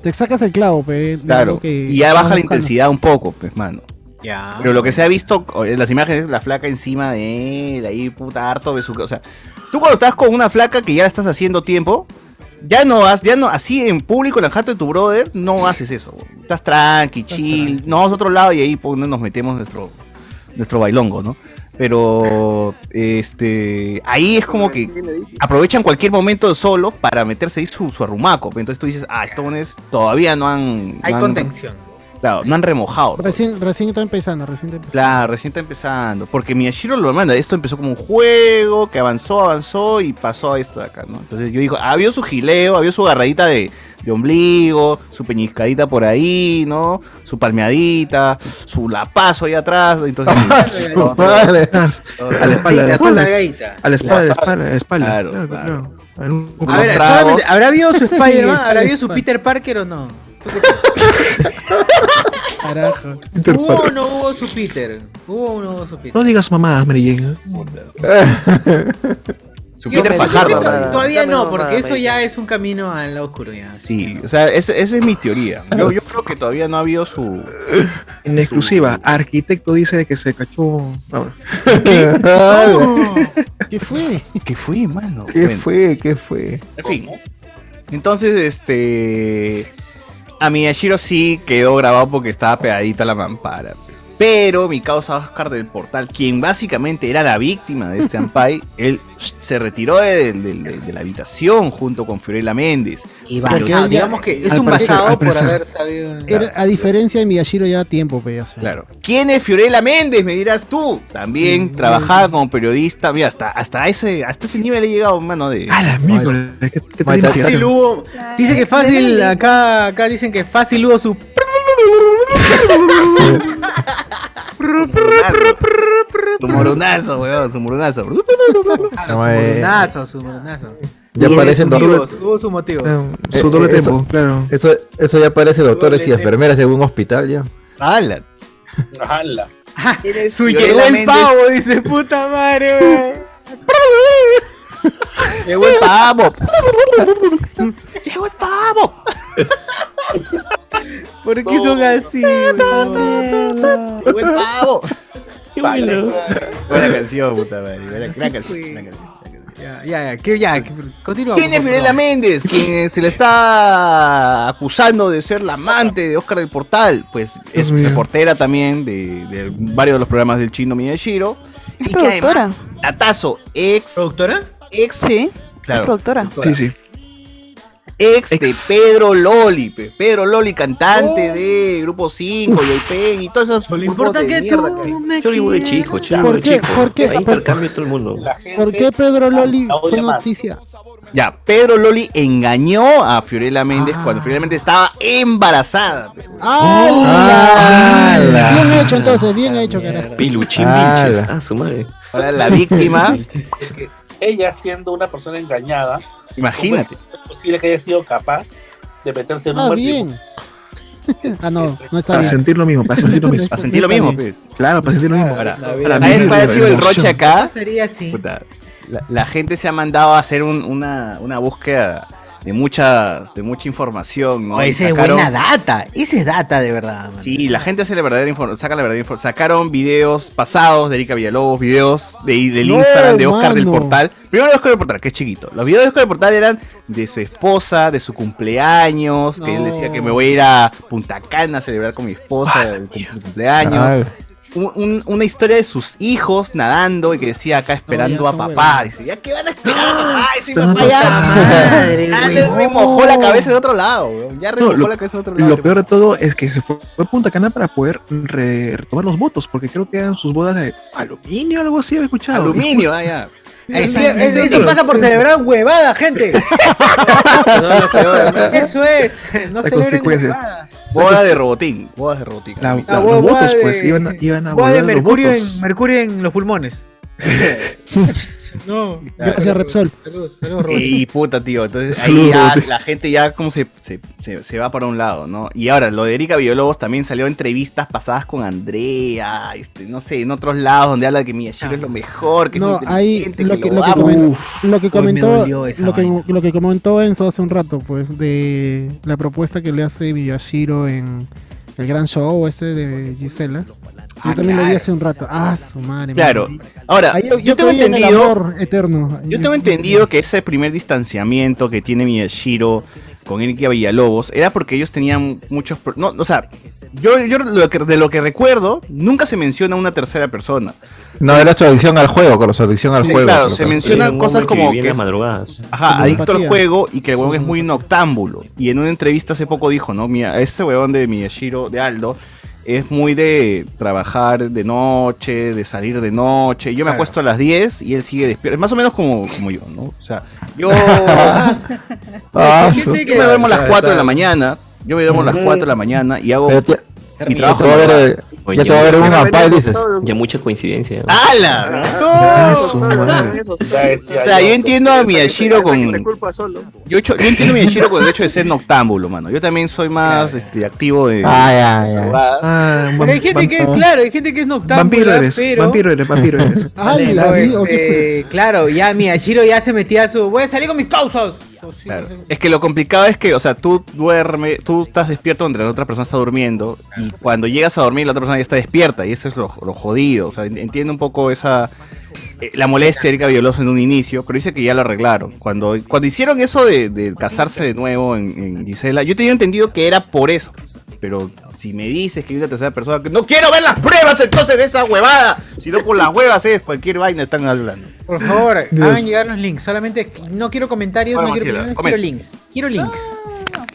[SPEAKER 17] Te sacas el clavo, pe.
[SPEAKER 2] Claro, y ya baja la intensidad un poco, pues, mano.
[SPEAKER 1] Ya.
[SPEAKER 2] Pero lo que se ha visto en las imágenes es la flaca encima de él, ahí puta harto besuque. O sea, tú cuando estás con una flaca que ya la estás haciendo tiempo, ya no has, ya no, así en público, en la jato de tu brother, no haces eso. güey. Estás tranqui, chill, nos vamos a otro lado y ahí pues, nos metemos nuestro, nuestro bailongo, ¿no? Pero este ahí es como que aprovechan cualquier momento solo para meterse ahí su, su arrumaco. Entonces tú dices, ah, estos todavía no han.
[SPEAKER 1] Hay
[SPEAKER 2] no han-
[SPEAKER 1] contención.
[SPEAKER 2] Claro, no han remojado.
[SPEAKER 17] Recién, recién está empezando, recién está empezando.
[SPEAKER 2] Claro, recién está empezando. Porque Miyashiro lo manda. Esto empezó como un juego que avanzó, avanzó y pasó a esto de acá, ¿no? Entonces yo digo, había su gileo, había su agarradita de, de ombligo, su peñiscadita por ahí, ¿no? Su palmeadita, su lapazo ahí atrás. Entonces,
[SPEAKER 4] su madre. A la espalda, a la espalda. A la espalda, a la espalda, a la espalda.
[SPEAKER 2] Claro,
[SPEAKER 4] Claro,
[SPEAKER 2] claro.
[SPEAKER 4] claro.
[SPEAKER 1] A ver. ¿habrá habido su Spider-Man? ¿Habrá habido su Peter Parker o no?
[SPEAKER 17] Carajo.
[SPEAKER 1] ¿Hubo o no hubo su Peter? ¿Hubo o no hubo su Peter?
[SPEAKER 4] No digas mamá, Mary Jane.
[SPEAKER 2] su Peter Fajardo.
[SPEAKER 1] Todavía no, porque eso ya es un camino al lado oscuro ya.
[SPEAKER 2] Sí, o sea, esa es mi teoría. Yo, yo creo que todavía no ha habido su.
[SPEAKER 4] En exclusiva, arquitecto dice de que se cachó. Vamos.
[SPEAKER 17] ¿Qué fue?
[SPEAKER 2] ¿Qué fue, mano?
[SPEAKER 7] ¿Qué
[SPEAKER 2] Bueno.
[SPEAKER 7] fue? ¿Qué fue?
[SPEAKER 2] En fin. Entonces, este. A Miyashiro sí quedó grabado porque estaba pegadito la mampara. Pero mi causa Oscar del Portal, quien básicamente era la víctima de este Ampay, él se retiró de, de- de- de la habitación junto con Fiorella Méndez.
[SPEAKER 1] Y basado, digamos que es un
[SPEAKER 17] parecer-
[SPEAKER 1] basado por haber sabido.
[SPEAKER 17] Era- a diferencia de Miyashiro ya tiempo, pues ya sé.
[SPEAKER 2] Claro. ¿Quién es Fiorella Méndez? Me dirás tú. También trabajaba como periodista. Mira, hasta, hasta, ese, hasta ese nivel he llegado, mano, de.
[SPEAKER 4] Ah, la miércoles, ¿qué- qué tal
[SPEAKER 2] Fácil
[SPEAKER 1] Fácil hubo. Dice que fácil, acá, acá dicen que fácil hubo su.
[SPEAKER 2] Su moronazo, weón, su moronazo.
[SPEAKER 6] No,
[SPEAKER 1] su
[SPEAKER 6] eh,
[SPEAKER 1] moronazo, su moronazo.
[SPEAKER 6] Ya
[SPEAKER 1] Tuvo
[SPEAKER 6] parecen
[SPEAKER 1] sus motivos,
[SPEAKER 6] doctores.
[SPEAKER 1] Tuvo sus motivos.
[SPEAKER 6] Eh,
[SPEAKER 4] Su doble
[SPEAKER 6] eh, eso-
[SPEAKER 4] tempo, claro.
[SPEAKER 6] Eso, eso ya parece doctores y enfermeras en un hospital ya.
[SPEAKER 2] ¡Hala!
[SPEAKER 5] Ala.
[SPEAKER 1] Su llegó el pavo, dice puta madre, weón.
[SPEAKER 2] Llegó el pavo. Llegó el pavo.
[SPEAKER 1] ¿Por qué son así?
[SPEAKER 2] Llegó el pavo.
[SPEAKER 5] Vale.
[SPEAKER 2] Buena canción, puta madre. Buena, gran canción, gran canción.
[SPEAKER 1] Ya, ya, ya, que ya, que- continúa.
[SPEAKER 2] ¿Quién es
[SPEAKER 1] por
[SPEAKER 2] Fiorella. Méndez? Quien se le está acusando de ser la amante de Oscar del Portal. Pues es reportera también de, de varios de los programas del chino Miyashiro. Y que además, Natazo, ex.
[SPEAKER 1] ¿Productora?
[SPEAKER 2] Ex.
[SPEAKER 15] Sí,
[SPEAKER 2] Claro.
[SPEAKER 15] es productora.
[SPEAKER 4] Sí, sí.
[SPEAKER 2] Ex, de. Pedro Loli, pe. Pedro Loli, cantante de Grupo 5, Yoipen y todos esos.
[SPEAKER 1] No le importa
[SPEAKER 2] de
[SPEAKER 1] que
[SPEAKER 2] mierda
[SPEAKER 1] tú
[SPEAKER 2] que
[SPEAKER 12] de chico, chico.
[SPEAKER 17] ¿Por qué? ¿Por-
[SPEAKER 12] intercambio todo el mundo.
[SPEAKER 17] ¿Por qué Pedro Loli fue noticia?
[SPEAKER 2] Ya, Pedro Loli engañó a Fiorella Méndez
[SPEAKER 17] Ah.
[SPEAKER 2] cuando Fiorella Méndez estaba embarazada.
[SPEAKER 17] ¡Ah! Bien hecho entonces, bien hecho, carajo.
[SPEAKER 12] Piluchín. Ah, su madre.
[SPEAKER 2] Ahora la víctima,
[SPEAKER 5] ella siendo una persona engañada,
[SPEAKER 2] imagínate.
[SPEAKER 5] ¿cómo es posible que haya sido capaz de meterse en un
[SPEAKER 17] Ah, bien. Ah, no, no está
[SPEAKER 4] Para
[SPEAKER 17] bien.
[SPEAKER 4] sentir lo mismo, para sentir lo mismo.
[SPEAKER 2] Para sentir lo mismo, pues.
[SPEAKER 4] Claro, para sentir lo mismo. Para
[SPEAKER 2] ¿sabes
[SPEAKER 4] vivir
[SPEAKER 2] cuál ha
[SPEAKER 4] la
[SPEAKER 2] sido el roche acá?
[SPEAKER 1] Sería así.
[SPEAKER 2] Puta, la, la gente se ha mandado a hacer un- una, una búsqueda de muchas de mucha información. ¿no?
[SPEAKER 1] Esa es buena data. Esa es data de verdad, man.
[SPEAKER 2] Sí, la gente hace la verdadera información, saca la verdadera información. Sacaron videos pasados de Erika Villalobos, videos de, del
[SPEAKER 17] No,
[SPEAKER 2] Instagram de Oscar del. Portal. Primero de Oscar del Portal, que es chiquito. Los videos de Oscar del Portal eran de su esposa, de su cumpleaños, que él decía que me voy a ir a Punta Cana a celebrar con mi esposa el cum- su cumpleaños.
[SPEAKER 6] Ah,
[SPEAKER 2] Un- un- una historia de sus hijos nadando y que decía acá esperando a papá. Dice, ya que van a esperar a papá, ese
[SPEAKER 4] Pero
[SPEAKER 2] papá
[SPEAKER 4] no
[SPEAKER 2] ya,
[SPEAKER 1] Madre,
[SPEAKER 2] ya le remojó la cabeza de otro lado, weón. Ya
[SPEAKER 4] No,
[SPEAKER 2] remojó
[SPEAKER 4] lo,
[SPEAKER 2] la cabeza de otro lado.
[SPEAKER 4] lo peor de todo es que se fue a Punta Cana para poder re- retomar los votos, porque creo que eran sus bodas de aluminio o algo así, había escuchado.
[SPEAKER 2] Aluminio, ah, ya.
[SPEAKER 1] Ahí sí, eso, eso pasa por celebrar huevada, gente. Eso es. No celebren huevadas.
[SPEAKER 2] Boda de robotín. Bodas de robotín.
[SPEAKER 4] La-
[SPEAKER 1] La
[SPEAKER 4] la-
[SPEAKER 1] boda
[SPEAKER 4] los votos,
[SPEAKER 1] de-
[SPEAKER 4] pues, iban a, iban a
[SPEAKER 1] boda de
[SPEAKER 4] volar los
[SPEAKER 1] mercurio
[SPEAKER 4] votos.
[SPEAKER 1] en, mercurio en los pulmones. no.
[SPEAKER 17] Gracias, Repsol.
[SPEAKER 1] Saludos, saludos.
[SPEAKER 2] Y puta, tío. Entonces ahí ya la gente ya como se, se, se, se va para un lado, ¿no? Y ahora, lo de Erika Villalobos también salió entrevistas pasadas con Andrea, este, no sé, en otros lados donde habla de que Miyashiro es lo mejor, que
[SPEAKER 17] No,
[SPEAKER 2] es muy
[SPEAKER 17] ahí lo
[SPEAKER 2] que
[SPEAKER 17] que,
[SPEAKER 2] lo
[SPEAKER 17] lo que
[SPEAKER 2] Uf.
[SPEAKER 17] lo comentó lo que,
[SPEAKER 1] vaina.
[SPEAKER 17] lo que comentó Enzo hace un rato, pues, de la propuesta que le hace Miyashiro en el gran show este de Gisela. Yo
[SPEAKER 2] Ah,
[SPEAKER 17] también lo vi hace un rato. Ah, su madre.
[SPEAKER 2] Claro. Ahora,
[SPEAKER 17] Ahí
[SPEAKER 2] yo, tengo
[SPEAKER 17] creía en el
[SPEAKER 2] entendido...
[SPEAKER 17] amor eterno.
[SPEAKER 2] Yo tengo entendido que ese primer distanciamiento que tiene Miyashiro con Erika Villalobos era porque ellos tenían muchos... No, o sea, yo, yo lo que- de lo que recuerdo, nunca se menciona una tercera persona.
[SPEAKER 6] No, era su adicción al juego, con su adicción al
[SPEAKER 2] Sí,
[SPEAKER 6] juego.
[SPEAKER 2] claro, se mencionan cosas
[SPEAKER 12] que
[SPEAKER 2] como que es-
[SPEAKER 12] madrugadas.
[SPEAKER 2] Ajá,
[SPEAKER 17] Como
[SPEAKER 2] adicto al juego y que el huevón es muy noctámbulo. Y en una entrevista hace poco dijo, ¿no? Mira, este huevón de Miyashiro, de Aldo, es muy de trabajar de noche, de salir de noche. Yo me
[SPEAKER 1] Claro.
[SPEAKER 2] acuesto a las 10 y él sigue despierto. Más o menos como, como yo, ¿no? O sea, yo,
[SPEAKER 6] Ah,
[SPEAKER 2] yo me duermo a las
[SPEAKER 1] sabe,
[SPEAKER 2] 4 de la mañana. Yo me duermo a las 4 de la mañana y hago...
[SPEAKER 6] Ya
[SPEAKER 2] trabajo
[SPEAKER 12] Oye,
[SPEAKER 6] ya te va a ver un
[SPEAKER 12] ya-
[SPEAKER 6] ampay, dices.
[SPEAKER 12] Ya mucha coincidencia.
[SPEAKER 2] ¡Hala!
[SPEAKER 4] Ah, su madre.
[SPEAKER 2] O sea, yo entiendo a Miyashiro con... Yo, yo entiendo a Miyashiro con el hecho de ser noctámbulo, mano. Yo también soy más este, activo de...
[SPEAKER 6] Ah, ya, ya.
[SPEAKER 4] Ah,
[SPEAKER 1] Pero hay gente que, claro, hay gente que es
[SPEAKER 4] Vampiro
[SPEAKER 1] noctámbula,
[SPEAKER 4] eres,
[SPEAKER 1] pero...
[SPEAKER 4] vampiro eres, vampiro eres.
[SPEAKER 17] Ah, la
[SPEAKER 1] no,
[SPEAKER 17] vi, ¿o qué
[SPEAKER 1] este, claro, ya Miyashiro ya se metía a su... Voy a salir con mis causas. Sí,
[SPEAKER 2] Claro. Es que lo complicado es que, o sea, tú duermes, tú estás despierto mientras la otra persona está durmiendo y cuando llegas a dormir la otra persona ya está despierta y eso es lo, lo jodido. O sea, en- entiendo un poco esa eh, la molestia de Erika Villalobos en un inicio, pero dice que ya lo arreglaron. Cuando, cuando hicieron eso de, de casarse de nuevo en, en Gisela, yo tenía entendido que era por eso. Pero si me dices que hay una tercera persona, que no quiero ver las. Hablas entonces de esa huevada? Si no por las huevas es cualquier vaina están hablando.
[SPEAKER 1] Por favor,
[SPEAKER 2] Dios.
[SPEAKER 1] hagan llegar los links. Solamente no quiero comentarios,
[SPEAKER 2] Bueno,
[SPEAKER 1] no quiero, opiniones, quiero links. Quiero links.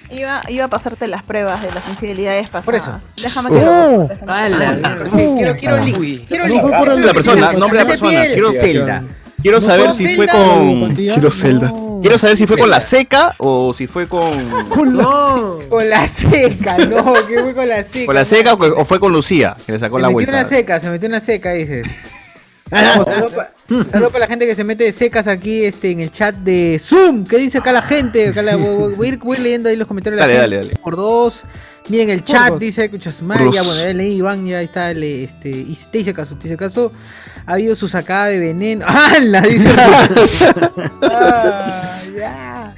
[SPEAKER 15] Iba, iba a pasarte las pruebas de las infidelidades pasadas.
[SPEAKER 1] Por eso.
[SPEAKER 15] Déjame
[SPEAKER 1] Oh.
[SPEAKER 15] que lo
[SPEAKER 1] ala.
[SPEAKER 15] que
[SPEAKER 1] Sí,
[SPEAKER 15] lo-
[SPEAKER 1] quiero, quiero
[SPEAKER 15] Ah.
[SPEAKER 1] links. Quiero
[SPEAKER 2] No
[SPEAKER 1] links.
[SPEAKER 2] por el- la persona, nombre de la persona. Quiero-
[SPEAKER 1] Zelda.
[SPEAKER 2] Quiero
[SPEAKER 1] ¿No
[SPEAKER 2] saber si fue con.
[SPEAKER 1] Quiero Zelda.
[SPEAKER 2] Quiero saber si fue con la seca o si fue con.
[SPEAKER 1] No, con la seca, no, que fue con la seca.
[SPEAKER 2] Con la seca o o fue con Lucía, que le sacó
[SPEAKER 1] Se
[SPEAKER 2] la
[SPEAKER 1] metió
[SPEAKER 2] vuelta.
[SPEAKER 1] una seca, se metió una seca, dices. Vamos, Saludo pa- saludo para la gente que se mete de secas aquí este, en el chat de Zoom. ¿Qué dice acá la gente? Acá la- voy, voy- voy a ir, voy leyendo ahí los comentarios de la
[SPEAKER 2] Dale,
[SPEAKER 1] gente.
[SPEAKER 2] dale, dale.
[SPEAKER 1] Por dos. Miren el chat,
[SPEAKER 2] dos.
[SPEAKER 1] dice escuchas mal. Ya, bueno, ya leí Iván, ya está. el, este, y te hice caso, te hice caso. Ha habido su sacada de veneno. ¡Hala! Dice. Ah, ya.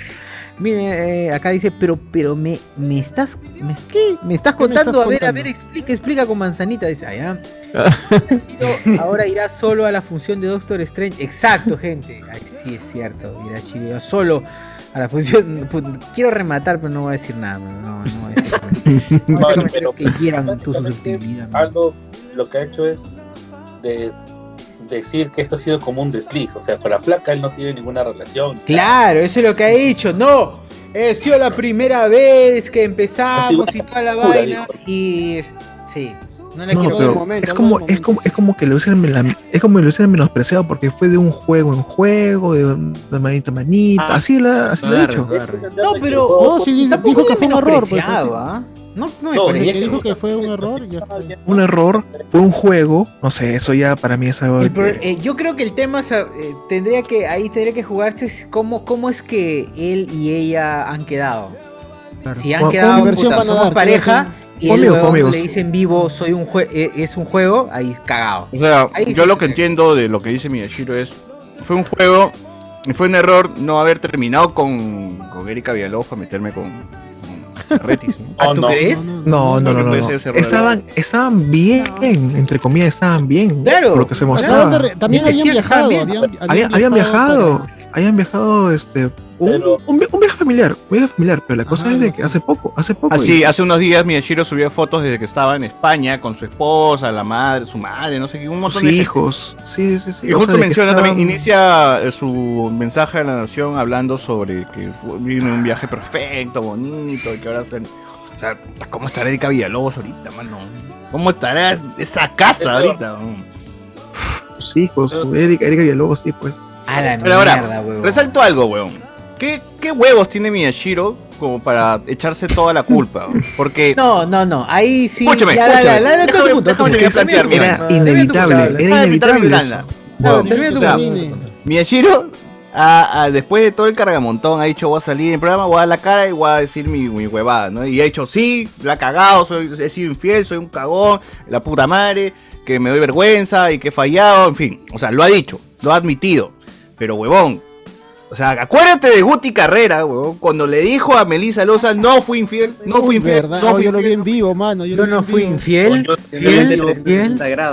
[SPEAKER 1] Mire, eh, acá dice, pero, pero me, me estás, me, ¿qué? Me estás
[SPEAKER 17] ¿Qué me
[SPEAKER 1] contando,
[SPEAKER 17] estás
[SPEAKER 1] a ver, a ver, explica, explica con manzanita, dice, allá. Ahora irá solo a la función de Doctor Strange. Exacto, gente. Ay, sí, es cierto. Irá solo a la función. Quiero rematar, pero no voy a decir nada. No, no, voy a decir nada. No
[SPEAKER 16] pero
[SPEAKER 1] que quieran tu susceptibilidad.
[SPEAKER 16] algo lo que ha hecho es de decir que esto ha sido como un desliz. O sea, con la flaca él no tiene ninguna relación.
[SPEAKER 1] Claro, eso es lo que ha dicho. No, ha sido la primera vez que empezamos y toda la vaina. Y es- sí, no le
[SPEAKER 4] No,
[SPEAKER 1] quiero
[SPEAKER 4] pero es como, es como es como que lo mela- es como que lo menospreciado porque fue de un juego en juego, de, de manita a manita, así la, así lo ha dicho.
[SPEAKER 1] No, pero
[SPEAKER 17] No, sí, dijo, que fue un error. Pues, así.
[SPEAKER 1] ¿ah? No, no me
[SPEAKER 16] No,
[SPEAKER 1] parece.
[SPEAKER 17] Que dijo que fue un error. y ya.
[SPEAKER 4] Un error, fue un juego, no sé, eso ya para mí es algo
[SPEAKER 1] El
[SPEAKER 4] que-
[SPEAKER 1] pro- eh, yo creo que el tema eh, tendría que ahí tendría que jugarse es cómo, cómo es que él y ella han quedado. Si han
[SPEAKER 4] ¿Cuál-
[SPEAKER 1] quedado puta, pareja y
[SPEAKER 4] Fue
[SPEAKER 1] el
[SPEAKER 4] amigo, fue
[SPEAKER 1] huevón
[SPEAKER 4] amigos.
[SPEAKER 1] le dice en vivo soy un jue eh, es un juego, ahí cagado.
[SPEAKER 2] O sea,
[SPEAKER 1] Ahí
[SPEAKER 2] yo
[SPEAKER 1] sí.
[SPEAKER 2] lo que entiendo de lo que dice Miyashiro es. Fue un juego. y Fue un error no haber terminado con, con Erika Villalobos para meterme con Retis. ¿no?
[SPEAKER 1] ¿Ah, tú crees?
[SPEAKER 4] No,
[SPEAKER 2] que
[SPEAKER 4] no, no. no. Estaban, estaban bien, entre comillas, estaban bien.
[SPEAKER 1] Claro.
[SPEAKER 4] Por lo que se mostraba.
[SPEAKER 17] También habían viajado. Habían,
[SPEAKER 4] Habían, habían viajado,
[SPEAKER 17] para-
[SPEAKER 4] habían viajado, este, un, un vi- un viaje familiar, un viaje familiar, pero la cosa es de que hace poco, hace poco.
[SPEAKER 2] Así,
[SPEAKER 4] y-
[SPEAKER 2] hace unos días Miyashiro subió fotos desde que estaba en España con su esposa, la madre, su madre, no sé qué, un
[SPEAKER 4] sus
[SPEAKER 2] montón de gente.
[SPEAKER 4] hijos, sí, sí, sí.
[SPEAKER 2] Y justo
[SPEAKER 4] de
[SPEAKER 2] menciona
[SPEAKER 4] estaban-
[SPEAKER 2] también, inicia eh, su mensaje a la nación hablando sobre que fue- viene un viaje perfecto, bonito, y que ahora se... O sea, ¿cómo estará Erika Villalobos ahorita, mano? ¿Cómo estará esa casa ahorita?
[SPEAKER 4] Sus hijos, Erika, Erika Villalobos, sí, pues.
[SPEAKER 1] A la
[SPEAKER 2] Pero ahora,
[SPEAKER 1] huevón.
[SPEAKER 2] resalto algo, weón. ¿Qué, ¿Qué huevos tiene Miyashiro como para echarse toda la culpa? Porque...
[SPEAKER 1] No, no, no, ahí sí.
[SPEAKER 2] Escúchame, escúchame.
[SPEAKER 1] punto.
[SPEAKER 4] inevitable, era
[SPEAKER 2] mi
[SPEAKER 4] inevitable.
[SPEAKER 2] Miyashiro, a- a- después de todo el cargamontón, ha dicho, voy a salir en el programa, voy a dar la cara y voy a decir mi, mi huevada, ¿no? Y ha dicho, sí, la ha cagado, soy, he sido infiel, soy un cagón, la puta madre, que me doy vergüenza y que he fallado, en fin. O sea, lo ha dicho, lo ha admitido. Pero, huevón, o sea, acuérdate de Guti Carrera, huevón, cuando le dijo a Melissa Loza, no fui infiel, no fui infiel,
[SPEAKER 17] verdad,
[SPEAKER 2] no fui
[SPEAKER 17] yo lo vi
[SPEAKER 2] infiel.
[SPEAKER 17] en vivo, mano. Yo,
[SPEAKER 1] Yo no fui infiel. Fiel, fiel.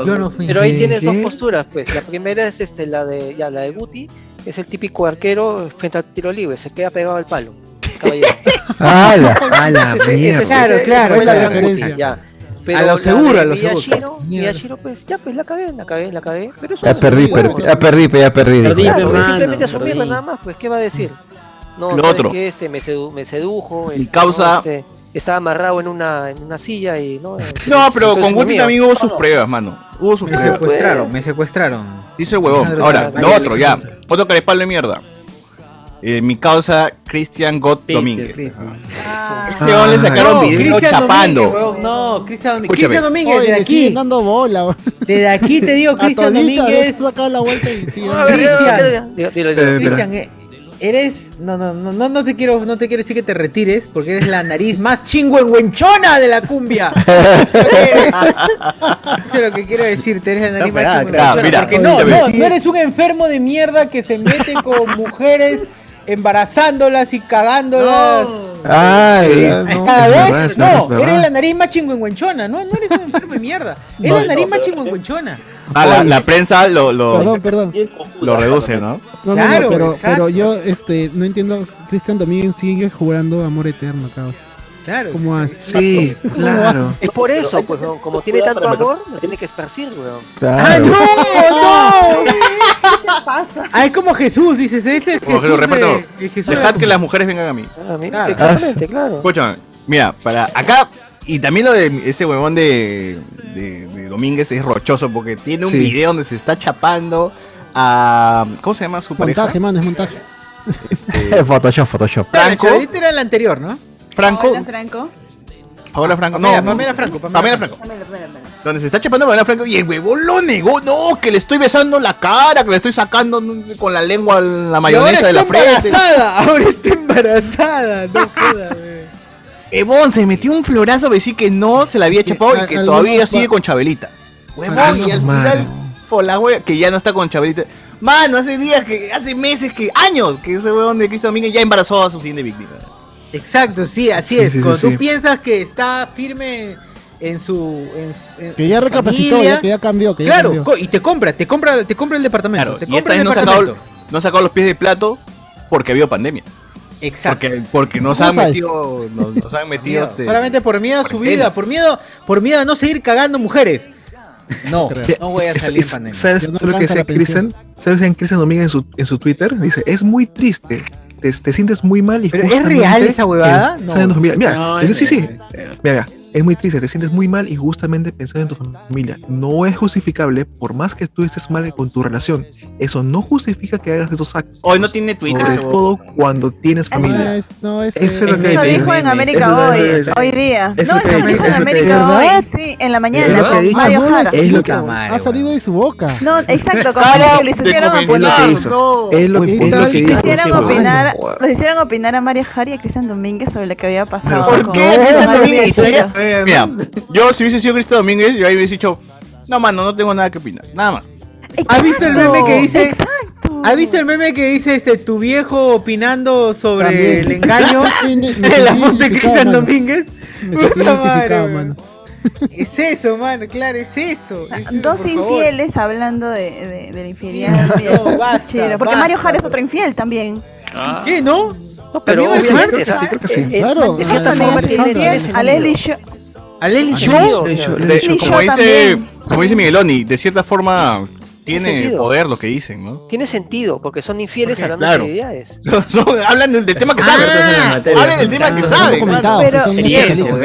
[SPEAKER 1] Yo no fui
[SPEAKER 9] Pero ahí
[SPEAKER 1] infiel.
[SPEAKER 9] tienes dos posturas, pues. La primera es este, la de ya la de Guti, es el típico arquero frente al tiro libre, se queda pegado al palo. Caballero.
[SPEAKER 1] Claro,
[SPEAKER 9] ya.
[SPEAKER 1] A lo seguro, a lo seguro.
[SPEAKER 9] Miyashiro,
[SPEAKER 1] Mierda.
[SPEAKER 9] Miyashiro, pues ya, pues la cagué, la cagué, la cagué. Pero eso
[SPEAKER 7] Ya
[SPEAKER 9] es
[SPEAKER 7] perdí, pero,
[SPEAKER 9] vida,
[SPEAKER 7] ya perdí, pero ya perdí.
[SPEAKER 12] Perdí,
[SPEAKER 7] dijo.
[SPEAKER 9] Claro,
[SPEAKER 12] Hermano,
[SPEAKER 9] simplemente asumirla
[SPEAKER 12] perdí.
[SPEAKER 9] nada más, pues, ¿qué va a decir? No,
[SPEAKER 2] Lo
[SPEAKER 9] ¿sabes
[SPEAKER 2] otro.
[SPEAKER 9] qué? Este, me, sedu- me sedujo.
[SPEAKER 2] Mi
[SPEAKER 9] este,
[SPEAKER 2] causa-
[SPEAKER 9] ¿no? Este, estaba amarrado en una, en una silla y no.
[SPEAKER 2] No, pero con Guti también hubo sus pruebas, mano. Hubo sus
[SPEAKER 1] Me
[SPEAKER 2] pruebas.
[SPEAKER 1] secuestraron, me secuestraron.
[SPEAKER 2] Dice el huevón. Ahora, lo otro, ya. Otro carespal de mierda. Eh, mi causa, Cristian Gott Domínguez. Ese hombre le sacaron
[SPEAKER 1] No,
[SPEAKER 2] video
[SPEAKER 1] Cristian
[SPEAKER 2] chapando.
[SPEAKER 1] Domínguez, No, Cristian Domínguez. Cristian Domínguez,
[SPEAKER 17] Oye,
[SPEAKER 1] desde aquí.
[SPEAKER 17] dando bola.
[SPEAKER 1] Desde aquí te digo, Cristian Domínguez.
[SPEAKER 17] saca la vuelta y sigue
[SPEAKER 9] A
[SPEAKER 17] dando
[SPEAKER 9] ver,
[SPEAKER 17] bola.
[SPEAKER 1] Cristian.
[SPEAKER 4] Eh,
[SPEAKER 1] eh, eres. No, no, no, no, no te quiero, no te quiero decir que te retires, porque eres la nariz más chingüengüenchona de la cumbia. Eso es lo que quiero decirte, eres la nariz más
[SPEAKER 2] pegada,
[SPEAKER 1] chingüengüenchona. porque no, no, no eres un enfermo de mierda que se mete con mujeres embarazándolas y cagándolas.
[SPEAKER 7] Ay,
[SPEAKER 4] Sí.
[SPEAKER 7] ya, no.
[SPEAKER 1] Cada
[SPEAKER 4] Es
[SPEAKER 1] vez,
[SPEAKER 4] verdad,
[SPEAKER 1] no,
[SPEAKER 4] verdad,
[SPEAKER 1] eres la nariz más chingüengüenchona, no, no eres un enfermo de mierda. Eres la nariz más chingüengüenchona.
[SPEAKER 2] Ah, la, la prensa lo, lo,
[SPEAKER 17] Perdón, perdón.
[SPEAKER 2] lo reduce, ¿no?
[SPEAKER 17] No, no,
[SPEAKER 1] Claro,
[SPEAKER 17] no, pero, pero yo este, no entiendo. Cristian Domínguez sigue jugando amor eterno, cabrón.
[SPEAKER 1] Claro.
[SPEAKER 17] ¿Cómo hace?
[SPEAKER 4] Sí, claro.
[SPEAKER 9] Es por eso, pues, ¿no? como tiene tanto amor, lo tiene que esparcir, weón.
[SPEAKER 1] ¡Ah, no! ¡No! Ah, es como Jesús, dices, ese es el
[SPEAKER 2] Como que
[SPEAKER 1] Jesús.
[SPEAKER 2] lo reparto.
[SPEAKER 1] de- el Jesús
[SPEAKER 2] Dejad
[SPEAKER 1] de-
[SPEAKER 2] que las mujeres vengan a mí.
[SPEAKER 9] Ah, mira,
[SPEAKER 1] Claro.
[SPEAKER 9] exactamente, claro.
[SPEAKER 2] Escúchame, mira, para acá, y también lo de ese huevón de, de, de Domínguez es rochoso porque tiene un
[SPEAKER 17] Sí.
[SPEAKER 2] video donde se está chapando a. ¿Cómo se llama su pareja?
[SPEAKER 17] Montaje, mano, es montaje.
[SPEAKER 7] Photoshop, Photoshop.
[SPEAKER 1] La
[SPEAKER 2] Franco.
[SPEAKER 1] chavalita era la anterior, ¿no?
[SPEAKER 2] Franco.
[SPEAKER 15] Hola, Franco.
[SPEAKER 2] Paola Franco.
[SPEAKER 1] Pamela,
[SPEAKER 2] no,
[SPEAKER 1] Pamela Franco, Pamela
[SPEAKER 2] Pamela Franco.
[SPEAKER 15] Pamela, Pamela, Pamela.
[SPEAKER 2] Donde se está chapando Pamela Franco y el huevón lo negó. No, que le estoy besando la cara, que le estoy sacando con la lengua la mayonesa
[SPEAKER 1] ahora
[SPEAKER 2] de la
[SPEAKER 1] está
[SPEAKER 2] frente.
[SPEAKER 1] embarazada, ahora está embarazada. No jodas.
[SPEAKER 2] Huevón, se metió un florazo a decir que no se la había chapado y que todavía sigue con Chabelita. Huevón, y al final, por la wea, que ya no está con Chabelita. Mano, hace días, que hace meses, que años, que ese huevón de Cristo Domínguez ya embarazó a su siguiente víctima.
[SPEAKER 1] Exacto, sí, así
[SPEAKER 4] Sí,
[SPEAKER 1] es.
[SPEAKER 4] sí, sí,
[SPEAKER 1] Cuando
[SPEAKER 4] sí.
[SPEAKER 1] tú piensas que está firme en su. En, su- en
[SPEAKER 17] Que ya recapacitó, ya, que ya cambió, que ya
[SPEAKER 1] Claro,
[SPEAKER 17] cambió.
[SPEAKER 1] y te compra, te compra, te compra el departamento.
[SPEAKER 2] Claro,
[SPEAKER 1] te
[SPEAKER 2] y esta vez no ha sacado,
[SPEAKER 1] departamento.
[SPEAKER 2] no sacado los pies de plato porque había pandemia.
[SPEAKER 1] Exacto.
[SPEAKER 2] Porque, porque nos
[SPEAKER 17] ¿Cómo
[SPEAKER 2] han metido, nos, nos han metido este,
[SPEAKER 1] Solamente por miedo a su vida, por miedo, por miedo a no seguir cagando mujeres. No,
[SPEAKER 17] Creo.
[SPEAKER 1] no voy a salir
[SPEAKER 4] es-
[SPEAKER 1] pandemia.
[SPEAKER 4] ¿Sabes
[SPEAKER 17] no
[SPEAKER 4] lo que decía. Cristian? ¿Sabes lo que decía Cristian Domínguez en su, en su Twitter? Dice, es muy triste. Te, te sientes muy mal y
[SPEAKER 1] ¿Pero es real esa huevada? No.
[SPEAKER 4] Mira,
[SPEAKER 14] No,
[SPEAKER 4] yo-
[SPEAKER 14] es
[SPEAKER 4] sí, sí. Mira, mira, es muy triste, te sientes muy mal y justamente pensando en tu familia. No es justificable, por más que tú estés mal con tu relación. Eso no justifica que hagas esos actos.
[SPEAKER 2] Hoy no tiene Twitter
[SPEAKER 4] Sobre todo cuando tienes
[SPEAKER 17] No,
[SPEAKER 4] familia.
[SPEAKER 17] es, no, es,
[SPEAKER 4] Eso es lo que
[SPEAKER 15] Lo dijo en. América
[SPEAKER 4] Eso es-
[SPEAKER 15] hoy,
[SPEAKER 4] es-
[SPEAKER 15] hoy día.
[SPEAKER 4] eso
[SPEAKER 15] No,
[SPEAKER 4] es lo que-
[SPEAKER 15] dijo en
[SPEAKER 4] es lo que-
[SPEAKER 15] América
[SPEAKER 17] ¿Verdad?
[SPEAKER 15] hoy, sí, en la mañana
[SPEAKER 14] ¿Verdad?
[SPEAKER 15] con
[SPEAKER 4] dicho?
[SPEAKER 15] Mario
[SPEAKER 17] no lo
[SPEAKER 15] Jara.
[SPEAKER 4] Es lo que-
[SPEAKER 17] ha salido de su boca.
[SPEAKER 15] No, exacto, que hicieron
[SPEAKER 4] Es lo
[SPEAKER 2] comentar,
[SPEAKER 15] opinar.
[SPEAKER 4] que. Es lo, es lo que
[SPEAKER 17] ¿qué
[SPEAKER 4] dijo.
[SPEAKER 15] Hicieron opinar, los hicieron opinar a María Jari y a Cristian Domínguez sobre lo que había pasado.
[SPEAKER 2] ¿Por qué? Cristian
[SPEAKER 15] Mario
[SPEAKER 2] Domínguez, Mira, yo si hubiese sido Cristo Domínguez, yo ahí hubiese dicho, no mano, no tengo nada que opinar, nada más.
[SPEAKER 1] ¿Has visto el meme que dice?
[SPEAKER 15] Exacto.
[SPEAKER 1] ¿Has visto el meme que dice este tu viejo opinando sobre
[SPEAKER 17] También.
[SPEAKER 1] el engaño
[SPEAKER 17] Sí,
[SPEAKER 1] de la voz de Cristian. Domínguez?
[SPEAKER 17] Me sentí identificado, mano.
[SPEAKER 1] Es eso, mano, claro, es eso. es eso,
[SPEAKER 15] Dos
[SPEAKER 1] favor.
[SPEAKER 15] infieles hablando de, de, de la infidelidad.
[SPEAKER 1] No, basta.
[SPEAKER 15] Porque
[SPEAKER 1] basta.
[SPEAKER 15] Mario Jara es otro infiel también.
[SPEAKER 14] Ah.
[SPEAKER 1] ¿Qué, no?
[SPEAKER 9] No, pero obviamente,
[SPEAKER 4] sí,
[SPEAKER 9] ¿sabes?
[SPEAKER 4] creo que sí.
[SPEAKER 9] Eh, eh,
[SPEAKER 17] Claro,
[SPEAKER 9] de cierta
[SPEAKER 17] a-
[SPEAKER 9] forma
[SPEAKER 17] a-
[SPEAKER 9] tiene, tiene
[SPEAKER 15] A
[SPEAKER 9] sentido.
[SPEAKER 15] Leslie.
[SPEAKER 1] ¿A Lely
[SPEAKER 9] Ah,
[SPEAKER 1] Show?
[SPEAKER 2] como dice, como dice Migueloni, de cierta forma tiene
[SPEAKER 9] sentido.
[SPEAKER 2] poder lo que dicen, ¿no?
[SPEAKER 9] Tiene sentido, porque son infieles
[SPEAKER 2] Porque,
[SPEAKER 9] hablando
[SPEAKER 2] claro.
[SPEAKER 9] de.
[SPEAKER 2] Son- hablan del, del tema que
[SPEAKER 1] Ah,
[SPEAKER 2] saben.
[SPEAKER 14] materia.
[SPEAKER 2] hablan del tema que
[SPEAKER 17] Ah,
[SPEAKER 2] saben.
[SPEAKER 15] Pero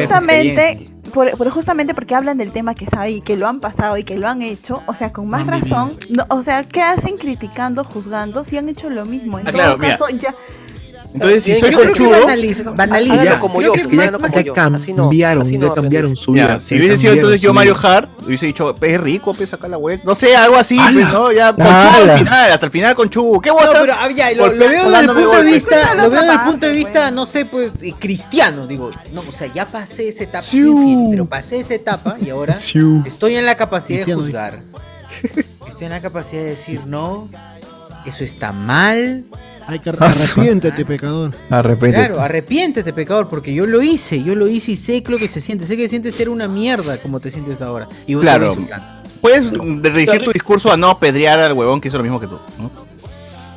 [SPEAKER 15] justamente, por, por- justamente porque hablan del tema que saben y que lo han pasado y que lo han hecho, o sea, con más razón, no, o sea, ¿qué hacen criticando, juzgando si han hecho lo mismo? En
[SPEAKER 2] Ah,
[SPEAKER 15] todo
[SPEAKER 2] claro, mira.
[SPEAKER 15] caso, ya,
[SPEAKER 2] Entonces, si soy conchudo,
[SPEAKER 1] banaliza.
[SPEAKER 9] Háganlo como yo,
[SPEAKER 1] que
[SPEAKER 4] Es que ya, cambiaron, ya cambiaron su vida.
[SPEAKER 2] si hubiese sido entonces yo Mario. Hart, hubiese dicho, es rico, pues saca la web. No sé, algo así, pues, ¿no? Ya, conchudo al final, hasta el final conchudo. ¿Qué
[SPEAKER 1] No,
[SPEAKER 2] vota?
[SPEAKER 1] pero ah, ya, lo, veo desde el punto de vista, lo veo desde el punto de vista, no sé, pues, eh, cristiano, digo, no, o sea, ya pasé esa etapa, pero pasé esa etapa y ahora estoy en la capacidad de juzgar. Estoy en la capacidad de decir, no, eso está mal.
[SPEAKER 17] Hay que arrepiéntete, pecador.
[SPEAKER 7] Arrepiéntete.
[SPEAKER 1] Claro, arrepiéntete, pecador, porque yo lo hice, yo lo hice y sé lo que se siente, sé que se siente ser una mierda como te sientes ahora. Y vos
[SPEAKER 2] Claro. Puedes dirigir tu discurso a no apedrear al huevón que hizo lo mismo que tú, ¿no?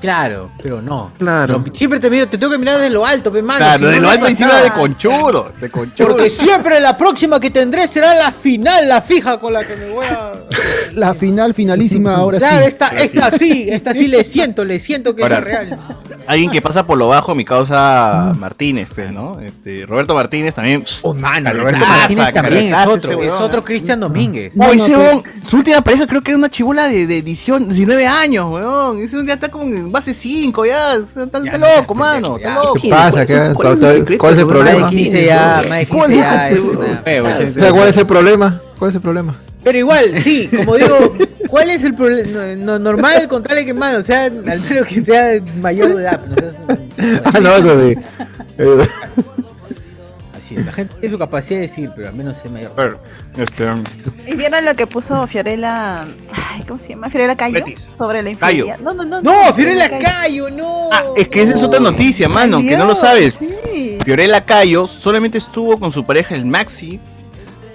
[SPEAKER 1] Claro, pero no.
[SPEAKER 4] Claro.
[SPEAKER 1] Pero siempre te miro, te tengo que mirar desde lo alto, pe mano.
[SPEAKER 2] Claro,
[SPEAKER 1] si no,
[SPEAKER 2] de lo
[SPEAKER 1] no
[SPEAKER 2] alto encima de conchudo, de conchudo.
[SPEAKER 1] Porque siempre la próxima que tendré será la final, la fija con la que me voy a.
[SPEAKER 17] La final, finalísima, ahora
[SPEAKER 1] Claro,
[SPEAKER 17] sí.
[SPEAKER 1] esta, esta sí, esta sí le siento, le siento que
[SPEAKER 2] Ahora,
[SPEAKER 1] es real.
[SPEAKER 2] Alguien que pasa por lo bajo, mi causa Martínez, pues, ¿no? Este, Roberto Martínez también.
[SPEAKER 1] Oh, mano, Roberto Martínez también es
[SPEAKER 2] caletaza
[SPEAKER 1] otro, es otro. Cristian Domínguez.
[SPEAKER 2] Ese
[SPEAKER 17] No, no,
[SPEAKER 2] su última pareja creo que era una chibola de, de 18, 19 años, weón. Ese ya está como base 5, ya. Está,
[SPEAKER 1] Ya,
[SPEAKER 2] loco,
[SPEAKER 1] ya,
[SPEAKER 2] mano.
[SPEAKER 1] ya.
[SPEAKER 2] Está loco.
[SPEAKER 7] ¿Qué pasa? ¿Qué-
[SPEAKER 14] ¿Cuál es su secreto,
[SPEAKER 7] ¿Cuál es el problema?
[SPEAKER 1] 15 ya, más de 15
[SPEAKER 14] ¿Cuál es
[SPEAKER 7] el problema? ¿Cuál es el problema?
[SPEAKER 1] Pero igual, sí, como digo, ¿cuál es el problema? No, normal contarle que mano, o sea, al menos que sea mayor de edad. No seas-
[SPEAKER 7] Ah, no, eso de.
[SPEAKER 1] Así es, la gente tiene su capacidad de decir, pero al menos mayor.
[SPEAKER 2] A ver, este,
[SPEAKER 15] ¿Y vieron lo que puso Fiorella, ay, ¿cómo se llama? Fiorella Cayo
[SPEAKER 2] Betis.
[SPEAKER 15] sobre la
[SPEAKER 2] Cayo.
[SPEAKER 15] infidelidad. No, no, no.
[SPEAKER 1] No, Fiorella Cayo, no.
[SPEAKER 2] Ah, es que esa es otra noticia, mano, que no lo sabes.
[SPEAKER 15] Sí.
[SPEAKER 2] Fiorella Cayo solamente estuvo con su pareja, el Maxi,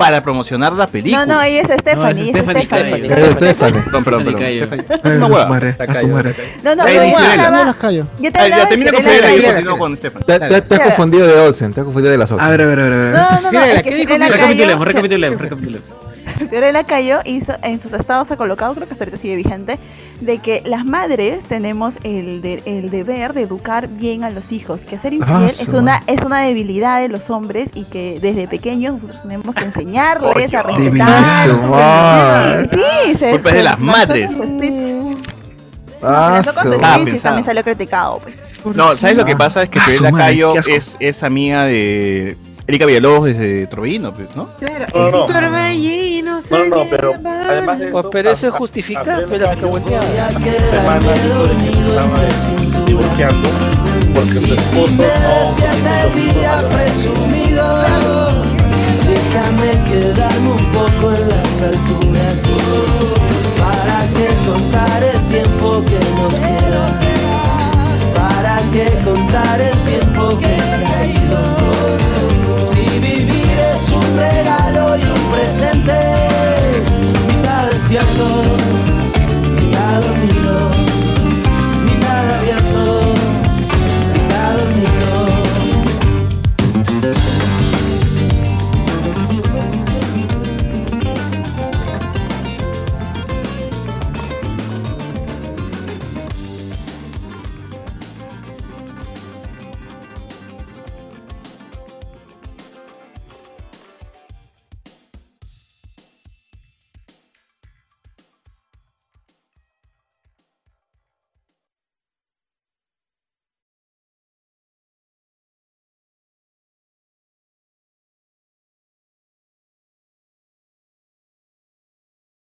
[SPEAKER 2] para promocionar la película.
[SPEAKER 15] No, no, ella es Stephanie. ella es Stephanie.
[SPEAKER 2] Perdón, perdón, perdón. No
[SPEAKER 4] a su
[SPEAKER 2] hueva.
[SPEAKER 15] No, no,
[SPEAKER 2] dice
[SPEAKER 15] yo te hablaba
[SPEAKER 2] termina con
[SPEAKER 15] Fiorella
[SPEAKER 2] y continúo con Stephanie.
[SPEAKER 7] Te, has confundido de Olsen, te has confundido de las Olsen.
[SPEAKER 4] A ver, a ver, a ver. a ver.
[SPEAKER 15] No, no, no,
[SPEAKER 16] Recapitulemos, recapitulemos, recapitulemos.
[SPEAKER 15] Fiorella Cayo hizo, en sus estados ha colocado, creo que hasta ahorita sigue vigente, de que las madres tenemos el, de- el deber de educar bien a los hijos, que ser infiel
[SPEAKER 7] Ah,
[SPEAKER 15] es
[SPEAKER 7] su
[SPEAKER 15] una es una debilidad de los hombres y que desde pequeños nosotros tenemos que enseñarles a respetar. Sí, se
[SPEAKER 2] Culpa es de las madres.
[SPEAKER 15] speech.
[SPEAKER 7] Ah,
[SPEAKER 15] y
[SPEAKER 2] pensado.
[SPEAKER 15] también salió criticado, pues.
[SPEAKER 2] No, ¿sabes lo que pasa? Es que
[SPEAKER 4] Ah,
[SPEAKER 2] Fiorella
[SPEAKER 4] madre,
[SPEAKER 2] Cayo es, es amiga de Erika Villalobos desde Torbellino, pues, ¿no?
[SPEAKER 15] Claro,
[SPEAKER 5] no, no,
[SPEAKER 1] Torbellino
[SPEAKER 5] se No, no, pero además de
[SPEAKER 1] pues,
[SPEAKER 5] eso,
[SPEAKER 1] pero eso
[SPEAKER 5] es justificar,
[SPEAKER 1] pero
[SPEAKER 5] que
[SPEAKER 1] divorciando porque su
[SPEAKER 5] esposo no... presumido Déjame quedarme un poco en las alturas Para que contar el tiempo que nos queda Para que contar el tiempo que se ha
[SPEAKER 19] ido regalo y un presente, mitad despierto.